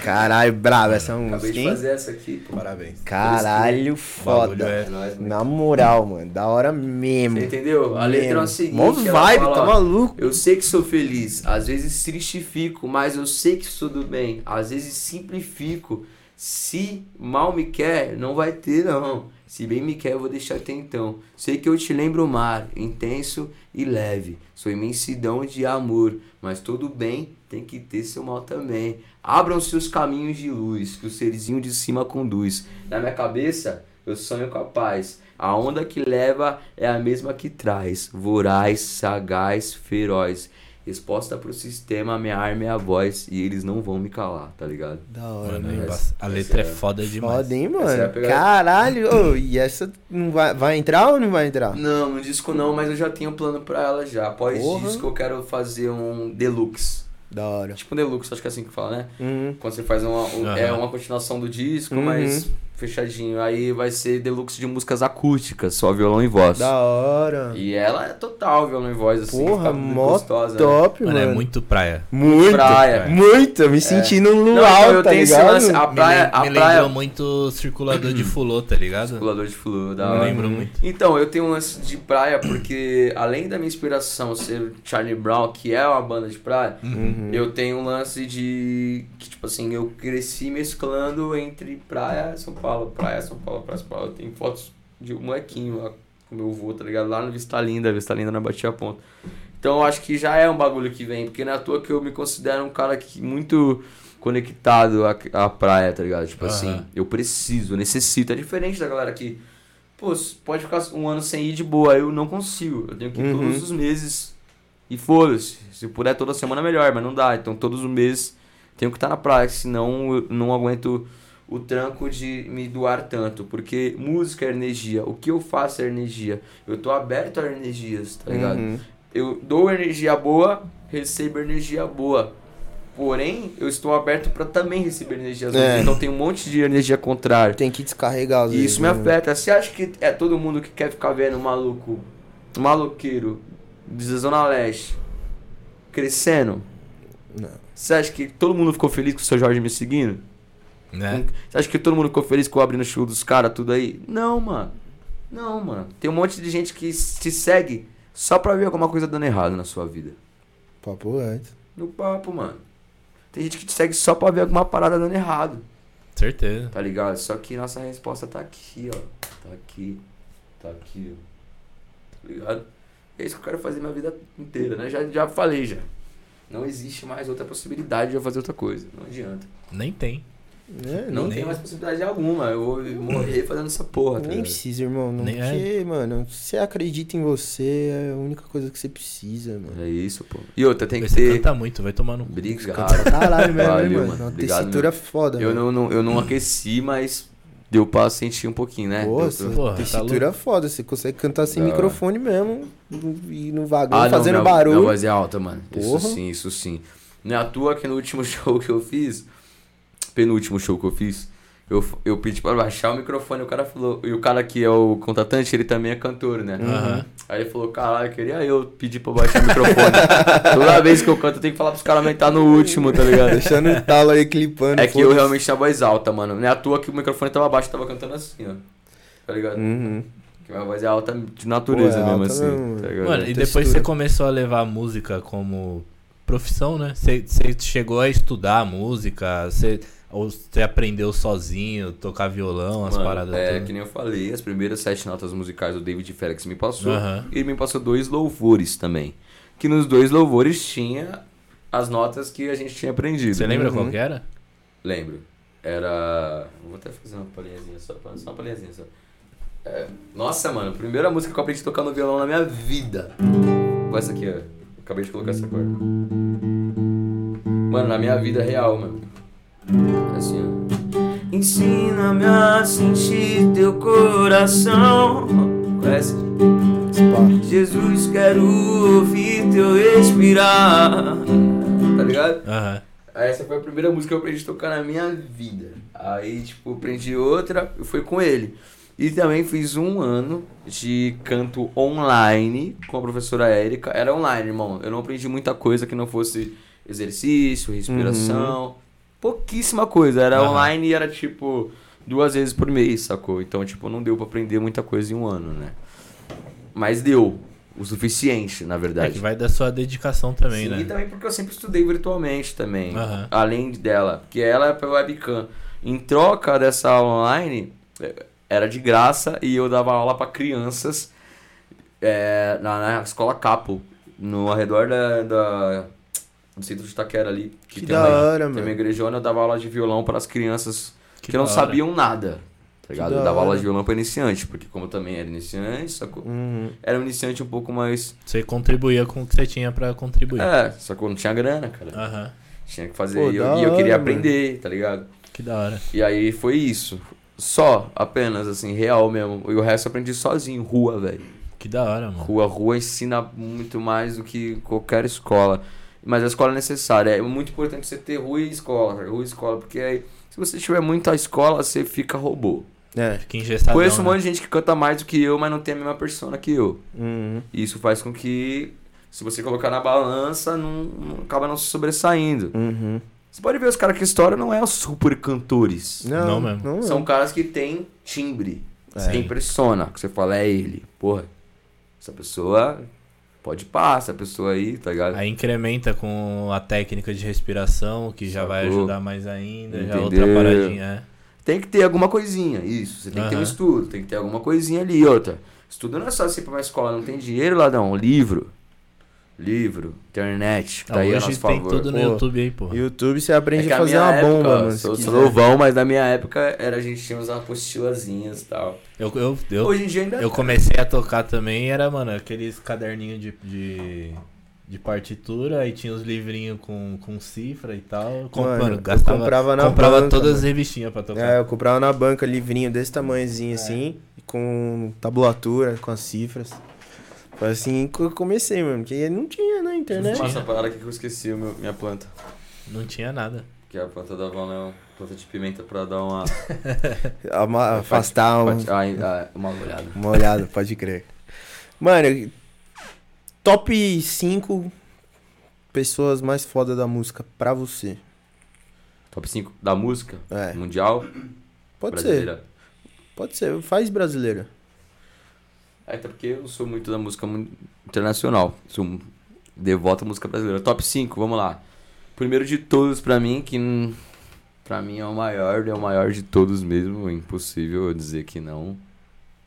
Caralho, brabo essa acabei música, de hein? fazer essa aqui, pô. Parabéns. Caralho, foda. é- É nóis, mano. Na moral, mano. Da hora mesmo. Você entendeu? A letra é Mesmo. seguinte. Mó vibe, fala, tá maluco? Eu sei que sou feliz, às vezes triste fico, mas eu sei que sou do bem. Às vezes simplifico. Se mal me quer, não vai ter não. Se bem me quer, eu vou deixar ter então. Sei que eu te lembro o mar, intenso e leve. Sou imensidão de amor, mas todo bem tem que ter seu mal também. Abram-se os caminhos de luz, que o serzinho de cima conduz. Na minha cabeça, eu sonho com a paz. A onda que leva é a mesma que traz. Voraz, sagaz, feroz. Resposta pro sistema, minha arma é a voz. E eles não vão me calar, tá ligado? Da hora, Mano, né? a letra é essa é- foda demais. Foda, hein, é mano? pegada. Caralho. Ô, e essa não vai, vai entrar ou não vai entrar? Não, no disco não, mas eu já tenho plano pra ela já. Após Porra. disco eu quero fazer um deluxe. Da hora. Tipo um deluxe, acho que é assim que fala, né? Uhum. Quando você faz uma, um- Aham. é uma continuação do disco, Uhum. mas fechadinho. Aí vai ser deluxe de músicas acústicas, só violão e voz. Da hora. E ela é total violão e voz, assim, Porra, mó gostosa. né? top, Mano, mano. é muito praia. Muito. praia. Muito. Eu me senti num Não, luau, então eu tá tenho esse ligado? lance, a Me praia, lem- a me praia, lembrou muito circulador de fulô, tá ligado? Circulador de fluido, da Me hora. lembro muito. Então, eu tenho um lance de praia porque, além da minha inspiração ser Charlie Brown, que é uma banda de praia, Uhum. eu tenho um lance de. que, tipo assim, eu cresci mesclando entre praia e São Paulo, praia São Paulo, praia São Paulo. Eu tenho fotos de um molequinho lá com meu avô, tá ligado? Lá no Vista Linda, Vista Linda na Batia Ponta. Então eu acho que já é um bagulho que vem, porque não é à toa que eu me considero um cara que muito conectado à, à praia, tá ligado? Tipo Aham. assim, eu preciso, eu necessito. É diferente da galera que, pô, pode ficar um ano sem ir de boa, eu não consigo. Eu tenho que ir Uhum. todos os meses e foda-se. Se puder toda semana, melhor, mas não dá. Então todos os meses tenho que estar na praia, senão eu não aguento o tranco de me doar tanto. Porque música é energia, o que eu faço é energia. Eu tô aberto a energias, tá ligado? Uhum. Eu dou energia boa, recebo energia boa. Porém, eu estou aberto para também receber energias É. Então tem um monte de energia contrária. Tem que descarregar às vezes, isso me né? afeta. Você acha que é todo mundo que quer ficar vendo um maluco, maloqueiro de Zona Leste crescendo? Não. Você acha que todo mundo ficou feliz com o seu Jorge me seguindo? Né? Você acha que todo mundo ficou feliz com abrindo o show dos caras, tudo aí? Não, mano. Não, mano. Tem um monte de gente que te segue só pra ver alguma coisa dando errado na sua vida. Papo reto. No papo, mano. Tem gente que te segue só pra ver alguma parada dando errado. Certeza. Tá ligado? Só que nossa resposta tá aqui, ó. Tá aqui. Tá aqui, ó. Tá ligado? É isso que eu quero fazer minha vida inteira, né? Já, já falei já. Não existe mais outra possibilidade de eu fazer outra coisa. Não adianta. Nem tem. É, Não nem, tem mais possibilidade alguma. Eu vou morrer fazendo essa porra, tá nem ligado? precisa, irmão. Não, Nem- é. porque, mano, se você acredita em você, é a única coisa que você precisa, mano. É isso, pô. E outra, tem que Você ter. canta muito, vai tomar no. Obrigado. Caralho mesmo, Valeu, mano. mano. Uma Obrigado, tessitura foda, Eu mano. não, não, eu não aqueci, mas deu pra sentir um pouquinho, né? Pô, Deu- Porra, tá tessitura foda. Você consegue cantar sem Da hora. microfone mesmo. E no vagão, Ah, não, fazendo minha, barulho. Minha voz é alta, mano. Isso Porra. sim, isso sim. Não é à toa que no último show que eu fiz, penúltimo show que eu fiz, eu, eu pedi pra baixar o microfone. O cara falou, e o cara que é o contratante, ele também é cantor, né? Aham. Aí ele falou, caralho, queria eu pedir pra baixar o microfone. Toda vez que eu canto, eu tenho que falar pros caras aumentar no último, tá ligado? Deixando o talo aí clipando. É que eu realmente tinha a voz alta, mano. Não é à toa que o microfone tava baixo, eu tava cantando assim, ó. Tá ligado? Uhum. Que minha voz é alta de natureza Pô, é mesmo, alta assim. mesmo. Tá? Mano, e textura. depois você começou a levar a música como profissão, né? Você, você chegou a estudar música, você, ou você aprendeu sozinho, tocar violão, as Mano, paradas é, todas? que nem eu falei, as primeiras sete notas musicais do David Félix me passou. Aham. E ele me passou dois louvores também. Que nos dois louvores tinha as notas que a gente tinha aprendido. Você lembra Uhum. qual que era? Lembro. Era. Vou até fazer uma palhinhazinha só. Só uma palhinhazinha só. É, Nossa, mano, primeira música que eu aprendi a tocar no violão na minha vida. Foi essa aqui, ó. Acabei de colocar essa cor. Mano, na minha vida real, mano. Assim, ó. Ensina-me a sentir teu coração. Conhece? Jesus, quero ouvir teu respirar. Tá ligado? Aham. Aí Essa foi a primeira música que eu aprendi a tocar na minha vida. Aí, tipo, aprendi outra e foi com ele. E também fiz um ano de canto online com a professora Érica. Era online, irmão. Eu não aprendi muita coisa que não fosse exercício, respiração. Pouquíssima coisa. Era Aham. online e era, tipo, duas vezes por mês, sacou? Então, tipo, não deu pra aprender muita coisa em um ano, né? Mas deu. O suficiente, na É verdade. que vai da sua dedicação também, Sim, né? e também porque eu sempre estudei virtualmente também. Aham. Além dela. Porque ela é pela webcam. Em troca dessa aula online, eh, era de graça e eu dava aula pra crianças eh, na, na escola Capo. No arredor da, da- do centro de Itaquera ali. Que tem da uma- hora, Tem uma mano. igrejona, eu dava aula de violão para as crianças que, Que não hora. sabiam nada. Tá ligado? Eu dava aula hora. de violão pra iniciante, porque como eu também era iniciante, sacou? Uhum. Era um iniciante um pouco mais. Você contribuía com o que você tinha pra contribuir. É, sacou? Não tinha grana, cara. Aham. Tinha que fazer. Pô, e eu, da e eu queria hora, aprender, tá ligado? Que da hora. E aí foi isso. Só, apenas, assim, real mesmo. E o resto eu aprendi sozinho, rua, velho. Que da hora, mano. Rua, rua ensina muito mais do que qualquer escola. Mas a escola é necessária. É muito importante você ter rua e escola. Rua e escola, porque aí, se você tiver muita escola, você fica robô. É. Fica engessado. Conheço um né? monte de gente que canta mais do que eu, mas não tem a mesma persona que eu. Uhum. E isso faz com que, se você colocar na balança, não, não- acaba não se sobressaindo. Uhum. Você pode ver os caras que estouram não é os super cantores. Não, Não mesmo. Não, São caras que têm timbre. É. Que impressiona. Que você fala, é ele. Porra, essa pessoa pode passar, essa pessoa aí, tá ligado? Aí incrementa com a técnica de respiração, que já vai Sacou. ajudar mais ainda. Já Entendeu? outra paradinha, é. Tem que ter alguma coisinha, isso. Você tem que ter um estudo, tem que ter alguma coisinha ali. Outra, estudo não é só você ir pra uma escola, não tem dinheiro, ladrão, livro. Livro, internet, que Ah, tá aí a hoje nosso tem favor. tudo no Pô, YouTube aí, pô. YouTube você aprende É a fazer uma época, bomba, mano. Sou, novão, mas na minha época era, a gente tinha umas apostilazinhas e tal. Eu, eu, eu, Hoje em dia ainda eu comecei a tocar também, era, mano, aqueles caderninhos de, de, de partitura, aí tinha os livrinhos com, com cifra e tal. Com, Mano, mano, eu gastava, comprava na comprava banca, todas as revistinhas pra tocar. É, eu comprava na banca livrinho desse tamanhozinho É. assim, com tabulatura, com as cifras. Foi assim que eu comecei, mano, porque não tinha na internet. Nossa, parada aqui que eu esqueci o meu- minha planta. Não tinha nada. Que é a planta da Val, né? Planta de pimenta pra dar uma. Ama- Afastar um- ai, uma olhada. uma olhada, pode crer. Mano, top 5 pessoas mais foda da música pra você. Top 5 da música É, mundial pode ser, brasileira. pode ser. Faz brasileira. Até porque eu sou muito da música internacional. Sou um devoto à música brasileira. Top 5, vamos lá. Primeiro de todos pra mim, que pra mim é o maior, é o maior de todos mesmo. É impossível eu dizer que não.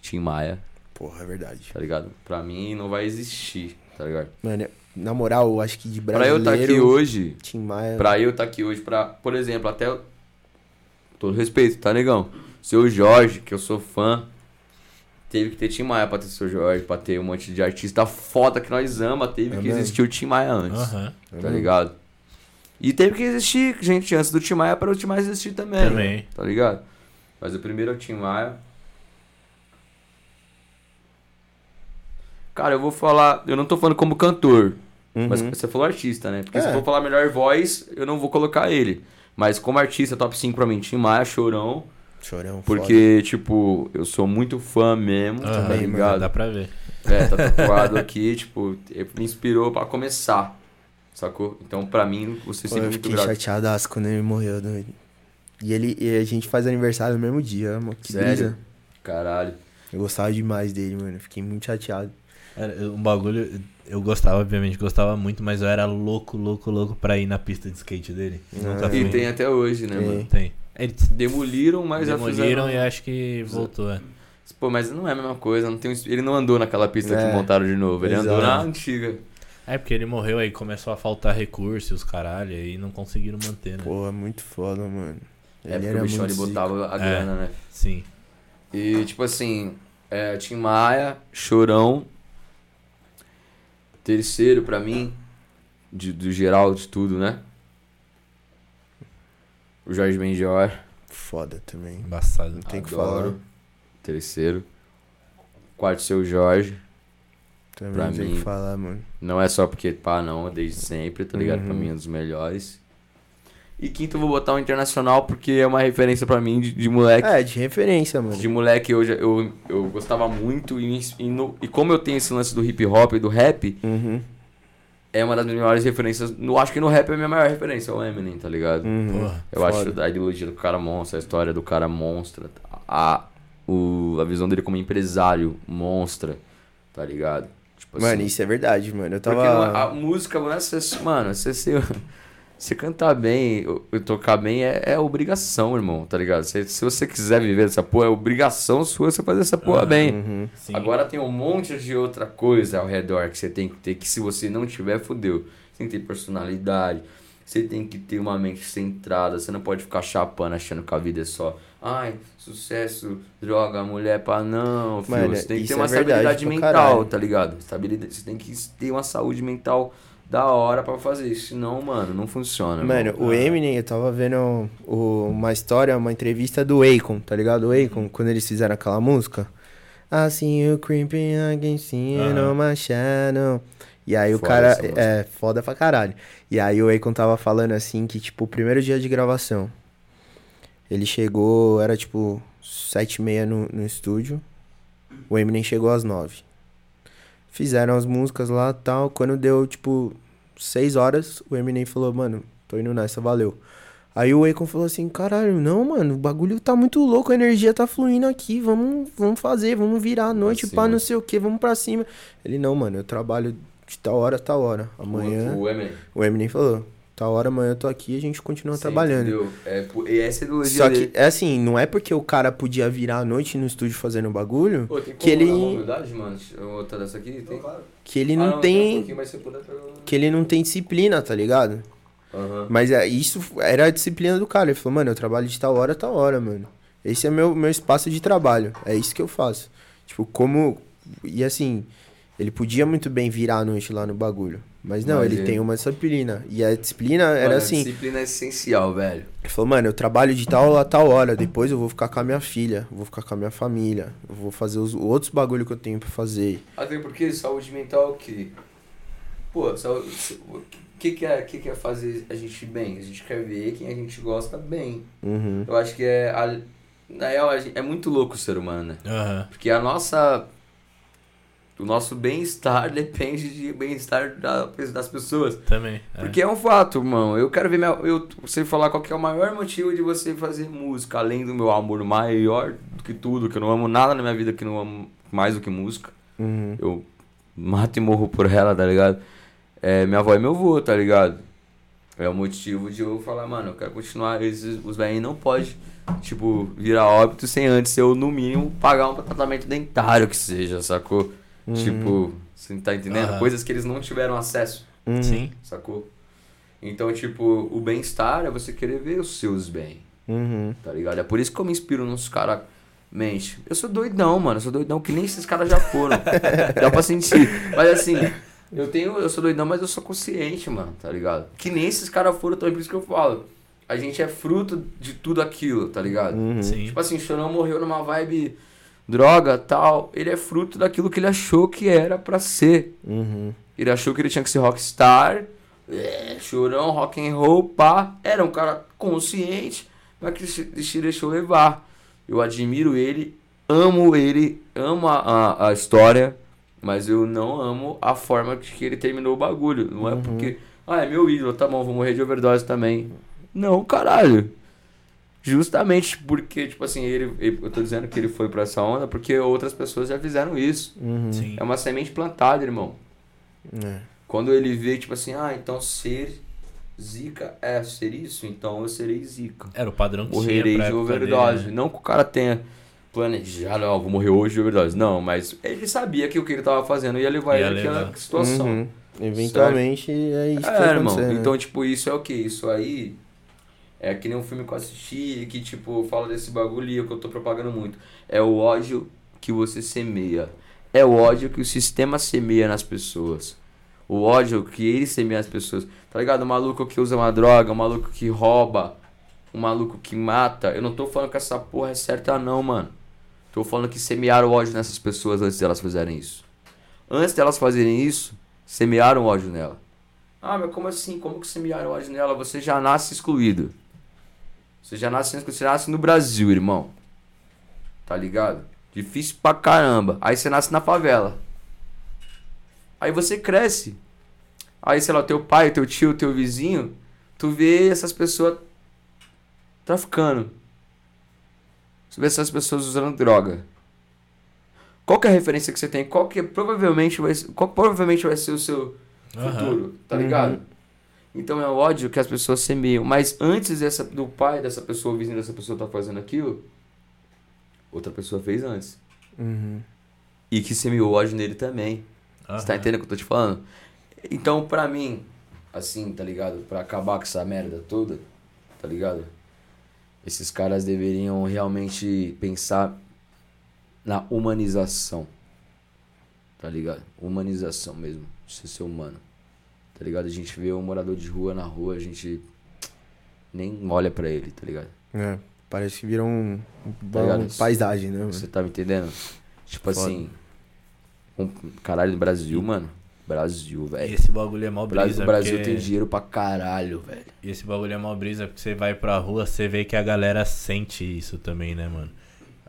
Tim Maia, Porra, é verdade. tá ligado? Pra mim não vai existir, tá ligado? Mano, na moral, eu acho que de Pra eu brasileiro... estar aqui hoje, Tim Maia... Pra eu estar aqui hoje, pra, por exemplo, até. Todo respeito, tá, negão? Seu Jorge, que eu sou fã, teve que ter Tim Maia pra ter seu Jorge, pra ter um monte de artista foda que nós ama, teve É que mesmo? existir o Tim Maia antes, Aham. tá ligado? E teve que existir gente antes do Tim Maia para o Tim Maia existir também, Também. tá ligado? Mas o primeiro é o Tim Maia. Cara, eu vou falar, eu não tô falando como cantor, mas Uhum. você falou artista, né? Porque É. se eu for falar melhor voz, eu não vou colocar ele. Mas como artista, top 5 pra mim, Tim Maia, Chorão. Chorão, Porque, tipo, eu sou muito fã mesmo, Aham, tá ligado? Dá pra ver. É, tá tatuado aqui, tipo, ele me inspirou pra começar, sacou? Então, pra mim, você Pô, sempre eu fiquei chateadaço quando ele morreu, doido. E ele e a gente faz aniversário no mesmo dia, mano. Que Sério? brisa. Caralho. Eu gostava demais dele, mano. Eu Fiquei muito chateado. Era um bagulho. Eu gostava, obviamente, gostava muito, mas eu era louco, louco, louco pra ir na pista de skate dele. Nunca Ah. fui. E tem até hoje, né, Tem. mano? Tem. Eles Demoliram, mas já demoliram fizeram... e acho que voltou. é. Pô, mas não é a mesma coisa, não tem ele não andou naquela pista É. que montaram de novo, ele andou na antiga. É porque ele morreu aí, começou a faltar recursos, caralho, aí não conseguiram manter, né? Pô, é muito foda, mano. É porque o bichão ele botava a É. grana, né? Sim. E, tipo assim, é, Tim Maia, Chorão. Terceiro, pra mim, de, do geral de tudo, né? O Jorge Benjor. Foda também. Embaçado. Não tem o que adoro. falar. Terceiro. Quarto, seu Jorge. Também Pra não tem o mim. que falar, mano. Não é só porque, pá, não, é desde sempre, tá ligado? Pra Uhum. mim é um dos melhores. E quinto, eu vou botar o Internacional porque é uma referência pra mim de, de moleque. É, de referência, mano. De moleque eu, eu, eu gostava muito e, e, no- e como eu tenho esse lance do hip hop e do rap, Uhum. É uma das minhas maiores referências. No, acho que no rap é a minha maior referência, o Eminem, tá ligado? Uhum. Porra. Eu foda. acho a ideologia do cara monstra, a história do cara monstra, a, o, a visão dele como empresário monstra, tá ligado? Tipo Mano, isso é verdade, mano. Eu Porque tava. não- a música, não é ser- mano, você, você, você cantar bem, tocar bem é, é obrigação, irmão, tá ligado? Se, se você quiser viver essa porra, é obrigação sua você fazer essa porra bem. Uhum. Agora tem um monte de outra coisa ao redor que você tem que ter, que se você não tiver, fudeu. Você tem que ter personalidade, você tem que ter uma mente centrada, você não pode ficar chapando achando que a vida é só, ai, sucesso, droga, mulher, pá, não, filho. Mano, você tem que ter uma é estabilidade pra mental, caralho. tá ligado? Estabilidade, você tem que ter uma saúde mental da hora pra fazer isso, senão, mano, não funciona. Mano, o Eminem, eu tava vendo o- uma história, uma entrevista do Akon, tá ligado? O Akon, quando eles fizeram aquela música. See you creeping against you my shadow. E aí o Foda cara. essa música. É, foda pra caralho. E aí o Akon tava falando assim que, tipo, o primeiro dia de gravação. Ele chegou, era tipo sete e meia no, no estúdio. O Eminem chegou às nove. Fizeram as músicas lá tal. Quando deu, tipo, seis horas, o Eminem falou, mano, tô indo nessa, valeu. Aí o Akon falou assim, caralho, não, mano, o bagulho tá muito louco, a energia tá fluindo aqui, vamos, vamos fazer, vamos virar a noite cima. pra não sei o que, vamos pra cima. Ele, não, mano, eu trabalho de tal hora a tal hora. Amanhã. O, o Eminem. O Eminem falou, tal hora amanhã eu tô aqui e a gente continua Sim, trabalhando. Entendeu? É, e essa é a ideologia Só dele. que, é assim, não é porque o cara podia virar à noite no estúdio fazendo bagulho Pô, tem que ele- humildade, mano? Outra dessa aqui? Tem? que ele Ah, não tem tem. um- Que ele não tem disciplina, tá ligado? Aham. Mas é, isso era a disciplina do cara. Ele falou, mano, eu trabalho de tal hora a tal hora, mano. Esse é meu, meu espaço de trabalho. É isso que eu faço. Tipo, como. E assim, ele podia muito bem virar à noite lá no bagulho. Mas não, Mas ele tem uma disciplina. E a disciplina era Mano, a assim. disciplina é essencial, velho. Ele falou, mano, eu trabalho de tal a tal hora, depois eu vou ficar com a minha filha, eu vou ficar com a minha família, eu vou fazer os outros bagulho que eu tenho pra fazer. Até porque saúde mental é o quê? Pô, saúde, o que, que, é, que, que é fazer a gente bem? A gente quer ver quem a gente gosta bem. Uhum. Eu acho que é. A, na real, a gente- é muito louco o ser humano, né? Aham. Porque a nossa. O nosso bem-estar depende de bem-estar da- das pessoas. Também. é. Porque é um fato, irmão. Eu quero ver minha, eu, você falar qual que é o maior motivo de você fazer música, além do meu amor maior do que tudo, que eu não amo nada na minha vida que não amo mais do que música. Uhum. Eu mato e morro por ela, tá ligado? É, minha avó e meu avô, tá ligado? É o motivo de eu falar, mano, eu quero continuar. Esses, os velhinhos não podem, tipo, virar óbito sem antes eu, no mínimo, pagar um tratamento dentário que seja, sacou? Tipo, você tá entendendo? Aham. Coisas que eles não tiveram acesso, Uhum. Sim. sacou? Então, tipo, o bem-estar é você querer ver os seus bem, Uhum. tá ligado? É por isso que eu me inspiro nos caras. Mente, eu sou doidão, mano. Eu sou doidão que nem esses caras já foram. Dá pra sentir. Mas assim, eu tenho. Eu sou doidão, mas eu sou consciente, mano, tá ligado? Que nem esses caras foram também, por isso que eu falo. A gente é fruto de tudo aquilo, tá ligado? Uhum. Sim. Tipo assim, o Chorão morreu numa vibe droga tal. Ele é fruto daquilo que ele achou que era pra ser. Uhum. Ele achou que ele tinha que ser rockstar, é, chorão, rock and roll, pá. Era um cara consciente, mas que se se deixou levar. Eu admiro ele, amo ele, amo a, a, a história, mas eu não amo a forma que ele terminou o bagulho. Não é porque, ah, é meu ídolo, tá bom, vou morrer de overdose também. Não, caralho. Justamente porque, tipo assim, ele, ele- eu tô dizendo que ele foi pra essa onda porque outras pessoas já fizeram isso. Uhum. Sim. É uma semente plantada, irmão. É. Quando ele vê, tipo assim, ah, então ser zica é ser isso, então eu serei zica. Era o padrão que Morrerei tinha pra de overdose. dele, né? Não que o cara tenha planejado, ó, vou morrer hoje de overdose. Não, mas ele sabia que o que ele tava fazendo ia levar Ia ele àquela situação. Uhum. Eventualmente é isso que É, irmão. né? Então, tipo, isso é o que? Isso aí é que nem um filme que eu assisti que, tipo, fala desse bagulho e é que eu tô propagando muito. É o ódio que você semeia. É o ódio que o sistema semeia nas pessoas. O ódio que ele semeia nas pessoas. Tá ligado? O maluco que usa uma droga, o maluco que rouba, o maluco que mata. Eu não tô falando que essa porra é certa, não, mano. Tô falando que semearam ódio nessas pessoas antes delas fazerem isso. Antes delas fazerem isso, semearam ódio nela. Ah, mas como assim? Como que semearam ódio nela? Você já nasce excluído. Você já nasce, você nasce no Brasil, irmão. Tá ligado? Difícil pra caramba. Aí você nasce na favela. Aí você cresce. Aí, sei lá, teu pai, teu tio, teu vizinho, tu vê essas pessoas traficando. Tu vê essas pessoas usando droga. Qual que é a referência que você tem? Qual que provavelmente vai ser, qual provavelmente vai ser o seu Aham. futuro, tá Uhum. Então é o ódio que as pessoas semeiam. Mas antes dessa, do pai dessa pessoa, o vizinho dessa pessoa tá fazendo aquilo, outra pessoa fez antes. Uhum. E que semeou ódio nele também. Você tá entendendo o que eu tô te falando? Então, pra mim, assim, tá ligado? Pra acabar com essa merda toda, tá ligado? Esses caras deveriam realmente pensar na humanização. Tá ligado? Humanização mesmo. Você ser humano. Tá ligado? A gente vê um morador de rua na rua, a gente nem olha pra ele, tá ligado? É, parece que virou um, Tá uma paisagem, né? mano? Você tá me entendendo? Tipo Foda. assim. Um, caralho, no Brasil, mano. Brasil, velho. esse bagulho é mó brisa. o Brasil porque... tem dinheiro pra caralho, velho. E esse bagulho é mó brisa porque você vai pra rua, você vê que a galera sente isso também, né, mano?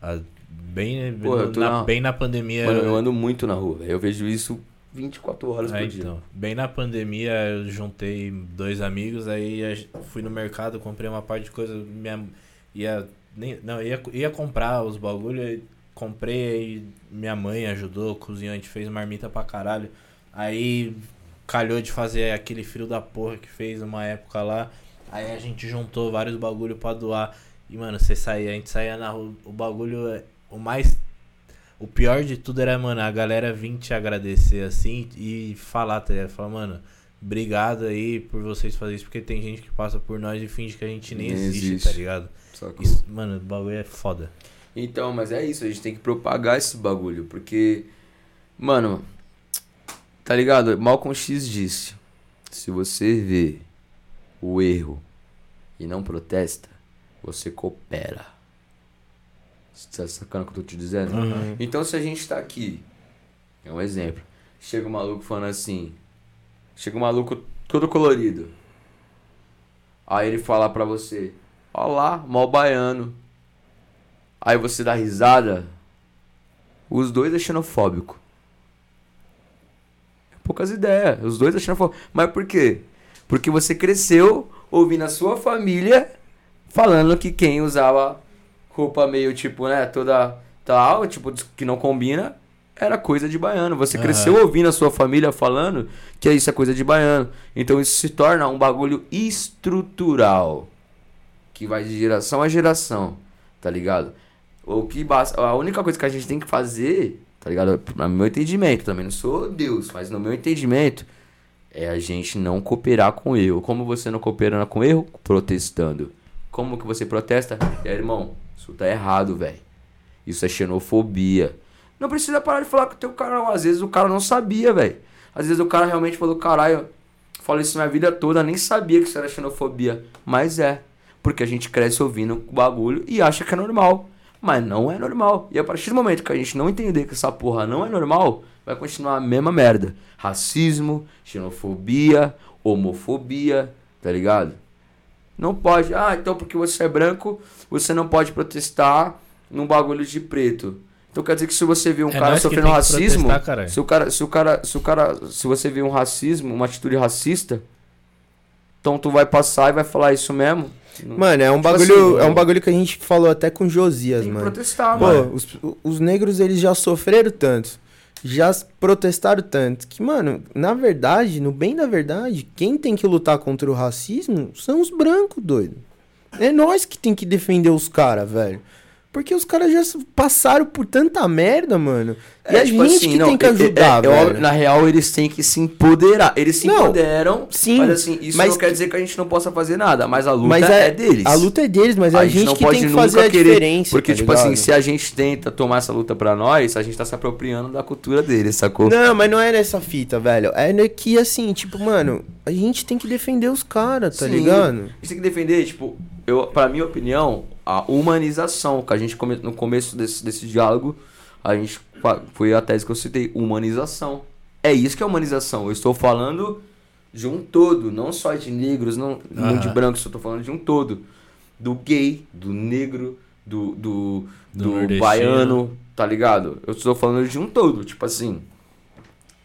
A- Bem, Pô, na, na- bem na pandemia. Mano, eu ando muito na rua, velho. Eu vejo isso 24 horas É, por dia. então, bem na pandemia eu juntei dois amigos, aí fui no mercado, comprei uma parte de coisa, minha, ia, nem, não, ia, ia comprar os bagulhos, comprei, aí minha mãe ajudou, cozinhou, a gente fez marmita pra caralho. Aí calhou de fazer aquele filho da porra que fez uma época lá. Aí a gente juntou vários bagulho pra doar. E, mano, você saía, a gente saía na rua, o bagulho, é- o mais. O pior de tudo era, mano, a galera vir te agradecer assim e falar, tá ligado? Falar, mano, obrigado aí por vocês fazerem isso, porque tem gente que passa por nós e finge que a gente nem, Nem existe, existe. tá ligado? Isso, mano, o bagulho é foda. Então, mas é isso, a gente tem que propagar esse bagulho, porque, mano, tá ligado? Malcolm X disse: se você vê o erro e não protesta, você coopera. Você tá sacando o que eu tô te dizendo? Uhum. Então, se a gente tá aqui, é um exemplo. Chega um maluco falando assim. Chega um maluco todo colorido. Aí ele fala pra você: Ó lá, mal baiano. Aí você dá risada. Os dois é xenofóbico. Poucas ideias. Os dois é xenofóbico. Mas por quê? Porque você cresceu ouvindo a sua família falando que quem usava roupa meio tipo, né, toda tal, tipo, que não combina, era coisa de baiano. Você Aham. cresceu ouvindo a sua família falando que isso é coisa de baiano. Então isso se torna um bagulho estrutural que vai de geração a geração, tá ligado? O que basta, a única coisa que a gente tem que fazer, tá ligado? No meu entendimento, também não sou Deus, mas no meu entendimento é a gente não cooperar com o erro. Como você não coopera com o erro? Protestando. Como que você protesta? É, irmão, isso tá errado, velho. Isso é xenofobia. Não precisa parar de falar com o teu cara, não. Às vezes o cara não sabia, velho. Às vezes o cara realmente falou, caralho, falei isso minha vida toda, nem sabia que isso era xenofobia. Mas é. Porque a gente cresce ouvindo o bagulho e acha que é normal. Mas não é normal. E a partir do momento que a gente não entender que essa porra não é normal, vai continuar a mesma merda. Racismo, xenofobia, homofobia, tá ligado? Não pode. Ah, então porque você é branco, você não pode protestar num bagulho de preto. Então quer dizer que se você vê um É cara que sofrendo que racismo, se o cara, se o cara, se o cara, se você vê um racismo, uma atitude racista, então tu vai passar e vai falar isso mesmo? Não- Mano, é um Tipo bagulho, assim, é um bagulho que a gente falou até com Josias, tem que mano. protestar, Pô, mano. os, os negros eles já sofreram tanto, já protestaram tanto, que, mano, na verdade, no bem da verdade, quem tem que lutar contra o racismo são os brancos, doido. É nós que tem que defender os caras, velho. Porque os caras já passaram por tanta merda, mano. e a tipo gente assim, que não, tem que é- é- ajudar, é óbvio, velho. Na real, eles têm que se empoderar. Eles se Não, empoderam, sim, mas assim, isso mas não quer que- dizer que a gente não possa fazer nada. Mas a luta Mas é, é- deles. A luta é deles, mas é a, gente, não que pode tem que fazer a querer- diferença. Porque, tá tipo assim, ligado? se a gente tenta tomar essa luta pra nós, a gente tá se apropriando da cultura deles, sacou? Não, mas não é nessa fita, velho. É que, assim, tipo, mano, a gente tem que defender os caras, tá Sim. ligado? A gente tem que defender, tipo, eu, pra minha opinião, a humanização, que a gente come, no começo desse, desse diálogo, a gente foi a tese que eu citei, humanização. É isso que é humanização. Eu estou falando de um todo, não só de negros, não, não de brancos, eu estou falando de um todo. Do gay, do negro, do, do, Do do, baiano, tá ligado? Eu estou falando de um todo, tipo assim.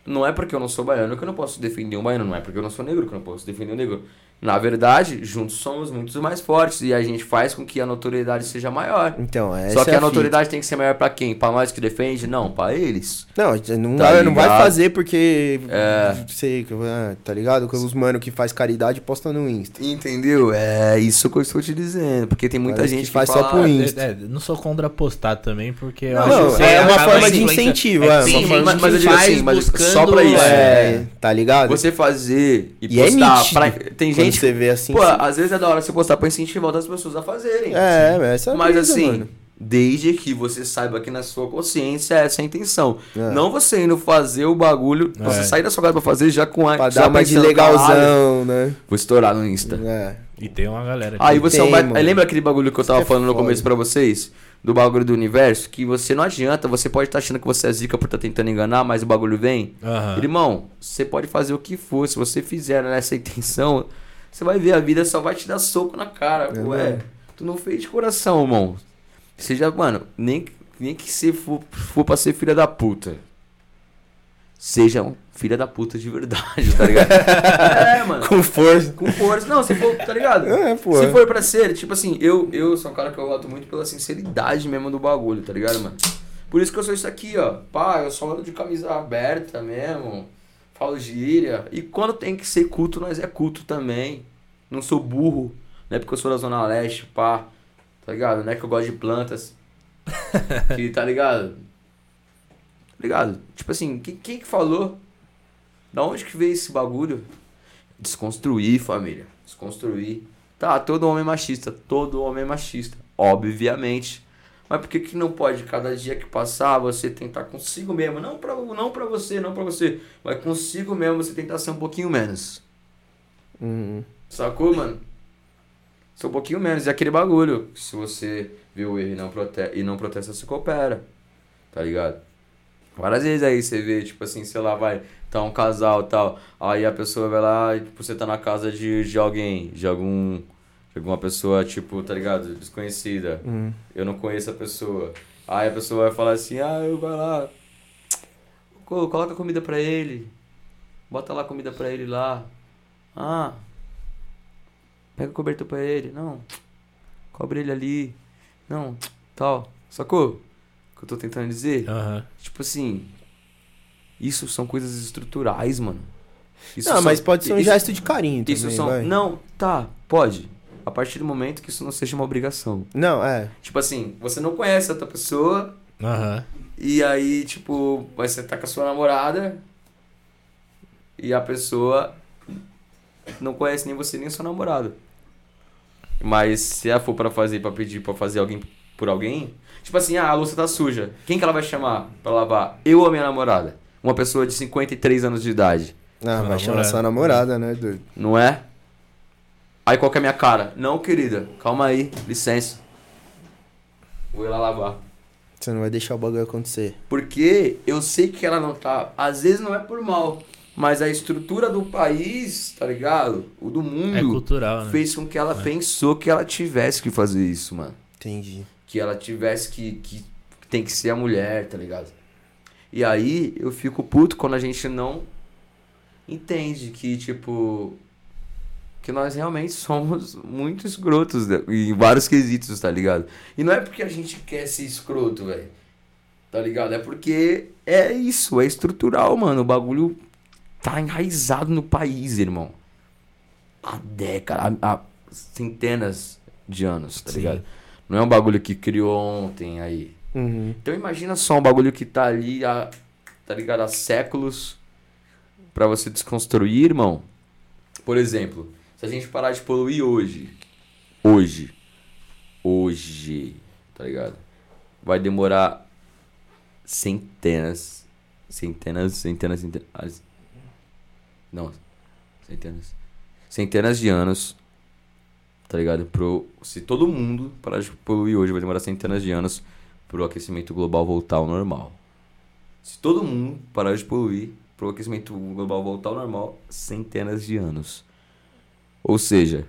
Não é porque eu não sou baiano que eu não posso defender um baiano, não é porque eu não sou negro que eu não posso defender um negro. Na verdade, juntos somos muito mais fortes e a gente faz com que a notoriedade seja maior. Então, essa Só que é a fita. notoriedade tem que ser maior pra quem? Pra nós que defende? Não, pra eles. Não, gente não, Tá vai, não vai fazer porque. É. Sei, que- ah, tá ligado? Que os mano que faz caridade posta no Insta. Entendeu? É isso que eu estou te dizendo. Porque tem muita Parece gente que faz fala, só pro "Ah, Insta. É, é, não sou contra postar também, porque eu Não, acho não, que é uma forma de incentivo, é, é, tem uma gente forma mas- que mas eu digo faz assim, mas só pra isso. É, tá ligado? Você fazer e E é postar. pra- Tem Quando gente. você vê assim. Pô, sim. às vezes é da hora você postar pra incentivar outras pessoas a fazerem. é, mas essa é a Mas brisa, assim, mano. desde que você saiba que na sua consciência essa é a intenção. É. Não você indo fazer o bagulho, É. você sair da sua casa pra fazer já com a. Pra já dar uma de pensando, "Caralho, legalzão, né? Vou estourar no Insta. É. E tem uma galera. Aí que- você Tem, vai. mano. Aí lembra aquele bagulho que eu tava é falando no começo pra vocês? Do bagulho do universo? Que você não adianta, você pode estar achando que você é zica por estar tentando enganar, mas o bagulho vem. Aham. Irmão, você pode fazer o que for. Se você fizer nessa intenção, você vai ver a vida só vai te dar soco na cara. É Ué, tu não fez de coração, irmão. Seja, mano, nem, nem que você for, for pra ser filha da puta. Seja um filha da puta de verdade, tá ligado? é, mano. Com força. Com força. Não, se for, tá ligado? É, pô. Se for pra ser, tipo assim, eu, eu sou um cara que eu gosto muito pela sinceridade mesmo do bagulho, tá ligado, mano? Por isso que eu sou isso aqui, ó. Pá, eu só ando de camisa aberta mesmo. Falo gíria. E quando tem que ser culto, nós é culto também. Não sou burro. Não é porque eu sou da Zona Leste, pá. Tá ligado? Não é que eu gosto de plantas. que, tá ligado? Tá ligado? Tipo assim, quem, quem que falou? Da onde que veio esse bagulho? Desconstruir, família. Desconstruir. Tá, todo homem é machista. Todo homem é machista. Obviamente. Mas por que, que não pode, cada dia que passar, você tentar consigo mesmo? Não pra, não pra você, não pra você. Mas consigo mesmo você tentar ser um pouquinho menos. Uhum. Sacou, mano? Ser um pouquinho menos. É aquele bagulho. Se você vê o erro e não, prote e não protesta, você coopera. Tá ligado? Várias vezes aí você vê, tipo assim, sei lá, vai, tá um casal e tal. Aí a pessoa vai lá e tipo, você tá na casa de, de alguém, de algum. Alguma pessoa, tipo, tá ligado? Desconhecida. Uhum. Eu não conheço a pessoa. Aí a pessoa vai falar assim, ah, eu vai lá. co- Coloca comida pra ele. Bota lá comida pra ele lá. Ah. Pega o cobertor pra ele. Não. Cobre ele ali. Não. Tal. Sacou? O que eu tô tentando dizer? Aham. Tipo assim. Isso são coisas estruturais, mano. Isso Não, são- mas pode ser um isso- gesto de carinho também, Isso são. vai. Não, tá, pode. A partir do momento que isso não seja uma obrigação. Não, é. Tipo assim, você não conhece outra pessoa, Aham. e aí, tipo, você tá com a sua namorada, e a pessoa não conhece nem você nem o seu namorado. Mas se ela for pra fazer, pra pedir pra fazer alguém por alguém, tipo assim, ah, a louça tá suja. Quem que ela vai chamar pra lavar? Eu ou a minha namorada? Uma pessoa de 53 anos de idade. Ah, Sua vai chamar namorada. sua namorada, né, doido? Não é? Aí qual que é a minha cara? Não, querida, calma aí, licença. Vou ir lá lavar. Você não vai deixar o bagulho acontecer. Porque eu sei que ela não tá. Às vezes não é por mal. Mas a estrutura do país, tá ligado? O do É mundo cultural, né? fez com que ela pensou que ela tivesse que fazer isso, mano. Entendi. Que ela tivesse que, que tem que ser a mulher, tá ligado? E aí eu fico puto quando a gente não entende que, tipo. Que nós realmente somos muito escrotos né? em vários quesitos, tá ligado? E não é porque a gente quer ser escroto, velho. Tá ligado? É porque é isso, é estrutural, mano. O bagulho tá enraizado no país, irmão. Há décadas, há, há centenas de anos, tá Sim. ligado? Não é um bagulho que criou ontem aí. Uhum. Então imagina só um bagulho que tá ali há, tá ligado, há séculos pra você desconstruir, irmão. Por exemplo, se a gente parar de poluir hoje, hoje, hoje, tá ligado? Vai demorar centenas, centenas, centenas, centenas, não, centenas, centenas de anos, tá ligado? Pro, se todo mundo parar de poluir hoje, vai demorar centenas de anos pro aquecimento global voltar ao normal. Se todo mundo parar de poluir, pro aquecimento global voltar ao normal, centenas de anos. Ou seja,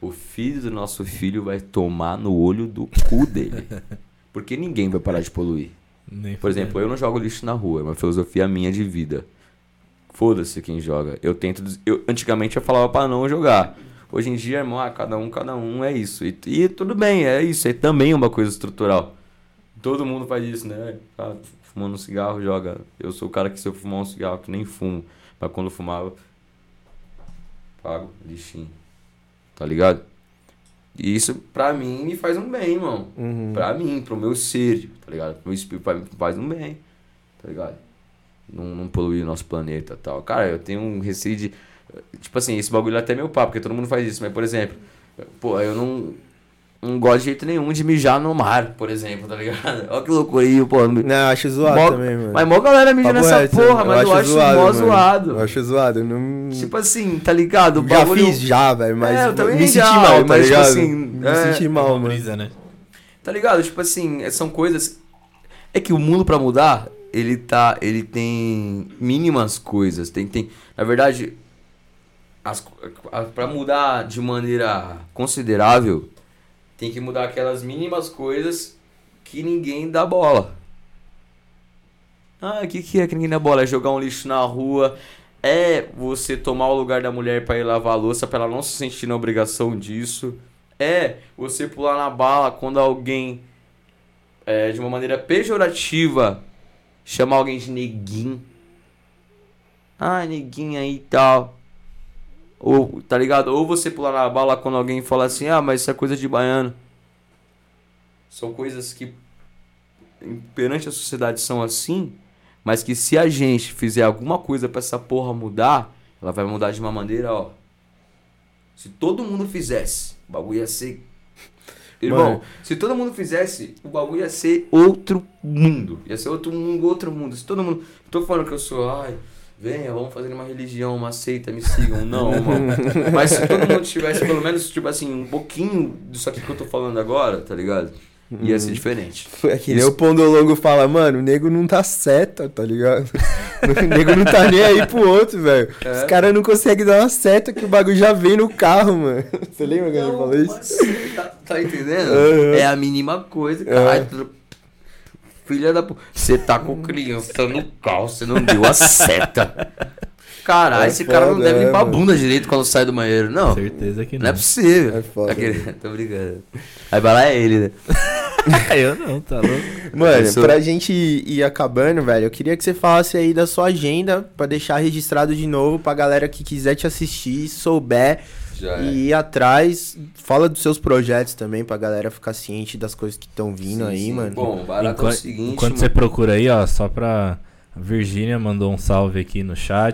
o filho do nosso filho vai tomar no olho do cu dele. Porque ninguém vai parar de poluir. Nem Por exemplo, eu não jogo lixo na rua, é uma filosofia minha de vida. Foda-se quem joga. Eu tento. Eu, antigamente eu falava pra não jogar. Hoje em dia, irmão, ah, cada um, cada um é isso. E, e tudo bem, é isso. É também uma coisa estrutural. Todo mundo faz isso, né? Ah, fumando um cigarro, joga. Eu sou o cara que se eu fumar um cigarro, que nem fumo. Mas quando eu fumava, pago lixinho. Tá ligado? E isso, pra mim, me faz um bem, irmão. Uhum. Pra mim, pro meu ser, tá ligado? Pro meu espírito faz, faz um bem, tá ligado? Não, não poluir o nosso planeta tal. Cara, eu tenho um receio de. Tipo assim, esse bagulho é até meu papo, porque todo mundo faz isso. Mas, por exemplo, pô, eu não. Não gosto de jeito nenhum de mijar no mar, por exemplo, tá ligado? Olha que loucura aí, pô. Não, eu acho zoado Mó- também, mano. Mas mó galera mija Papo nessa reto, porra, mas eu acho, mó mano. zoado. Eu acho zoado. Eu não... Tipo assim, tá ligado? O já bagulho- fiz já, velho, mas É, eu também me já, senti mal, tá mas, tipo ligado? assim, me é, senti É mal, mano. brisa, né? Tá ligado? Tipo assim, é- são coisas. É que o mundo pra mudar, ele tá. Ele tem mínimas coisas. Tem. tem na verdade, as, pra mudar de maneira considerável, tem que mudar aquelas mínimas coisas que ninguém dá bola. Ah, o que, que é que ninguém dá bola? É jogar um lixo na rua. É você tomar o lugar da mulher pra ir lavar a louça pra ela não se sentir na obrigação disso. É você pular na bala quando alguém, é, de uma maneira pejorativa, chamar alguém de neguinho. Ah, neguinha aí e tal. Ou, tá ligado? Ou você pular na bala quando alguém fala assim, ah, mas isso é coisa de baiano. São coisas que perante a sociedade são assim, mas que se a gente fizer alguma coisa pra essa porra mudar, ela vai mudar de uma maneira, ó. Se todo mundo fizesse, o bagulho ia ser. Irmão, Mano. se todo mundo fizesse, o bagulho ia ser outro mundo. Ia ser outro mundo, outro mundo. Se todo mundo. Não tô falando que eu sou, ai, venha, vamos fazer uma religião, uma seita, me sigam. Não, mano. Mas se todo mundo tivesse pelo menos, tipo assim, um pouquinho disso aqui que eu tô falando agora, tá ligado? Ia ser diferente. É que nem o Pondolongo fala, mano, o nego não tá seta, tá ligado? o nego não tá nem aí pro outro, velho. É. Os caras não conseguem dar uma seta que o bagulho já vem no carro, mano. Você lembra quando ele falou isso? Tá, tá entendendo? Uhum. É a mínima coisa, caralho. tu- Filha da puta. Você tá com criança no carro, você não deu a seta. Caralho, É esse cara não deve é, limpar a mano. bunda direito quando sai do banheiro. Não, Certeza que não não. é possível. É foda. Aquele- Tô brincando. Aí vai lá é ele, né? eu não, tá louco. Mano, sou- pra gente ir acabando, velho, eu queria que você falasse aí da sua agenda pra deixar registrado de novo pra galera que quiser te assistir, souber Já é. e ir atrás. Fala dos seus projetos também pra galera ficar ciente das coisas que estão vindo Sim, aí, sim. mano. Bom, barato é o Enquanto, seguinte, enquanto você mano. procura aí, ó, só pra. A Virgínia mandou um salve aqui no chat.